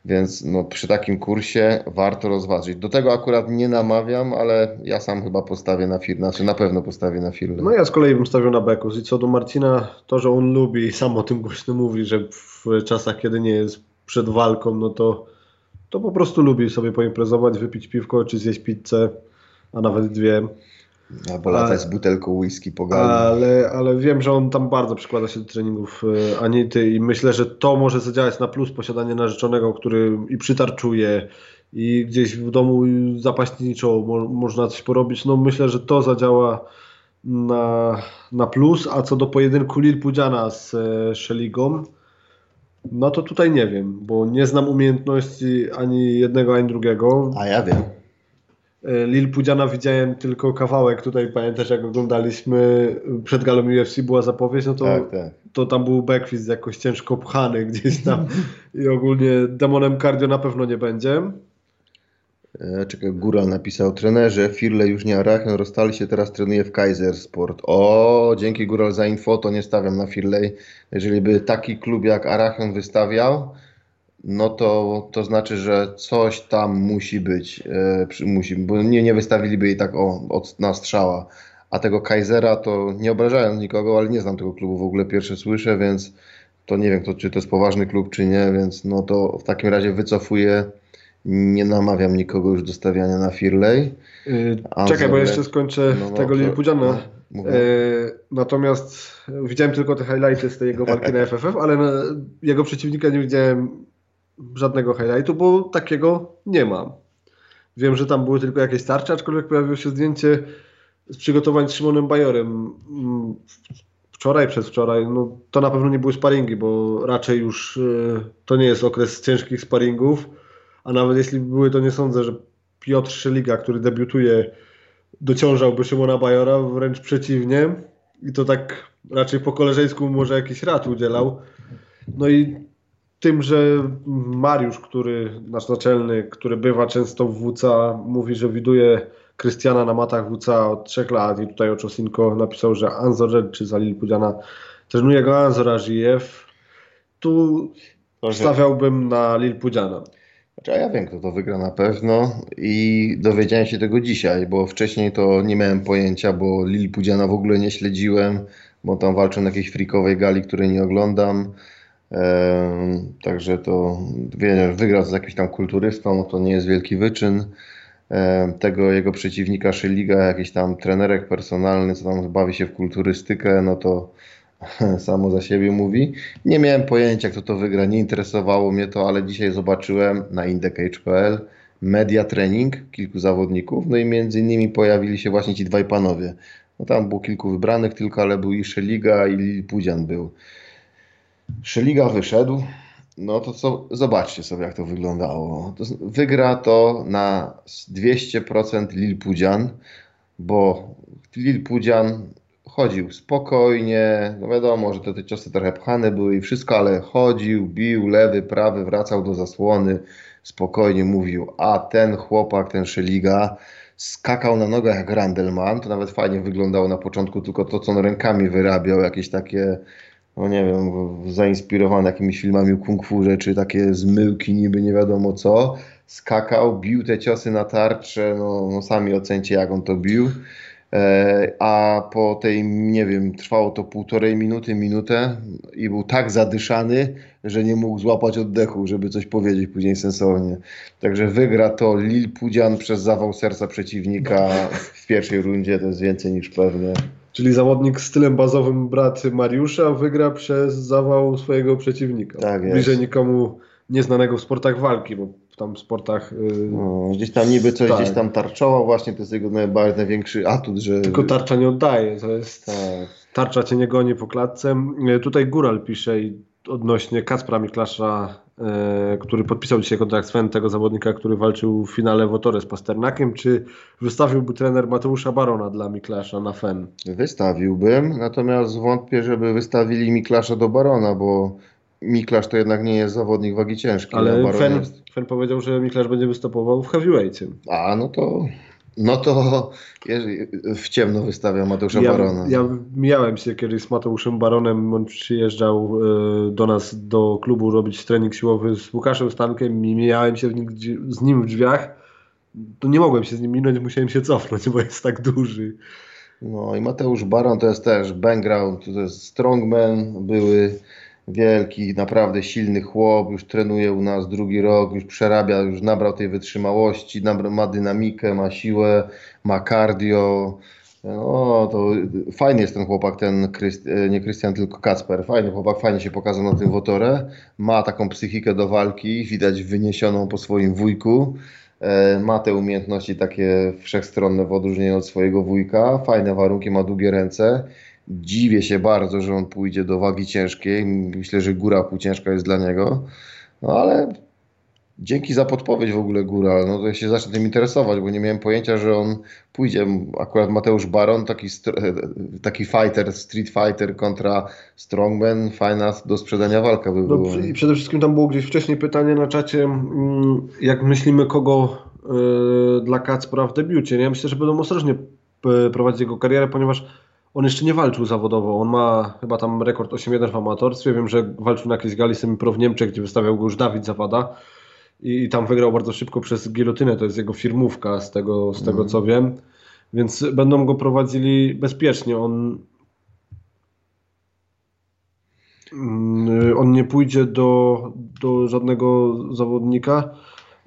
Więc no, przy takim kursie warto rozważyć. Do tego akurat nie namawiam, ale ja sam chyba postawię na Firley. Znaczy na pewno postawię na Firley. No ja z kolei bym stawiał na Bekus. I co do Marcina, to, że on lubi i sam o tym głośno mówi, że w czasach, kiedy nie jest przed walką, no to, to po prostu lubi sobie poimprezować, wypić piwko, czy zjeść pizzę, a nawet dwie. Albo latać z butelką whisky po gali. Ale, ale wiem, że on tam bardzo przykłada się do treningów e, Anity i myślę, że to może zadziałać na plus posiadanie narzeczonego, który i przytarczuje i gdzieś w domu zapaśniczo mo, można coś porobić. No myślę, że to zadziała na, na plus, a co do pojedynku Lil Pudziana z e, Szeligą, no to tutaj nie wiem, bo nie znam umiejętności ani jednego, ani drugiego. A ja wiem. E, Lil Pudziana widziałem tylko kawałek, tutaj pamiętasz jak oglądaliśmy przed galą UFC była zapowiedź, no to, Tak, tak. to tam był backfist jakoś ciężko pchany gdzieś tam i ogólnie demonem cardio na pewno nie będzie. E, Czekaj, Góral napisał, trenerze, Firley już nie Arachion, rozstali się, teraz trenuje w Kaiser Sport. O, dzięki Góral za info, to nie stawiam na Firley. Jeżeli by taki klub jak Arachion wystawiał, no to, to znaczy, że coś tam musi być, e, przy, musi, bo nie, nie wystawiliby jej tak o, od, na strzała. A tego Kaisera to nie obrażając nikogo, ale nie znam tego klubu w ogóle, pierwsze słyszę, więc to nie wiem, to, czy to jest poważny klub, czy nie, więc no to w takim razie wycofuję. Nie namawiam nikogo już do stawiania na Firley. Czekaj, bo jeszcze skończę No, no, tego Lil to- Pudziana. no. E, natomiast widziałem tylko te highlighty z tej jego walki na FFF, ale na jego przeciwnika nie widziałem żadnego highlightu, bo takiego nie ma. Wiem, że tam były tylko jakieś tarcze, aczkolwiek pojawiło się zdjęcie z przygotowań z Szymonem Bajorem mm, wczoraj, przedwczoraj. No, to na pewno nie były sparingi, bo raczej już e, to nie jest okres ciężkich sparingów, a nawet jeśli były, to nie sądzę, że Piotr Szeliga, który debiutuje dociążałby Szymona Bajora, wręcz przeciwnie. I to tak raczej po koleżeńsku może jakiś rad udzielał. No i tym, że Mariusz, który, nasz naczelny, który bywa często w WCA, mówi, że widuje Krystiana na matach WCA od trzech lat i tutaj Oczosinko napisał, że Anzor czy Zalil Pudziana trenuje go Anzor Ażijew. Tu stawiałbym na Lil Pudziana. A ja wiem, kto to wygra na pewno i dowiedziałem się tego dzisiaj, bo wcześniej to nie miałem pojęcia, bo Lili Pudziana w ogóle nie śledziłem, bo tam walczą na jakiejś freakowej gali, której nie oglądam. Także to wiem, wygrał z jakimś tam kulturystą, no to nie jest wielki wyczyn. Tego jego przeciwnika Szyliga, jakiś tam trenerek personalny, co tam bawi się w kulturystykę, no to samo za siebie mówi. Nie miałem pojęcia, kto to wygra, nie interesowało mnie to, ale dzisiaj zobaczyłem na indecage.pl media trening kilku zawodników, no i między innymi pojawili się właśnie ci dwaj panowie. No tam było kilku wybranych tylko, ale był i Szeliga i Pudzian był. Szeliga wyszedł, no to co, zobaczcie sobie jak to wyglądało. To, wygra to na 200% Lil Pudzian, bo Lil Pudzian chodził spokojnie, no wiadomo, że te, te ciosy trochę pchane były i wszystko, ale chodził, bił lewy, prawy, wracał do zasłony, spokojnie mówił, a ten chłopak, ten Szeliga skakał na nogach jak Randelman, to nawet fajnie wyglądało na początku, tylko to, co on rękami wyrabiał, jakieś takie, no nie wiem, zainspirowane jakimiś filmami kung fu rzeczy, takie zmyłki niby nie wiadomo co, skakał, bił te ciosy na tarczę, no, no sami ocencie jak on to bił. E, a po tej, nie wiem, trwało to półtorej minuty, minutę i był tak zadyszany, że nie mógł złapać oddechu, żeby coś powiedzieć później sensownie. Także wygra to Lil Pudzian przez zawał serca przeciwnika w pierwszej rundzie, to jest więcej niż pewne. Czyli zawodnik stylem bazowym brat Mariusza wygra przez zawał swojego przeciwnika. Tak jest. Bliżej nikomu nieznanego w sportach walki, bo tam sportach... Yy, No, gdzieś tam niby coś Tak. gdzieś tam tarczował, właśnie to jest jego najbardziej największy atut, że... tylko tarcza nie oddaje, to jest... Tak. Tarcza cię nie goni po klatce. E, Tutaj Góral pisze i odnośnie Kacpra Miklasza, e, który podpisał dzisiaj kontrakt z FEN, tego zawodnika, który walczył w finale Wotory z Pasternakiem. Czy wystawiłby trener Mateusza Barona dla Miklasza na FEN? Wystawiłbym, natomiast wątpię, żeby wystawili Miklasza do Barona, bo Miklasz to jednak nie jest zawodnik wagi ciężkiej, Ale FEN. FEN powiedział, że Miklasz będzie występował w heavyweightie. A, no to... No to w ciemno wystawia Mateusza Ja, Barona. ja mijałem się kiedyś z Mateuszem Baronem, on przyjeżdżał e, do nas do klubu robić trening siłowy z Łukaszem Stankiem i mijałem się z nim w drzwiach. To nie mogłem się z nim minąć, musiałem się cofnąć, bo jest tak duży. No i Mateusz Baron to jest też background, to jest strongman, były wielki, naprawdę silny chłop, już trenuje u nas drugi rok, już przerabia, już nabrał tej wytrzymałości, nabra, ma dynamikę, ma siłę, ma cardio. No to fajny jest ten chłopak, ten e, nie Krystian, tylko Kacper. Fajny chłopak, fajnie się pokazał na tym wotorze. Ma taką psychikę do walki, widać wyniesioną po swoim wujku. E, Ma te umiejętności takie wszechstronne w odróżnieniu od swojego wujka. Fajne warunki, ma długie ręce. Dziwię się bardzo, że on pójdzie do wagi ciężkiej. Myślę, że góra półciężka jest dla niego. No ale dzięki za podpowiedź w ogóle góra. No to ja się zacznę tym interesować, bo nie miałem pojęcia, że on pójdzie. Akurat Mateusz Baron, taki, taki fighter, street fighter kontra strongman. Fajna do sprzedania walka by No, była. przy- I przede wszystkim tam było gdzieś wcześniej pytanie na czacie, mm, jak myślimy kogo y, dla Kacpra w debiucie. Nie? Ja myślę, że będą ostrożnie prowadzić jego karierę, ponieważ on jeszcze nie walczył zawodowo. On ma chyba tam rekord 8-1 w amatorstwie. Wiem, że walczył na jakiejś gali semi-pro w Niemczech, gdzie wystawiał go już Dawid Zawada. I, tam wygrał bardzo szybko przez gilotynę. To jest jego firmówka, z tego, z tego co wiem. Więc będą go prowadzili bezpiecznie. On Mm, on nie pójdzie do, do żadnego zawodnika.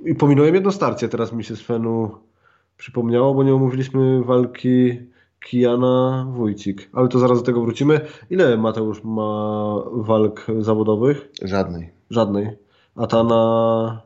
I pominąłem jedno starcie, teraz mi się z Fenu przypomniało, bo nie omówiliśmy walki Kijana Wójcik. Ale to zaraz do tego wrócimy. Ile Mateusz ma walk zawodowych? Żadnej. Żadnej. A ta na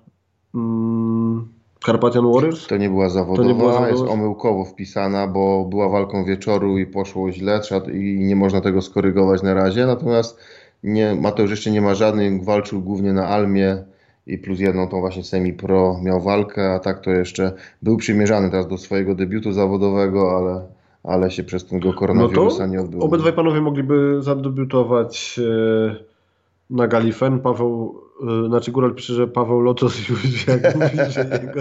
mm, Carpathian Warriors? To nie była zawodowa, To nie była zawodowa? jest omyłkowo wpisana, bo była walką wieczoru i poszło źle i nie można tego skorygować na razie. Natomiast nie, Mateusz jeszcze nie ma żadnych, walczył głównie na Almie i plus jedną tą właśnie semi-pro miał walkę, a tak to jeszcze był przymierzany teraz do swojego debiutu zawodowego, ale, ale się przez tego No koronawirusa nie odbyło. obydwaj panowie mogliby zadebiutować e, na gali Fen. Paweł, e, znaczy Góral pisze, że Paweł Lotos już jak mówi, że jego,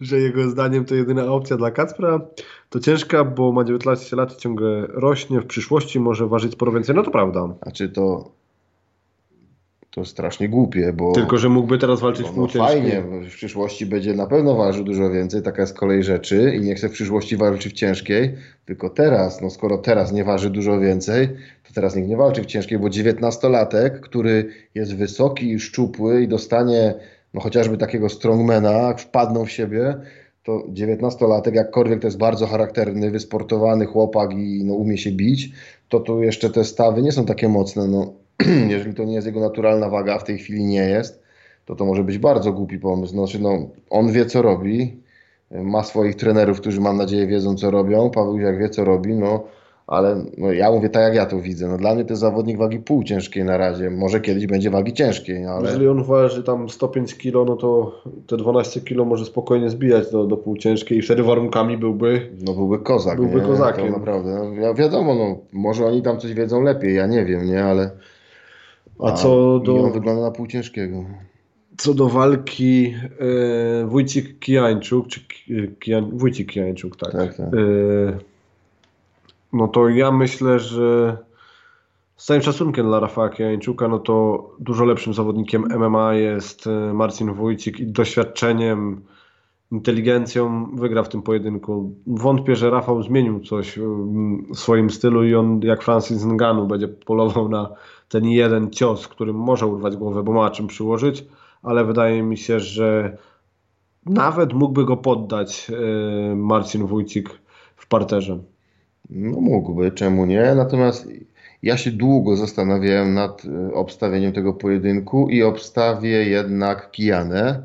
że jego zdaniem to jedyna opcja dla Kacpra. To ciężka, bo ma 19 lat i ciągle rośnie. W przyszłości może ważyć sporo więcej. No to prawda. A czy to to strasznie głupie, bo Tylko, że mógłby teraz walczyć w No, no półciężkiej. fajnie, w przyszłości będzie na pewno ważył dużo więcej, taka jest kolej rzeczy i nie chce w przyszłości walczyć w ciężkiej, tylko teraz, no skoro teraz nie waży dużo więcej, to teraz niech nie walczy w ciężkiej, bo 19-latek, który jest wysoki i szczupły i dostanie no chociażby takiego strongmana, wpadną w siebie, to 19-latek, jakkolwiek to jest bardzo charakterny, wysportowany chłopak i no, umie się bić, to tu jeszcze te stawy nie są takie mocne, no jeżeli to nie jest jego naturalna waga, a w tej chwili nie jest, to to może być bardzo głupi pomysł. Znaczy, no, on wie, co robi, ma swoich trenerów, którzy mam nadzieję wiedzą, co robią, Paweł jak wie, co robi, no, ale no, ja mówię tak, jak ja to widzę. No, dla mnie to jest zawodnik wagi półciężkiej na razie, może kiedyś będzie wagi ciężkiej, ale Jeżeli on waży tam 105 kg, no to te 12 kg może spokojnie zbijać do, do półciężkiej i wtedy warunkami byłby no, byłby kozak. Byłby nie? kozakiem. To naprawdę, no, ja, wiadomo, no, może oni tam coś wiedzą lepiej, ja nie wiem, nie, ale A co i on do, wygląda na półciężkiego. co do walki e, Wójcik Kijańczuk, czy Ki- Kijan, Wójcik Kijańczuk, tak. Tak, tak. E, no to ja myślę, że z całym szacunkiem dla Rafała Kijańczuka, no to dużo lepszym zawodnikiem MMA jest e, Marcin Wójcik i doświadczeniem inteligencją wygra w tym pojedynku. Wątpię, że Rafał zmienił coś w swoim stylu i on jak Francis Ngannou będzie polował na ten jeden cios, którym może urwać głowę, bo ma czym przyłożyć, ale wydaje mi się, że nawet mógłby go poddać e, Marcin Wójcik w parterze. No mógłby, czemu nie? Natomiast ja się długo zastanawiałem nad e, obstawieniem tego pojedynku i obstawię jednak Kijanę.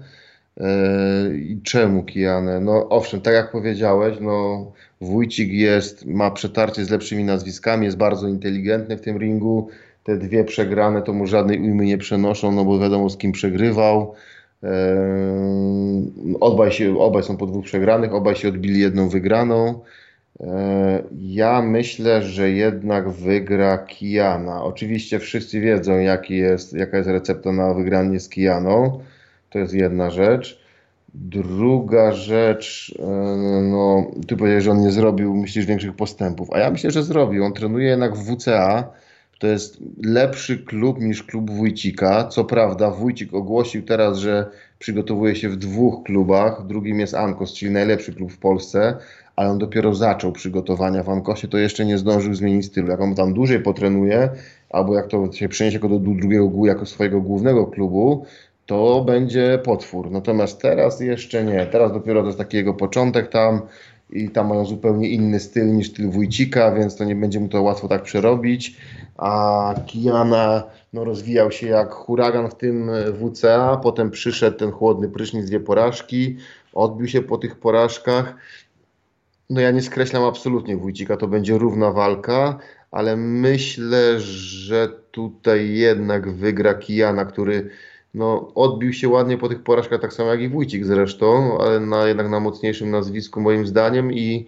E, I czemu Kijanę? No owszem, tak jak powiedziałeś, no Wójcik jest, ma przetarcie z lepszymi nazwiskami, jest bardzo inteligentny w tym ringu. Te dwie przegrane to mu żadnej ujmy nie przenoszą, no bo wiadomo z kim przegrywał. Obaj, się, obaj są po dwóch przegranych, obaj się odbili jedną wygraną. Ja myślę, że jednak wygra Kijana. Oczywiście wszyscy wiedzą, jaki jest, jaka jest recepta na wygranie z Kijaną. To jest jedna rzecz. Druga rzecz, no, ty powiedziałeś, że on nie zrobił, myślisz, większych postępów, a ja myślę, że zrobił. On trenuje jednak w WCA to jest lepszy klub niż klub Wójcika. Co prawda, Wójcik ogłosił teraz, że przygotowuje się w dwóch klubach. Drugim jest Ankos, czyli najlepszy klub w Polsce, ale on dopiero zaczął przygotowania w Ankosie, to jeszcze nie zdążył zmienić stylu. Jak on tam dłużej potrenuje, albo jak to się przeniesie do drugiego jako swojego głównego klubu, to będzie potwór. Natomiast teraz jeszcze nie. Teraz dopiero to jest taki jego początek tam i tam mają zupełnie inny styl niż styl Wójcika, więc to nie będzie mu to łatwo tak przerobić. A Kijana no, rozwijał się jak huragan w tym WCA, potem przyszedł ten chłodny prysznic, dwie porażki, odbił się po tych porażkach. No ja nie skreślam absolutnie Wójcika, to będzie równa walka, ale myślę, że tutaj jednak wygra Kijana, który no, odbił się ładnie po tych porażkach, tak samo jak i Wójcik zresztą, ale na, jednak na mocniejszym nazwisku moim zdaniem i,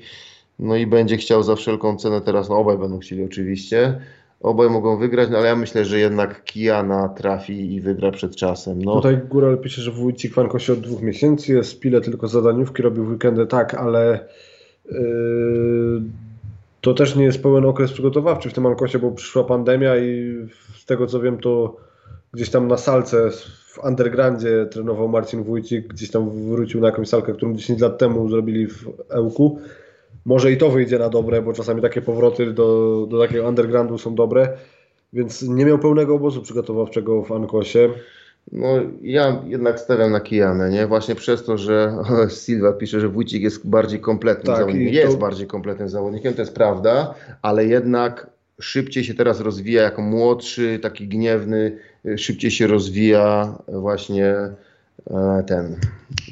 no i będzie chciał za wszelką cenę teraz, no obaj będą chcieli oczywiście, obaj mogą wygrać, no ale ja myślę, że jednak Kijana trafi i wygra przed czasem. No. Tutaj Góral pisze, że Wójcik w Ankosie od dwóch miesięcy jest, Pile tylko zadaniówki, robił weekendy, tak, ale yy, to też nie jest pełen okres przygotowawczy w tym Ankosie, bo przyszła pandemia i z tego co wiem to gdzieś tam na salce w undergroundzie trenował Marcin Wójcik, gdzieś tam wrócił na jakąś salkę, którą 10 lat temu zrobili w Ełku. Może i to wyjdzie na dobre, bo czasami takie powroty do, do takiego undergroundu są dobre, więc nie miał pełnego obozu przygotowawczego w Ankosie. No, ja jednak stawiam na Kijanę, nie? Właśnie przez to, że Silva pisze, że Wójcik jest bardziej kompletnym tak, zawodnikiem. Jest to... bardziej kompletnym zawodnikiem, to jest prawda, ale jednak szybciej się teraz rozwija jako młodszy, taki gniewny, szybciej się rozwija właśnie e, ten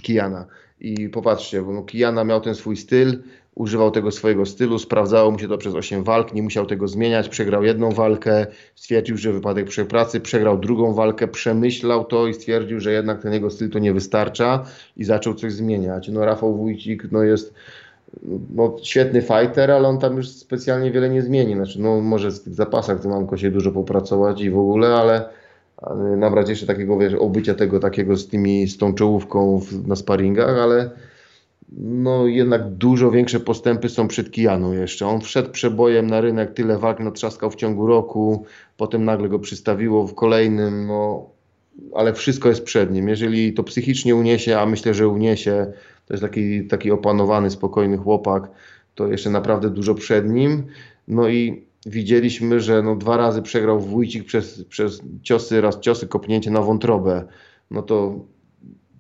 Kijana. I popatrzcie, bo no Kijana miał ten swój styl, używał tego swojego stylu, sprawdzało mu się to przez 8 walk, nie musiał tego zmieniać, przegrał jedną walkę, stwierdził, że wypadek pracy, przegrał drugą walkę, przemyślał to i stwierdził, że jednak ten jego styl to nie wystarcza i zaczął coś zmieniać. No Rafał Wójcik no jest no, świetny fighter, ale on tam już specjalnie wiele nie zmieni. Znaczy, no, może w tych zapasach to mam się dużo popracować i w ogóle, ale nabrać jeszcze takiego wiesz, obycia tego takiego z tymi, z tą czołówką w, na sparingach, ale no jednak dużo większe postępy są przed Kijaną jeszcze. On wszedł przebojem na rynek, tyle walk natrzaskał w ciągu roku, potem nagle go przystawiło w kolejnym, no ale wszystko jest przed nim. Jeżeli to psychicznie uniesie, a myślę, że uniesie, to jest taki, taki opanowany, spokojny chłopak, to jeszcze naprawdę dużo przed nim. No i widzieliśmy, że no dwa razy przegrał Wójcik przez, przez ciosy, raz ciosy, kopnięcie na wątrobę. No to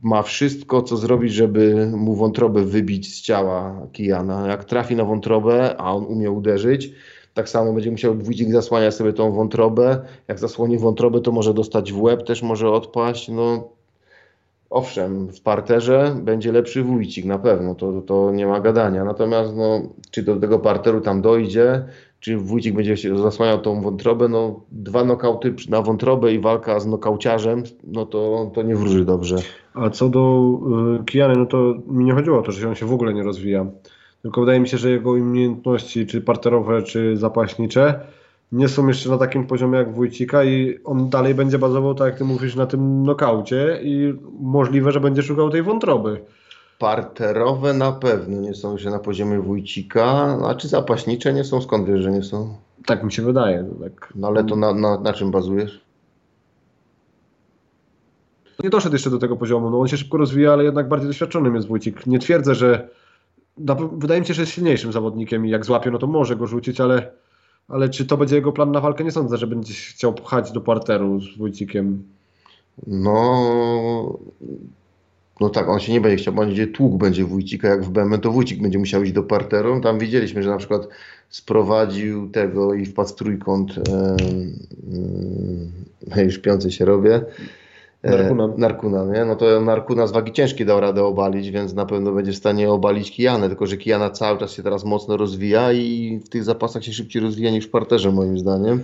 ma wszystko, co zrobić, żeby mu wątrobę wybić z ciała Kijana. Jak trafi na wątrobę, a on umie uderzyć, tak samo będzie musiał Wójcik zasłaniać sobie tą wątrobę. Jak zasłoni wątrobę, to może dostać w łeb, też może odpaść. No, owszem, w parterze będzie lepszy Wójcik, na pewno, to, to nie ma gadania. Natomiast no, czy do tego parteru tam dojdzie, czy Wójcik będzie się zasłaniał tą wątrobę, no dwa nokauty na wątrobę i walka z nokauciarzem, no to, to nie wróży dobrze. A co do y, Kijany, no to mi nie chodziło o to, że on się w ogóle nie rozwija. Tylko wydaje mi się, że jego umiejętności, czy parterowe, czy zapaśnicze, nie są jeszcze na takim poziomie jak Wójcika i on dalej będzie bazował, tak jak ty mówisz, na tym nokaucie i możliwe, że będzie szukał tej wątroby. Parterowe na pewno nie są jeszcze na poziomie Wójcika, a czy zapaśnicze nie są? Skąd wiesz, że nie są? Tak mi się wydaje. Tak. No ale to na, na, na czym bazujesz? nie doszedł jeszcze do tego poziomu. No on się szybko rozwija, ale jednak bardziej doświadczonym jest Wójcik. Nie twierdzę, że wydaje mi się, że jest silniejszym zawodnikiem i jak złapie, no to może go rzucić, ale, ale czy to będzie jego plan na walkę? Nie sądzę, że będzie chciał pchać do parteru z Wójcikiem. No, no tak, on się nie będzie chciał, będzie tłuk będzie Wójcika, jak w BMW, to Wójcik będzie musiał iść do parteru. Tam widzieliśmy, że na przykład sprowadził tego i wpadł w trójkąt, e, e, już piący się robię. E, Narkuna. Narkuna, nie? No to Narkuna z wagi ciężkiej dał radę obalić, więc na pewno będzie w stanie obalić Kijanę, tylko że Kijana cały czas się teraz mocno rozwija i w tych zapasach się szybciej rozwija niż w parterze moim zdaniem.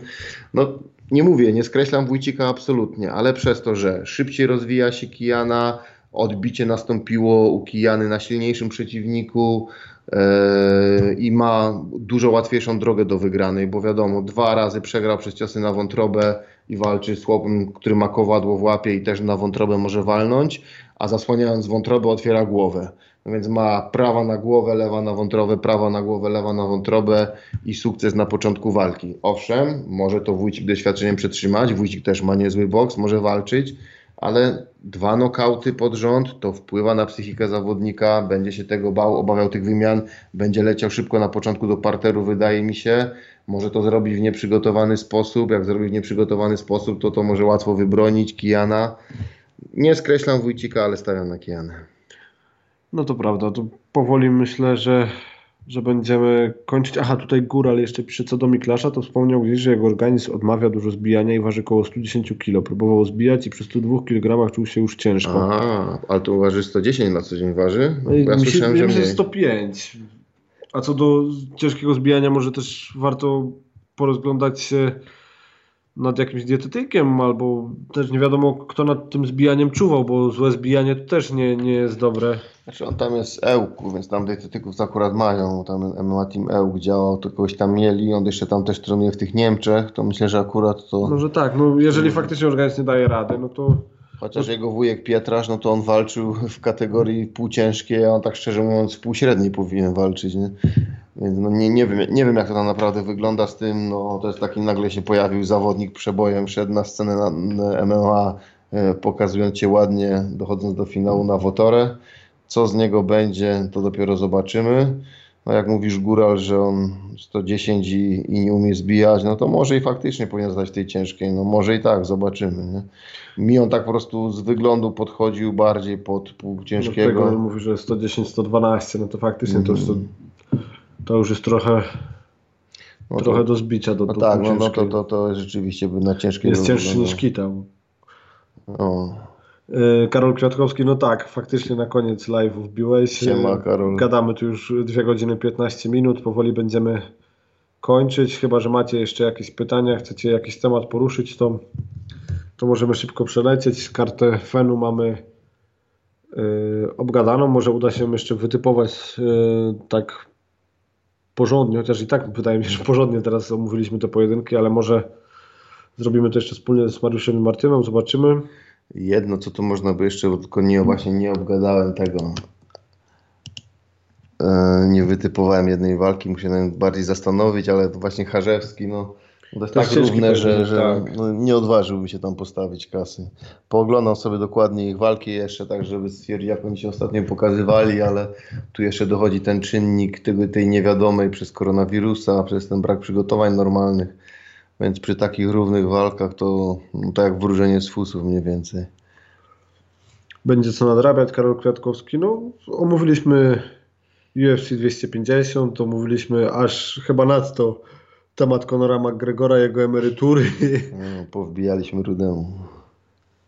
No nie mówię, nie skreślam Wójcika absolutnie, ale przez to, że szybciej rozwija się Kijana, odbicie nastąpiło u Kijany na silniejszym przeciwniku e, i ma dużo łatwiejszą drogę do wygranej, bo wiadomo, dwa razy przegrał przez ciosy na wątrobę i walczy z chłopem, który ma kowadło w łapie i też na wątrobę może walnąć, a zasłaniając wątrobę otwiera głowę. No więc ma prawa na głowę, lewa na wątrobę, prawa na głowę, lewa na wątrobę i sukces na początku walki. Owszem, może to Wójcik doświadczeniem przetrzymać, Wójcik też ma niezły boks, może walczyć, ale dwa nokauty pod rząd to wpływa na psychikę zawodnika, będzie się tego bał, obawiał tych wymian, będzie leciał szybko na początku do parteru, wydaje mi się. Może to zrobić w nieprzygotowany sposób. Jak zrobi w nieprzygotowany sposób, to to może łatwo wybronić Kijana. Nie skreślam Wójcika, ale stawiam na Kijanę. No to prawda, to powoli myślę, że, że będziemy kończyć. Aha, tutaj Góral jeszcze pisze co do Miklasza, to wspomniał gdzieś, że jego organizm odmawia dużo zbijania i waży około 110 kg. Próbował zbijać i przy 102 kg czuł się już ciężko. A, ale to waży 110 na co dzień waży? No ja mi się, słyszałem, mi że się mniej. 105. A co do ciężkiego zbijania, może też warto porozglądać się nad jakimś dietetykiem, albo też nie wiadomo, kto nad tym zbijaniem czuwał, bo złe zbijanie to też nie, nie jest dobre. Znaczy on tam jest z Ełku, więc tam dietetyków akurat mają. Tam MMA Team Ełk działał, to kogoś tam mieli. On jeszcze tam też trenuje w tych Niemczech. To myślę, że akurat to. No, że tak, no jeżeli faktycznie organizm nie daje rady, no to Chociaż jego wujek Pietrasz, no to on walczył w kategorii półciężkiej, a on tak szczerze mówiąc w półśredniej powinien walczyć, nie? Więc no nie, nie, wiem, nie wiem jak to tam naprawdę wygląda z tym, no to jest taki nagle się pojawił zawodnik przebojem, szedł na scenę na, na MMA, e, pokazując się ładnie, dochodząc do finału na Wotorę. Co z niego będzie, to dopiero zobaczymy. No jak mówisz Góral, że on 110 i, i nie umie zbijać, no to może i faktycznie powinien zdać w tej ciężkiej, no może i tak, zobaczymy, nie? Mi on tak po prostu z wyglądu podchodził bardziej pod pół do ciężkiego. tego on mówi, że 110, 112, no to faktycznie to, jest to, to już jest trochę, No to- trochę do zbicia do, No tak, no, no to, to, to rzeczywiście by na ciężkiej Jest cięższy niż kita. O, Yy, Karol Kwiatkowski, no tak, faktycznie na koniec live'u wbiłeś. Siema, Yy, Karol. Gadamy tu już 2 godziny 15 minut, powoli będziemy kończyć, chyba że macie jeszcze jakieś pytania, chcecie jakiś temat poruszyć, to, to możemy szybko przelecieć. Kartę Fenu mamy yy, obgadaną, może uda się jeszcze wytypować yy, tak porządnie, chociaż i tak wydaje mi się, że porządnie teraz omówiliśmy te pojedynki, ale może zrobimy to jeszcze wspólnie z Mariuszem i Martyną, zobaczymy. Jedno, co tu można by jeszcze, bo tylko nie, właśnie nie obgadałem tego. E, nie wytypowałem jednej walki, tym bardziej zastanowić, ale to właśnie Harzewski, no to jest To tak równe, że, że tak. no, nie odważyłby się tam postawić kasy. Pooglądam sobie dokładnie ich walki jeszcze, tak żeby stwierdzić, jak oni się ostatnio pokazywali, ale tu jeszcze dochodzi ten czynnik tego, tej niewiadomej przez koronawirusa, przez ten brak przygotowań normalnych. Więc przy takich równych walkach to, no, to jak wróżenie z fusów mniej więcej. Będzie co nadrabiać, Karol Kwiatkowski. No, omówiliśmy UFC 250, omówiliśmy aż chyba nadto temat Conora McGregora, jego emerytury. No, powbijaliśmy Rudemu.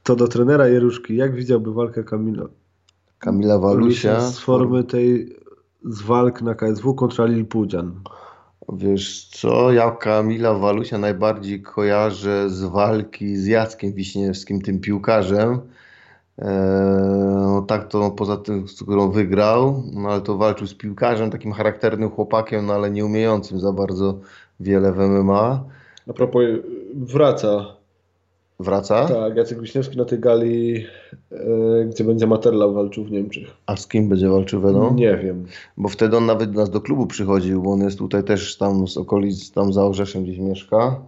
To do trenera Jeruszki. Jak widziałby walkę Kamila? Kamila Walusia. z formy tej z walk na KSW kontra Lil Pudzian. Wiesz co, ja Kamila Walusia najbardziej kojarzę z walki z Jackiem Wiśniewskim, tym piłkarzem. No tak to poza tym, z którą wygrał, no ale to walczył z piłkarzem, takim charakternym chłopakiem, no ale nie umiejącym za bardzo wiele w MMA. A propos, wraca. Wraca? Tak, Jacek Wiśniewski na tej gali, e, gdzie będzie Materla walczył w Niemczech. A z kim będzie walczył wiadomo? Nie wiem. Bo wtedy on nawet do nas do klubu przychodził, bo on jest tutaj też tam z okolic, tam za Orzeszem gdzieś mieszka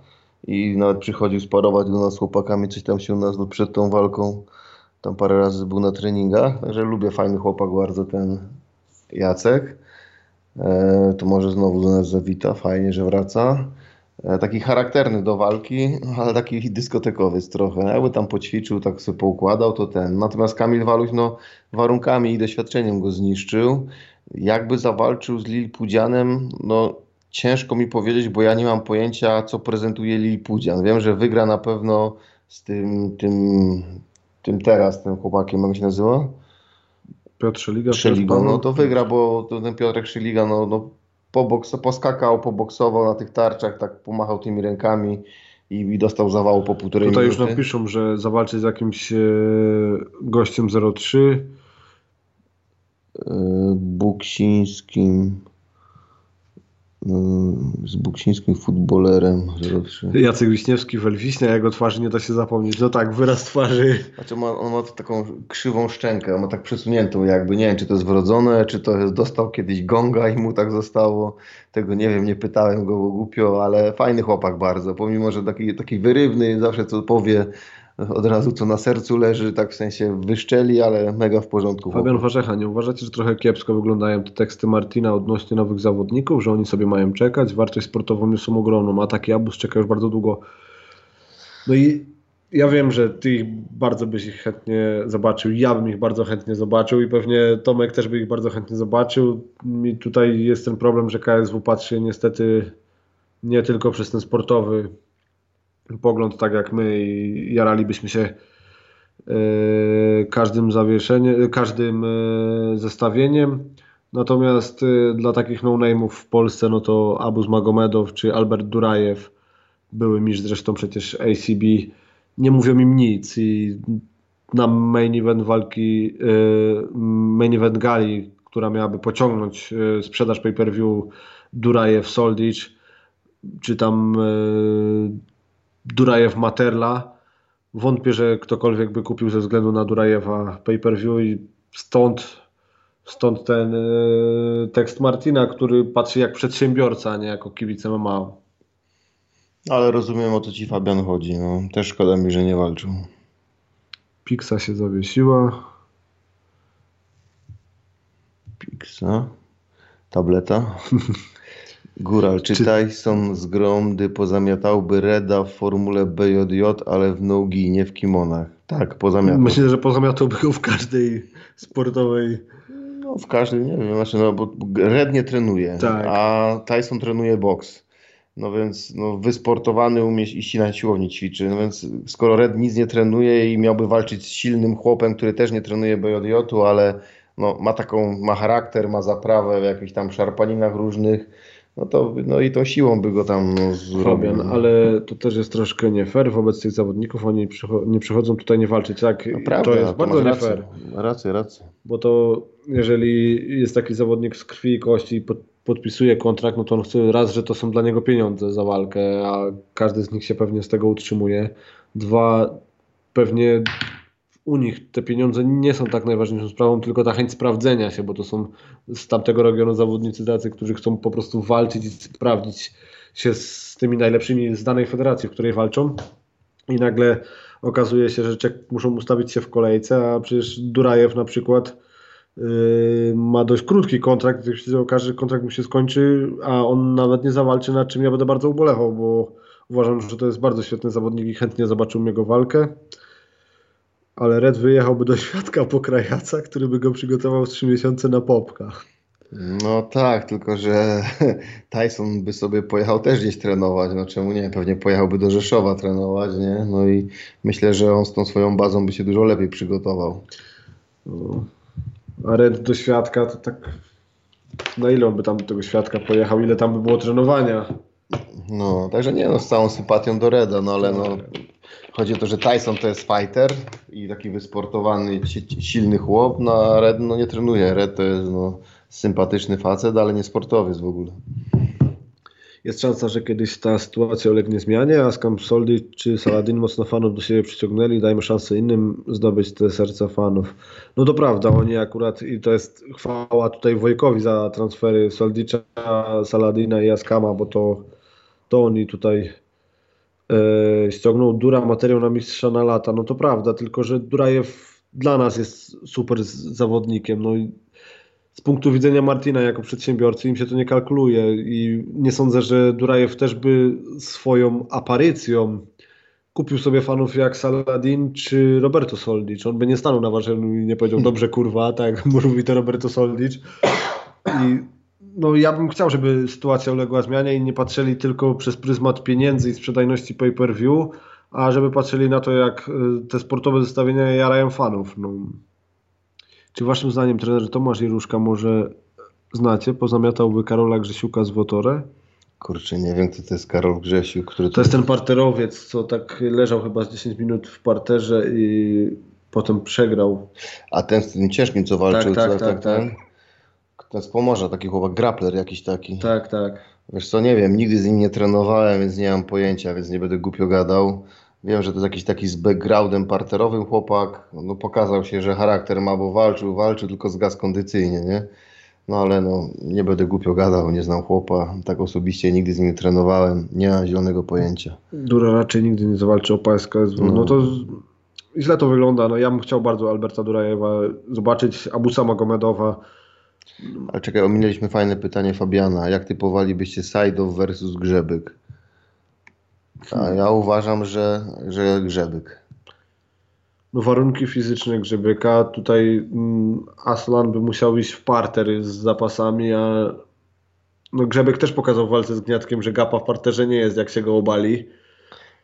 i nawet przychodził sparować do nas z chłopakami, coś tam się u nas no, przed tą walką Tam parę razy był na treningach, także lubię fajny chłopak bardzo ten Jacek. E, to może znowu do nas zawita, fajnie, że wraca. E, taki charakterny do walki, ale taki dyskotekowy trochę. Jakby tam poćwiczył, tak sobie poukładał, to ten. Natomiast Kamil Waluś, no warunkami i doświadczeniem go zniszczył. Jakby zawalczył z Lil Pudzianem, no ciężko mi powiedzieć, bo ja nie mam pojęcia, co prezentuje Lil Pudzian. Wiem, że wygra na pewno z tym, tym, tym teraz, tym chłopakiem, jak się nazywa? Piotr Szeliga. Szeligo, no to wygra, bo ten Piotrek Szeliga, no, no pobokso, poskakał, poboksował na tych tarczach, tak pomachał tymi rękami i, i dostał zawału po półtorej Tutaj już minuty. napiszą, że zawalczy z jakimś e, gościem 03. E, Buksińskim z buksińskim futbolerem 03. Jacek Wiśniewski w Elwiśnie, jego twarzy nie da się zapomnieć. No tak, wyraz twarzy. Znaczy ma, on ma taką krzywą szczękę, on ma tak przesuniętą jakby, nie wiem czy to jest wrodzone, czy to jest, dostał kiedyś gonga i mu tak zostało, tego nie wiem, nie pytałem go, bo głupio, ale fajny chłopak bardzo, pomimo, że taki, taki wyrywny, zawsze co powie od razu co na sercu leży, tak w sensie wyszczeli, ale mega w porządku. Fabian. Warzecha, nie uważacie, że trochę kiepsko wyglądają te teksty Martina odnośnie nowych zawodników, że oni sobie mają czekać? Wartość sportową niosą ogromną, a taki abus czeka już bardzo długo. No i ja wiem, że ty ich bardzo byś ich chętnie zobaczył, ja bym ich bardzo chętnie zobaczył i pewnie Tomek też by ich bardzo chętnie zobaczył. I tutaj jest ten problem, że KSW patrzy niestety nie tylko przez ten sportowy pogląd, tak jak my i jaralibyśmy się e, każdym zawieszeniem, każdym e, zestawieniem. Natomiast e, dla takich no-name'ów w Polsce, no to Abuz Magomedow czy Albert Durajew, były mistrz zresztą przecież ACB, nie mówią im nic i na main event walki, main event gali, która miałaby pociągnąć sprzedaż pay-per-view Durajew Soldic, czy tam Durajew Materla. Wątpię, że ktokolwiek by kupił ze względu na Durajewa pay-per-view i stąd, stąd ten e, tekst Martina, który patrzy jak przedsiębiorca, a nie jako kibic MMA. Ale rozumiem o co ci Fabian chodzi, no. Też szkoda mi, że nie walczył. Pixa się zawiesiła. Pixa. Tableta. Góral, czy Czy- Tyson z Gromdy pozamiatałby Reda w formule BJJ, ale w nogi, nie w kimonach? Tak, pozamiatał. Myślę, że pozamiatałby go w każdej sportowej. No w każdym, nie wiem, znaczy, no bo Red nie trenuje, Tak. a Tyson trenuje boks. No więc no, wysportowany umie iść na siłowni ćwiczy. No więc skoro Red nic nie trenuje i miałby walczyć z silnym chłopem, który też nie trenuje BJJ-u, ale no, ma taką, ma charakter, ma zaprawę w jakichś tam szarpaninach różnych, no to no i tą siłą by go tam no, zrobił. Fabian, ale to też jest troszkę nie fair wobec tych zawodników. Oni przycho- nie przychodzą tutaj nie walczyć. Tak, No, prawda, to jest bardzo nie rację. fair. Rację, rację. Bo to jeżeli jest taki zawodnik z krwi i kości i pod, podpisuje kontrakt, no to on chce raz, że to są dla niego pieniądze za walkę, a każdy z nich się pewnie z tego utrzymuje. Dwa, pewnie u nich te pieniądze nie są tak najważniejszą sprawą, tylko ta chęć sprawdzenia się, bo to są z tamtego regionu zawodnicy tacy, którzy chcą po prostu walczyć i sprawdzić się z tymi najlepszymi z danej federacji, w której walczą. I nagle okazuje się, że czek muszą ustawić się w kolejce, a przecież Durajew na przykład yy, ma dość krótki kontrakt, jak się okaże, że kontrakt mu się skończy, a on nawet nie zawalczy, nad czym ja będę bardzo ubolewał, bo uważam, że to jest bardzo świetny zawodnik i chętnie zobaczyłbym jego walkę. Ale Red wyjechałby do świadka pokrajaca, który by go przygotował z 3 miesiące na popka. No tak, tylko że Tyson by sobie pojechał też gdzieś trenować, no czemu nie? Pewnie pojechałby do Rzeszowa trenować, nie? No i myślę, że on z tą swoją bazą by się dużo lepiej przygotował. No. A Red do świadka to tak. Na ile on by tam do tego świadka pojechał, ile tam by było trenowania? No, także nie no, z całą sympatią do Reda, no ale no, chodzi o to, że Tyson to jest fighter i taki wysportowany, silny chłop, no a Red no nie trenuje. Red to jest no sympatyczny facet, ale nie sportowiec w ogóle. Jest szansa, że kiedyś ta sytuacja ulegnie zmianie, a Scam Soldy czy Saladin mocno fanów do siebie przyciągnęli. Dajmy szansę innym zdobyć te serca fanów. No to prawda, oni akurat, i to jest chwała tutaj Wojkowi za transfery Soldicza, Saladina i Askama, bo to, to oni tutaj ściągnął Dura materiał na mistrza na lata. No to prawda, tylko że Durajew dla nas jest super zawodnikiem. No i z punktu widzenia Martina jako przedsiębiorcy im się to nie kalkuluje i nie sądzę, że Durajew też by swoją aparycją kupił sobie fanów jak Saladin czy Roberto Soldic. On by nie stanął na warzeniu i nie powiedział dobrze kurwa, tak mówi to Roberto Soldic. I no ja bym chciał, żeby sytuacja uległa zmianie i nie patrzyli tylko przez pryzmat pieniędzy i sprzedajności pay-per-view, a żeby patrzyli na to, jak y, te sportowe zestawienia jarają fanów. No. Czy waszym zdaniem trener Tomasz Jeruszka może znacie, pozamiatałby Karola Grzesiuka z Wotore? Kurczę, nie wiem, kto to jest Karol Grzesiuk, który To jest ten parterowiec, co tak leżał chyba z 10 minut w parterze i potem przegrał. A ten z tym ciężkim, co walczył, Tak, tak, co, tak, ten? Ten z Pomorza, taki chłopak, grappler jakiś taki. Tak, tak. Wiesz co, nie wiem, nigdy z nim nie trenowałem, więc nie mam pojęcia, więc nie będę głupio gadał. Wiem, że to jest jakiś taki z backgroundem parterowym chłopak. No, pokazał się, że charakter ma, bo walczył, walczył, tylko zgasł kondycyjnie, nie? No ale no, nie będę głupio gadał, nie znam chłopa. Tak osobiście nigdy z nim nie trenowałem, nie mam zielonego pojęcia. Dura raczej nigdy nie zawalczy o PSKSW. No, No. to źle to wygląda. No, ja bym chciał bardzo Alberta Durajewa zobaczyć, Abusa Magomedowa. Ale czekaj, ominęliśmy fajne pytanie Fabiana. Jak typowalibyście Sajdow versus Grzebyk? A ja uważam, że, że Grzebyk. No, warunki fizyczne Grzebyka. Tutaj mm, Aslan by musiał iść w parter z zapasami, a no, Grzebyk też pokazał w walce z Gniatkiem, że gapa w parterze nie jest, jak się go obali.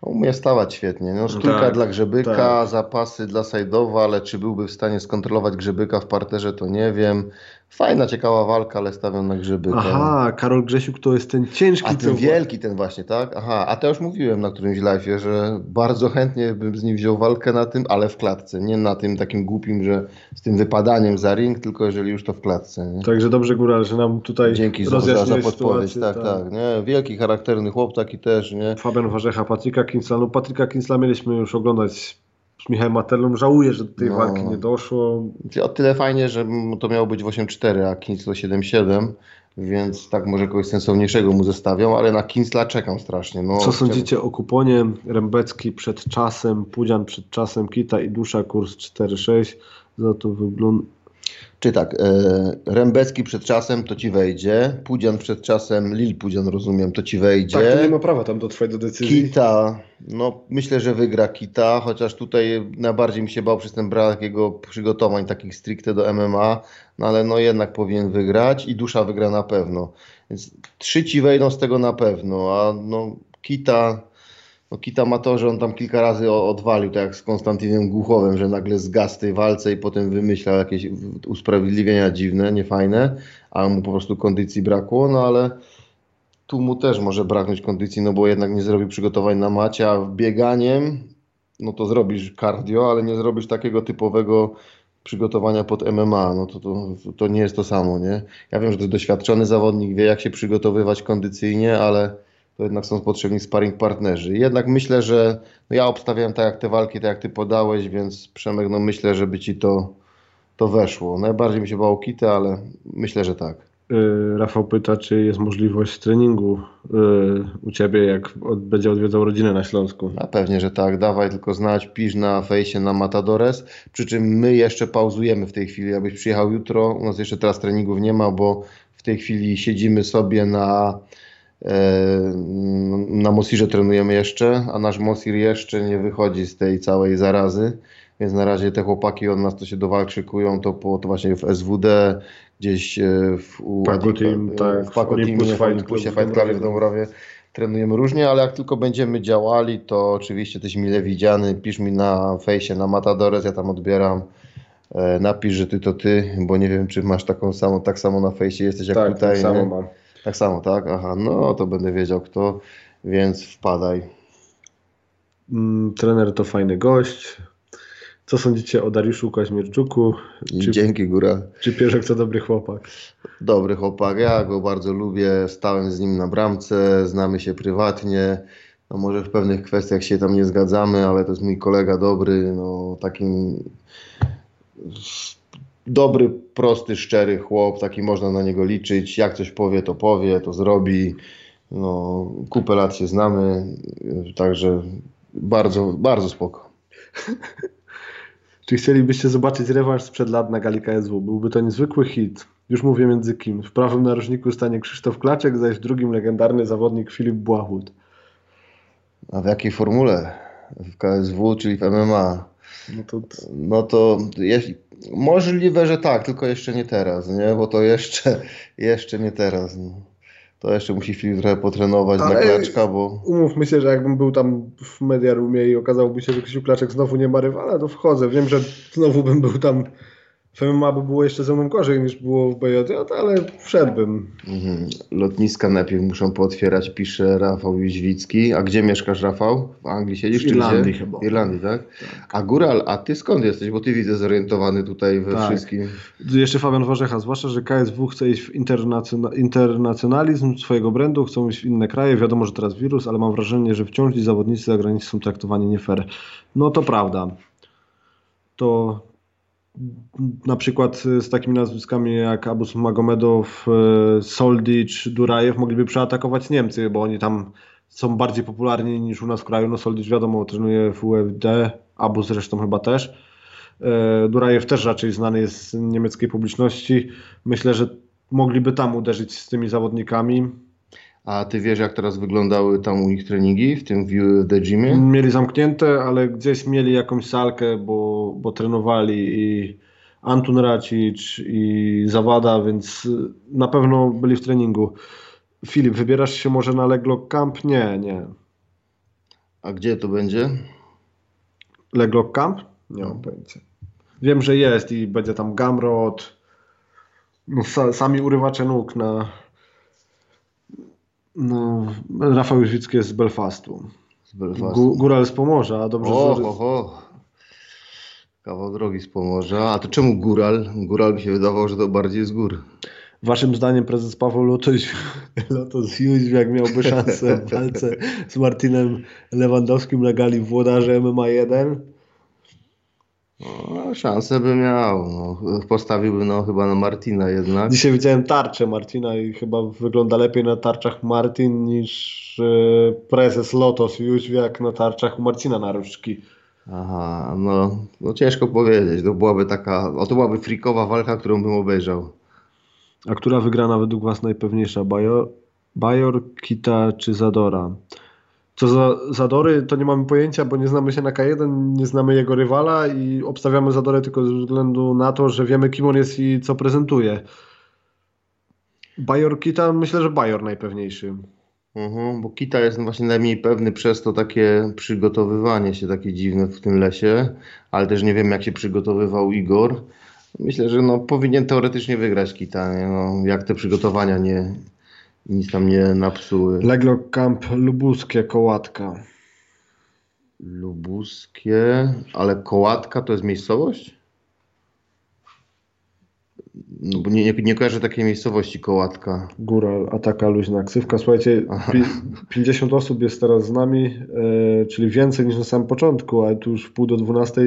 Umie stawać świetnie. No, sztuka Tak, dla Grzebyka, tak. zapasy dla Sajdowa, ale czy byłby w stanie skontrolować Grzebyka w parterze, to nie wiem. Fajna, ciekawa walka, ale stawiam na Grzebyka. Aha, Karol Grzesiuk to jest ten ciężki, A ten wielki ten właśnie, tak? Aha, a to już mówiłem na którymś live'ie, że bardzo chętnie bym z nim wziął walkę na tym, ale w klatce. Nie na tym takim głupim, że z tym wypadaniem za ring, tylko jeżeli już to w klatce. Nie? Także dobrze, Góral, że nam tutaj Dzięki za, za, podpowiedź. sytuację, Tak, tak, Nie? Wielki, charakterny chłop taki też, nie? Fabian Warzecha, Patryka Kinsla. No Patryka Kinsla mieliśmy już oglądać z Michałem Matelą. Żałuję, że do tej No. walki nie doszło. O tyle fajnie, że to miało być w 8-4, a Kinslo 7-7, więc tak może kogoś sensowniejszego mu zestawią, ale na Kinsla czekam strasznie. No, Co sądzicie o kuponie? Rębecki przed czasem, Pudzian przed czasem, Kita i Dusza, kurs 4-6. Za to wygląda... Czy tak, e, Rębecki przed czasem to ci wejdzie, Pudzian przed czasem, Lil Pudzian rozumiem, to ci wejdzie. Tak, to nie ma prawa tam dotrwać do decyzji. Kita, no myślę, że wygra Kita, chociaż tutaj najbardziej mi się bał przez ten brak jego przygotowań takich stricte do MMA, no ale no jednak powinien wygrać i Dusza wygra na pewno. Więc trzy ci wejdą z tego na pewno, a no Kita, no Kita ma to, że on tam kilka razy odwalił, tak jak z Konstantinem Głuchowem, że nagle zgasł tej walce i potem wymyślał jakieś usprawiedliwienia dziwne, niefajne, a mu po prostu kondycji brakło, no ale tu mu też może braknąć kondycji, no bo jednak nie zrobił przygotowań na macie, a bieganiem, no to zrobisz cardio, ale nie zrobisz takiego typowego przygotowania pod MMA, no to, to, to nie jest to samo, nie? Ja wiem, że to jest doświadczony zawodnik, wie jak się przygotowywać kondycyjnie, ale to jednak są potrzebni sparring partnerzy. Jednak myślę, że no ja obstawiałem tak jak te walki, tak jak ty podałeś, więc Przemek, no myślę, żeby ci to, to weszło. Najbardziej mi się bało Kitę, ale myślę, że tak. Y, Rafał pyta, czy jest możliwość treningu y, u Ciebie, jak od, będzie odwiedzał rodzinę na Śląsku. A pewnie, że tak. Dawaj tylko znać, pisz na fejsie na Matadores. Przy czym my jeszcze pauzujemy w tej chwili. Abyś przyjechał jutro, u nas jeszcze teraz treningów nie ma, bo w tej chwili siedzimy sobie na na Mosirze trenujemy jeszcze, a nasz Mosir jeszcze nie wychodzi z tej całej zarazy. Więc na razie te chłopaki od nas, co się do walk szykują, to, po, to właśnie w SWD, gdzieś e, w Team, tak, w Paco w w Fight Clubie w Dąbrowie. Trenujemy różnie, ale jak tylko będziemy działali, to oczywiście jesteś mile widziany. Pisz mi na fejsie, na Matadores, ja tam odbieram. E, napisz, że ty to ty, bo nie wiem, czy masz taką samą, tak samo na fejsie jesteś jak tak, tutaj. tak samo mam. Tak samo, tak? Aha, no to będę wiedział kto, więc wpadaj. Mm, trener to fajny gość. Co sądzicie o Dariuszu Kaźmierczuku? Czy, dzięki góra. czy Pierzek to dobry chłopak? Dobry chłopak, ja go bardzo lubię, stałem z nim na bramce, znamy się prywatnie. No może w pewnych kwestiach się tam nie zgadzamy, ale to jest mój kolega dobry, no takim dobry, prosty, szczery chłop, taki można na niego liczyć. Jak coś powie, to powie, to zrobi. No, kupę lat się znamy, także bardzo, bardzo spoko. Czy chcielibyście zobaczyć rewanż sprzed lat na gali KSW? Byłby to niezwykły hit. Już mówię między kim. W prawym narożniku stanie Krzysztof Klaczek, zaś w drugim legendarny zawodnik Filip Błachut. A w jakiej formule? W KSW, czyli w MMA? No to No to jeśli, możliwe, że tak, tylko jeszcze nie teraz, nie? Bo to jeszcze, jeszcze nie teraz. No. To jeszcze musi Filip trochę potrenować na Ale- klaczka, bo umówmy się, że jakbym był tam w Mediarumie i okazałoby się, że Krzysiu Klaczek znowu nie ma rywala, to wchodzę. Wiem, że znowu bym był tam w MMA by było jeszcze ze mną gorzej niż było w BJJ, ale wszedłbym. mhm, lotniska najpierw muszą pootwierać, pisze Rafał Jóźwicki. A gdzie mieszkasz, Rafał? W Anglii siedzisz? W czy Irlandii gdzie? chyba. W Irlandii, tak? A Góral, a ty skąd jesteś? Bo ty widzę zorientowany tutaj we Tak. wszystkim. Jeszcze Fabian Warzecha, zwłaszcza, że KSW chce iść w internacjona- internacjonalizm swojego brandu, chcą iść w inne kraje. Wiadomo, że teraz wirus, ale mam wrażenie, że wciąż ci zawodnicy zagraniczni są traktowani nie fair. No to prawda. To na przykład z takimi nazwiskami jak Abus Magomedow, e, Soldic, Durajew mogliby przeatakować Niemcy, bo oni tam są bardziej popularni niż u nas w kraju. No Soldic wiadomo, trenuje w UFD, Abus zresztą chyba też. E, Durajew też raczej znany jest z niemieckiej publiczności. Myślę, że mogliby tam uderzyć z tymi zawodnikami. A ty wiesz, jak teraz wyglądały tam u nich treningi w tym w The Gymie? Mieli zamknięte, ale gdzieś mieli jakąś salkę, bo, bo trenowali i Antun Racic i Zawada, więc na pewno byli w treningu. Filip, wybierasz się może na Leglock Camp? Nie, nie. A gdzie to będzie? Leglock Camp? Nie mam pojęcia. Wiem, że jest i będzie tam Gamrot, no, sa, sami urywacze nóg na, no, Rafał Jóźwicki jest z Belfastu. Z Belfastu. Gó- Góral z Pomorza, dobrze O, zori- ho, ho. Kawał drogi z Pomorza. A to czemu Góral? Góral mi się wydawał, że to bardziej z gór. Waszym zdaniem prezes Paweł Lotos, Lotos Jóźwiak miałby szansę w walce z Martinem Lewandowskim na gali Włodarze MMA 1? No, szansę by miał. No, postawiłby no, chyba na Martina jednak. Dzisiaj widziałem tarczę Martina i chyba wygląda lepiej na tarczach Martin niż e, prezes Lotos Jóźwiak na tarczach Marcina Naruszki. Aha, no, no ciężko powiedzieć. To byłaby taka, o to byłaby frikowa walka, którą bym obejrzał. A która wygrana według Was najpewniejsza? Bajor, Bajor Kita czy Zadora? Co za Zadory, to nie mamy pojęcia, bo nie znamy się na K1, nie znamy jego rywala i obstawiamy Zadorę tylko ze względu na to, że wiemy kim on jest i co prezentuje. Bajor Kita, myślę, że Bajor najpewniejszy. Mhm, bo Kita jest właśnie najmniej pewny przez to takie przygotowywanie się takie dziwne w tym lesie, ale też nie wiem jak się przygotowywał Igor. Myślę, że no, powinien teoretycznie wygrać Kita, nie? No, jak te przygotowania nie, nic tam nie napsuły. Leglock Camp Lubuskie, Kołatka. Lubuskie, ale Kołatka to jest miejscowość? No bo nie, nie, nie kojarzę takiej miejscowości Kołatka. Góra, ataka luźna ksywka. Słuchajcie, pi, 50 osób jest teraz z nami, e, czyli więcej niż na samym początku, ale tu już w pół do 12.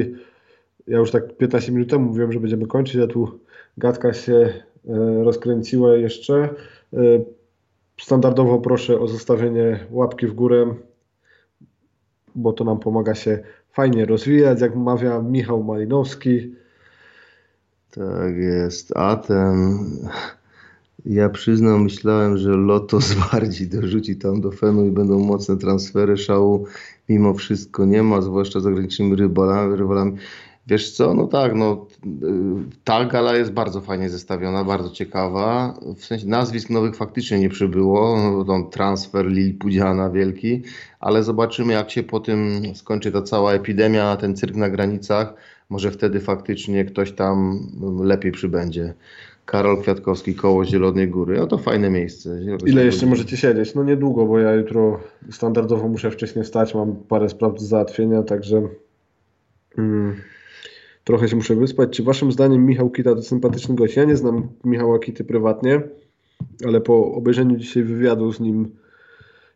Ja już tak 15 minut temu mówiłem, że będziemy kończyć, a tu gadka się e, rozkręciła jeszcze. E, standardowo proszę o zostawienie łapki w górę, bo to nam pomaga się fajnie rozwijać, jak mawia Michał Malinowski. Tak jest. A ten. Ja przyznam, myślałem, że Lotos bardziej dorzuci tam do Fenu i będą mocne transfery. Szału mimo wszystko nie ma, zwłaszcza zagranicznymi rywalami. Wiesz co, no tak, no y, ta gala jest bardzo fajnie zestawiona, bardzo ciekawa. W sensie nazwisk nowych faktycznie nie przybyło, no, tam transfer Lil Pudziana wielki, ale zobaczymy jak się po tym skończy ta cała epidemia, ten cyrk na granicach. Może wtedy faktycznie ktoś tam lepiej przybędzie. Karol Kwiatkowski, koło Zielonej Góry. No to fajne miejsce. Ile jeszcze możecie siedzieć? No niedługo, bo ja jutro standardowo muszę wcześniej wstać, mam parę spraw do załatwienia, także mm, trochę się muszę wyspać. Czy waszym zdaniem Michał Kita to sympatyczny gość? Ja nie znam Michała Kity prywatnie, ale po obejrzeniu dzisiaj wywiadu z nim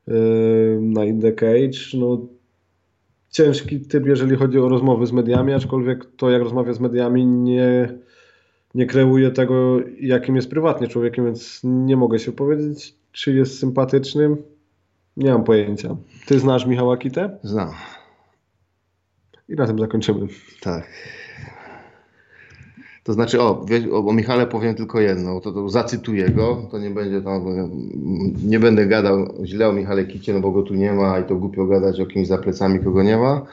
yy, na In The Cage, no ciężki typ, jeżeli chodzi o rozmowy z mediami, aczkolwiek to jak rozmawia z mediami nie, nie kreuje tego, jakim jest prywatnie człowiekiem, więc nie mogę się powiedzieć, czy jest sympatycznym. Nie mam pojęcia. Ty znasz Michała Kitę? Znam. I na tym zakończymy. Tak. To znaczy, o, o, Michale powiem tylko jedno, to, to zacytuję go, to nie będzie tam, nie będę gadał źle o Michale Kicie, no bo go tu nie ma i to głupio gadać o kimś za plecami, kogo nie ma.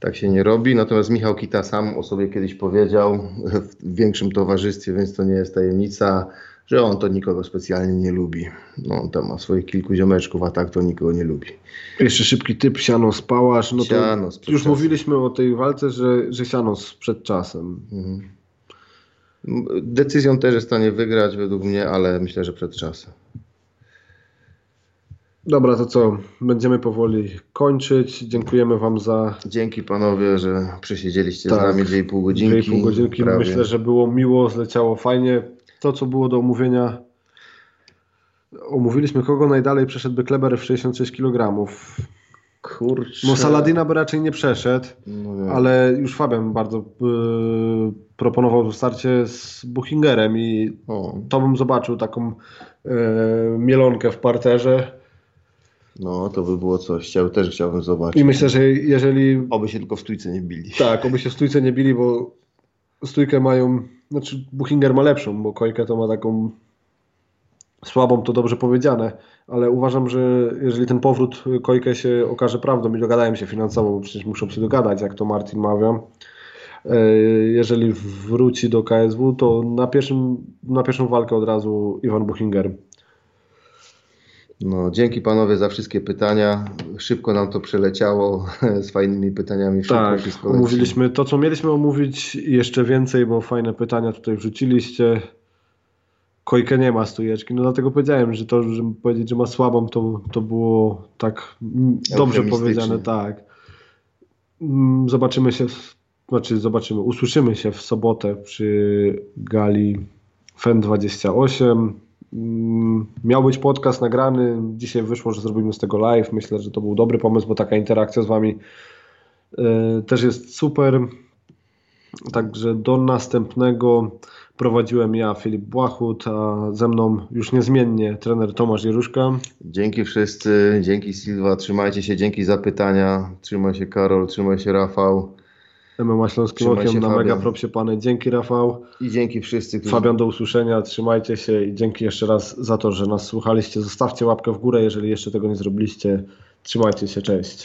Tak się nie robi. Natomiast Michał Kita sam o sobie kiedyś powiedział w większym towarzystwie, więc to nie jest tajemnica, że on to nikogo specjalnie nie lubi. No, on tam ma swoich kilku ziomeczków, a tak to nikogo nie lubi. Jeszcze szybki typ, siano spałasz. No Siano już mówiliśmy o tej walce, że, że siano przed czasem. Mhm. Decyzją też jest w stanie wygrać według mnie, ale myślę, że przed czasem. Dobra, to co? Będziemy powoli kończyć. Dziękujemy Wam za Dzięki panowie, że przesiedzieliście Tak. z nami 2,5 godzinki. 2,5 godzinki. prawie. Myślę, że było miło, zleciało fajnie. To, co było do omówienia. Omówiliśmy, kogo najdalej przeszedłby Kleber w 66 kg. Kurczę. No Saladina by raczej nie przeszedł, No ale już Fabian bardzo y, proponował starcie z Buchingerem i O, to bym zobaczył taką y, mielonkę w parterze. no to by było coś. Chciał, też chciałbym zobaczyć. I myślę, że jeżeli Oby się tylko w stójce nie bili. Tak, oby się w stójce nie bili, bo stójkę mają, znaczy Buchinger ma lepszą, bo Kojkę to ma taką słabą, to dobrze powiedziane, ale uważam, że jeżeli ten powrót Kojkę się okaże prawdą i dogadają się finansowo, bo przecież muszą się dogadać, jak to Martin mawia, e, jeżeli wróci do KSW, to na, pierwszym, na pierwszą walkę od razu Iwan Buchinger. No, dzięki panowie za wszystkie pytania. Szybko nam to przeleciało z fajnymi pytaniami. Tak, wszystko omówiliśmy to, co mieliśmy omówić i jeszcze więcej, bo fajne pytania tutaj wrzuciliście. Kojkę nie ma stójeczki, no dlatego powiedziałem, że to, żeby powiedzieć, że ma słabą, to, to było tak dobrze powiedziane, tak. Mm, Zobaczymy się, w, znaczy zobaczymy, usłyszymy się w sobotę przy gali FEN 28. Mm, Miał być podcast nagrany, dzisiaj wyszło, że zrobimy z tego live. Myślę, że to był dobry pomysł, bo taka interakcja z Wami e, też jest super. Także do następnego prowadziłem ja, Filip Błachut, a ze mną już niezmiennie trener Tomasz Jeruszka. Dzięki wszyscy, dzięki Silva, trzymajcie się, dzięki za pytania. Trzymaj się Karol, trzymaj się Rafał MMA Śląskim Okiem na Fabian. Mega Propsie Pany. Dzięki Rafał. i dzięki wszyscy, którzy Fabian do usłyszenia, trzymajcie się i dzięki jeszcze raz za to, że nas słuchaliście. Zostawcie łapkę w górę, jeżeli jeszcze tego nie zrobiliście. Trzymajcie się, cześć.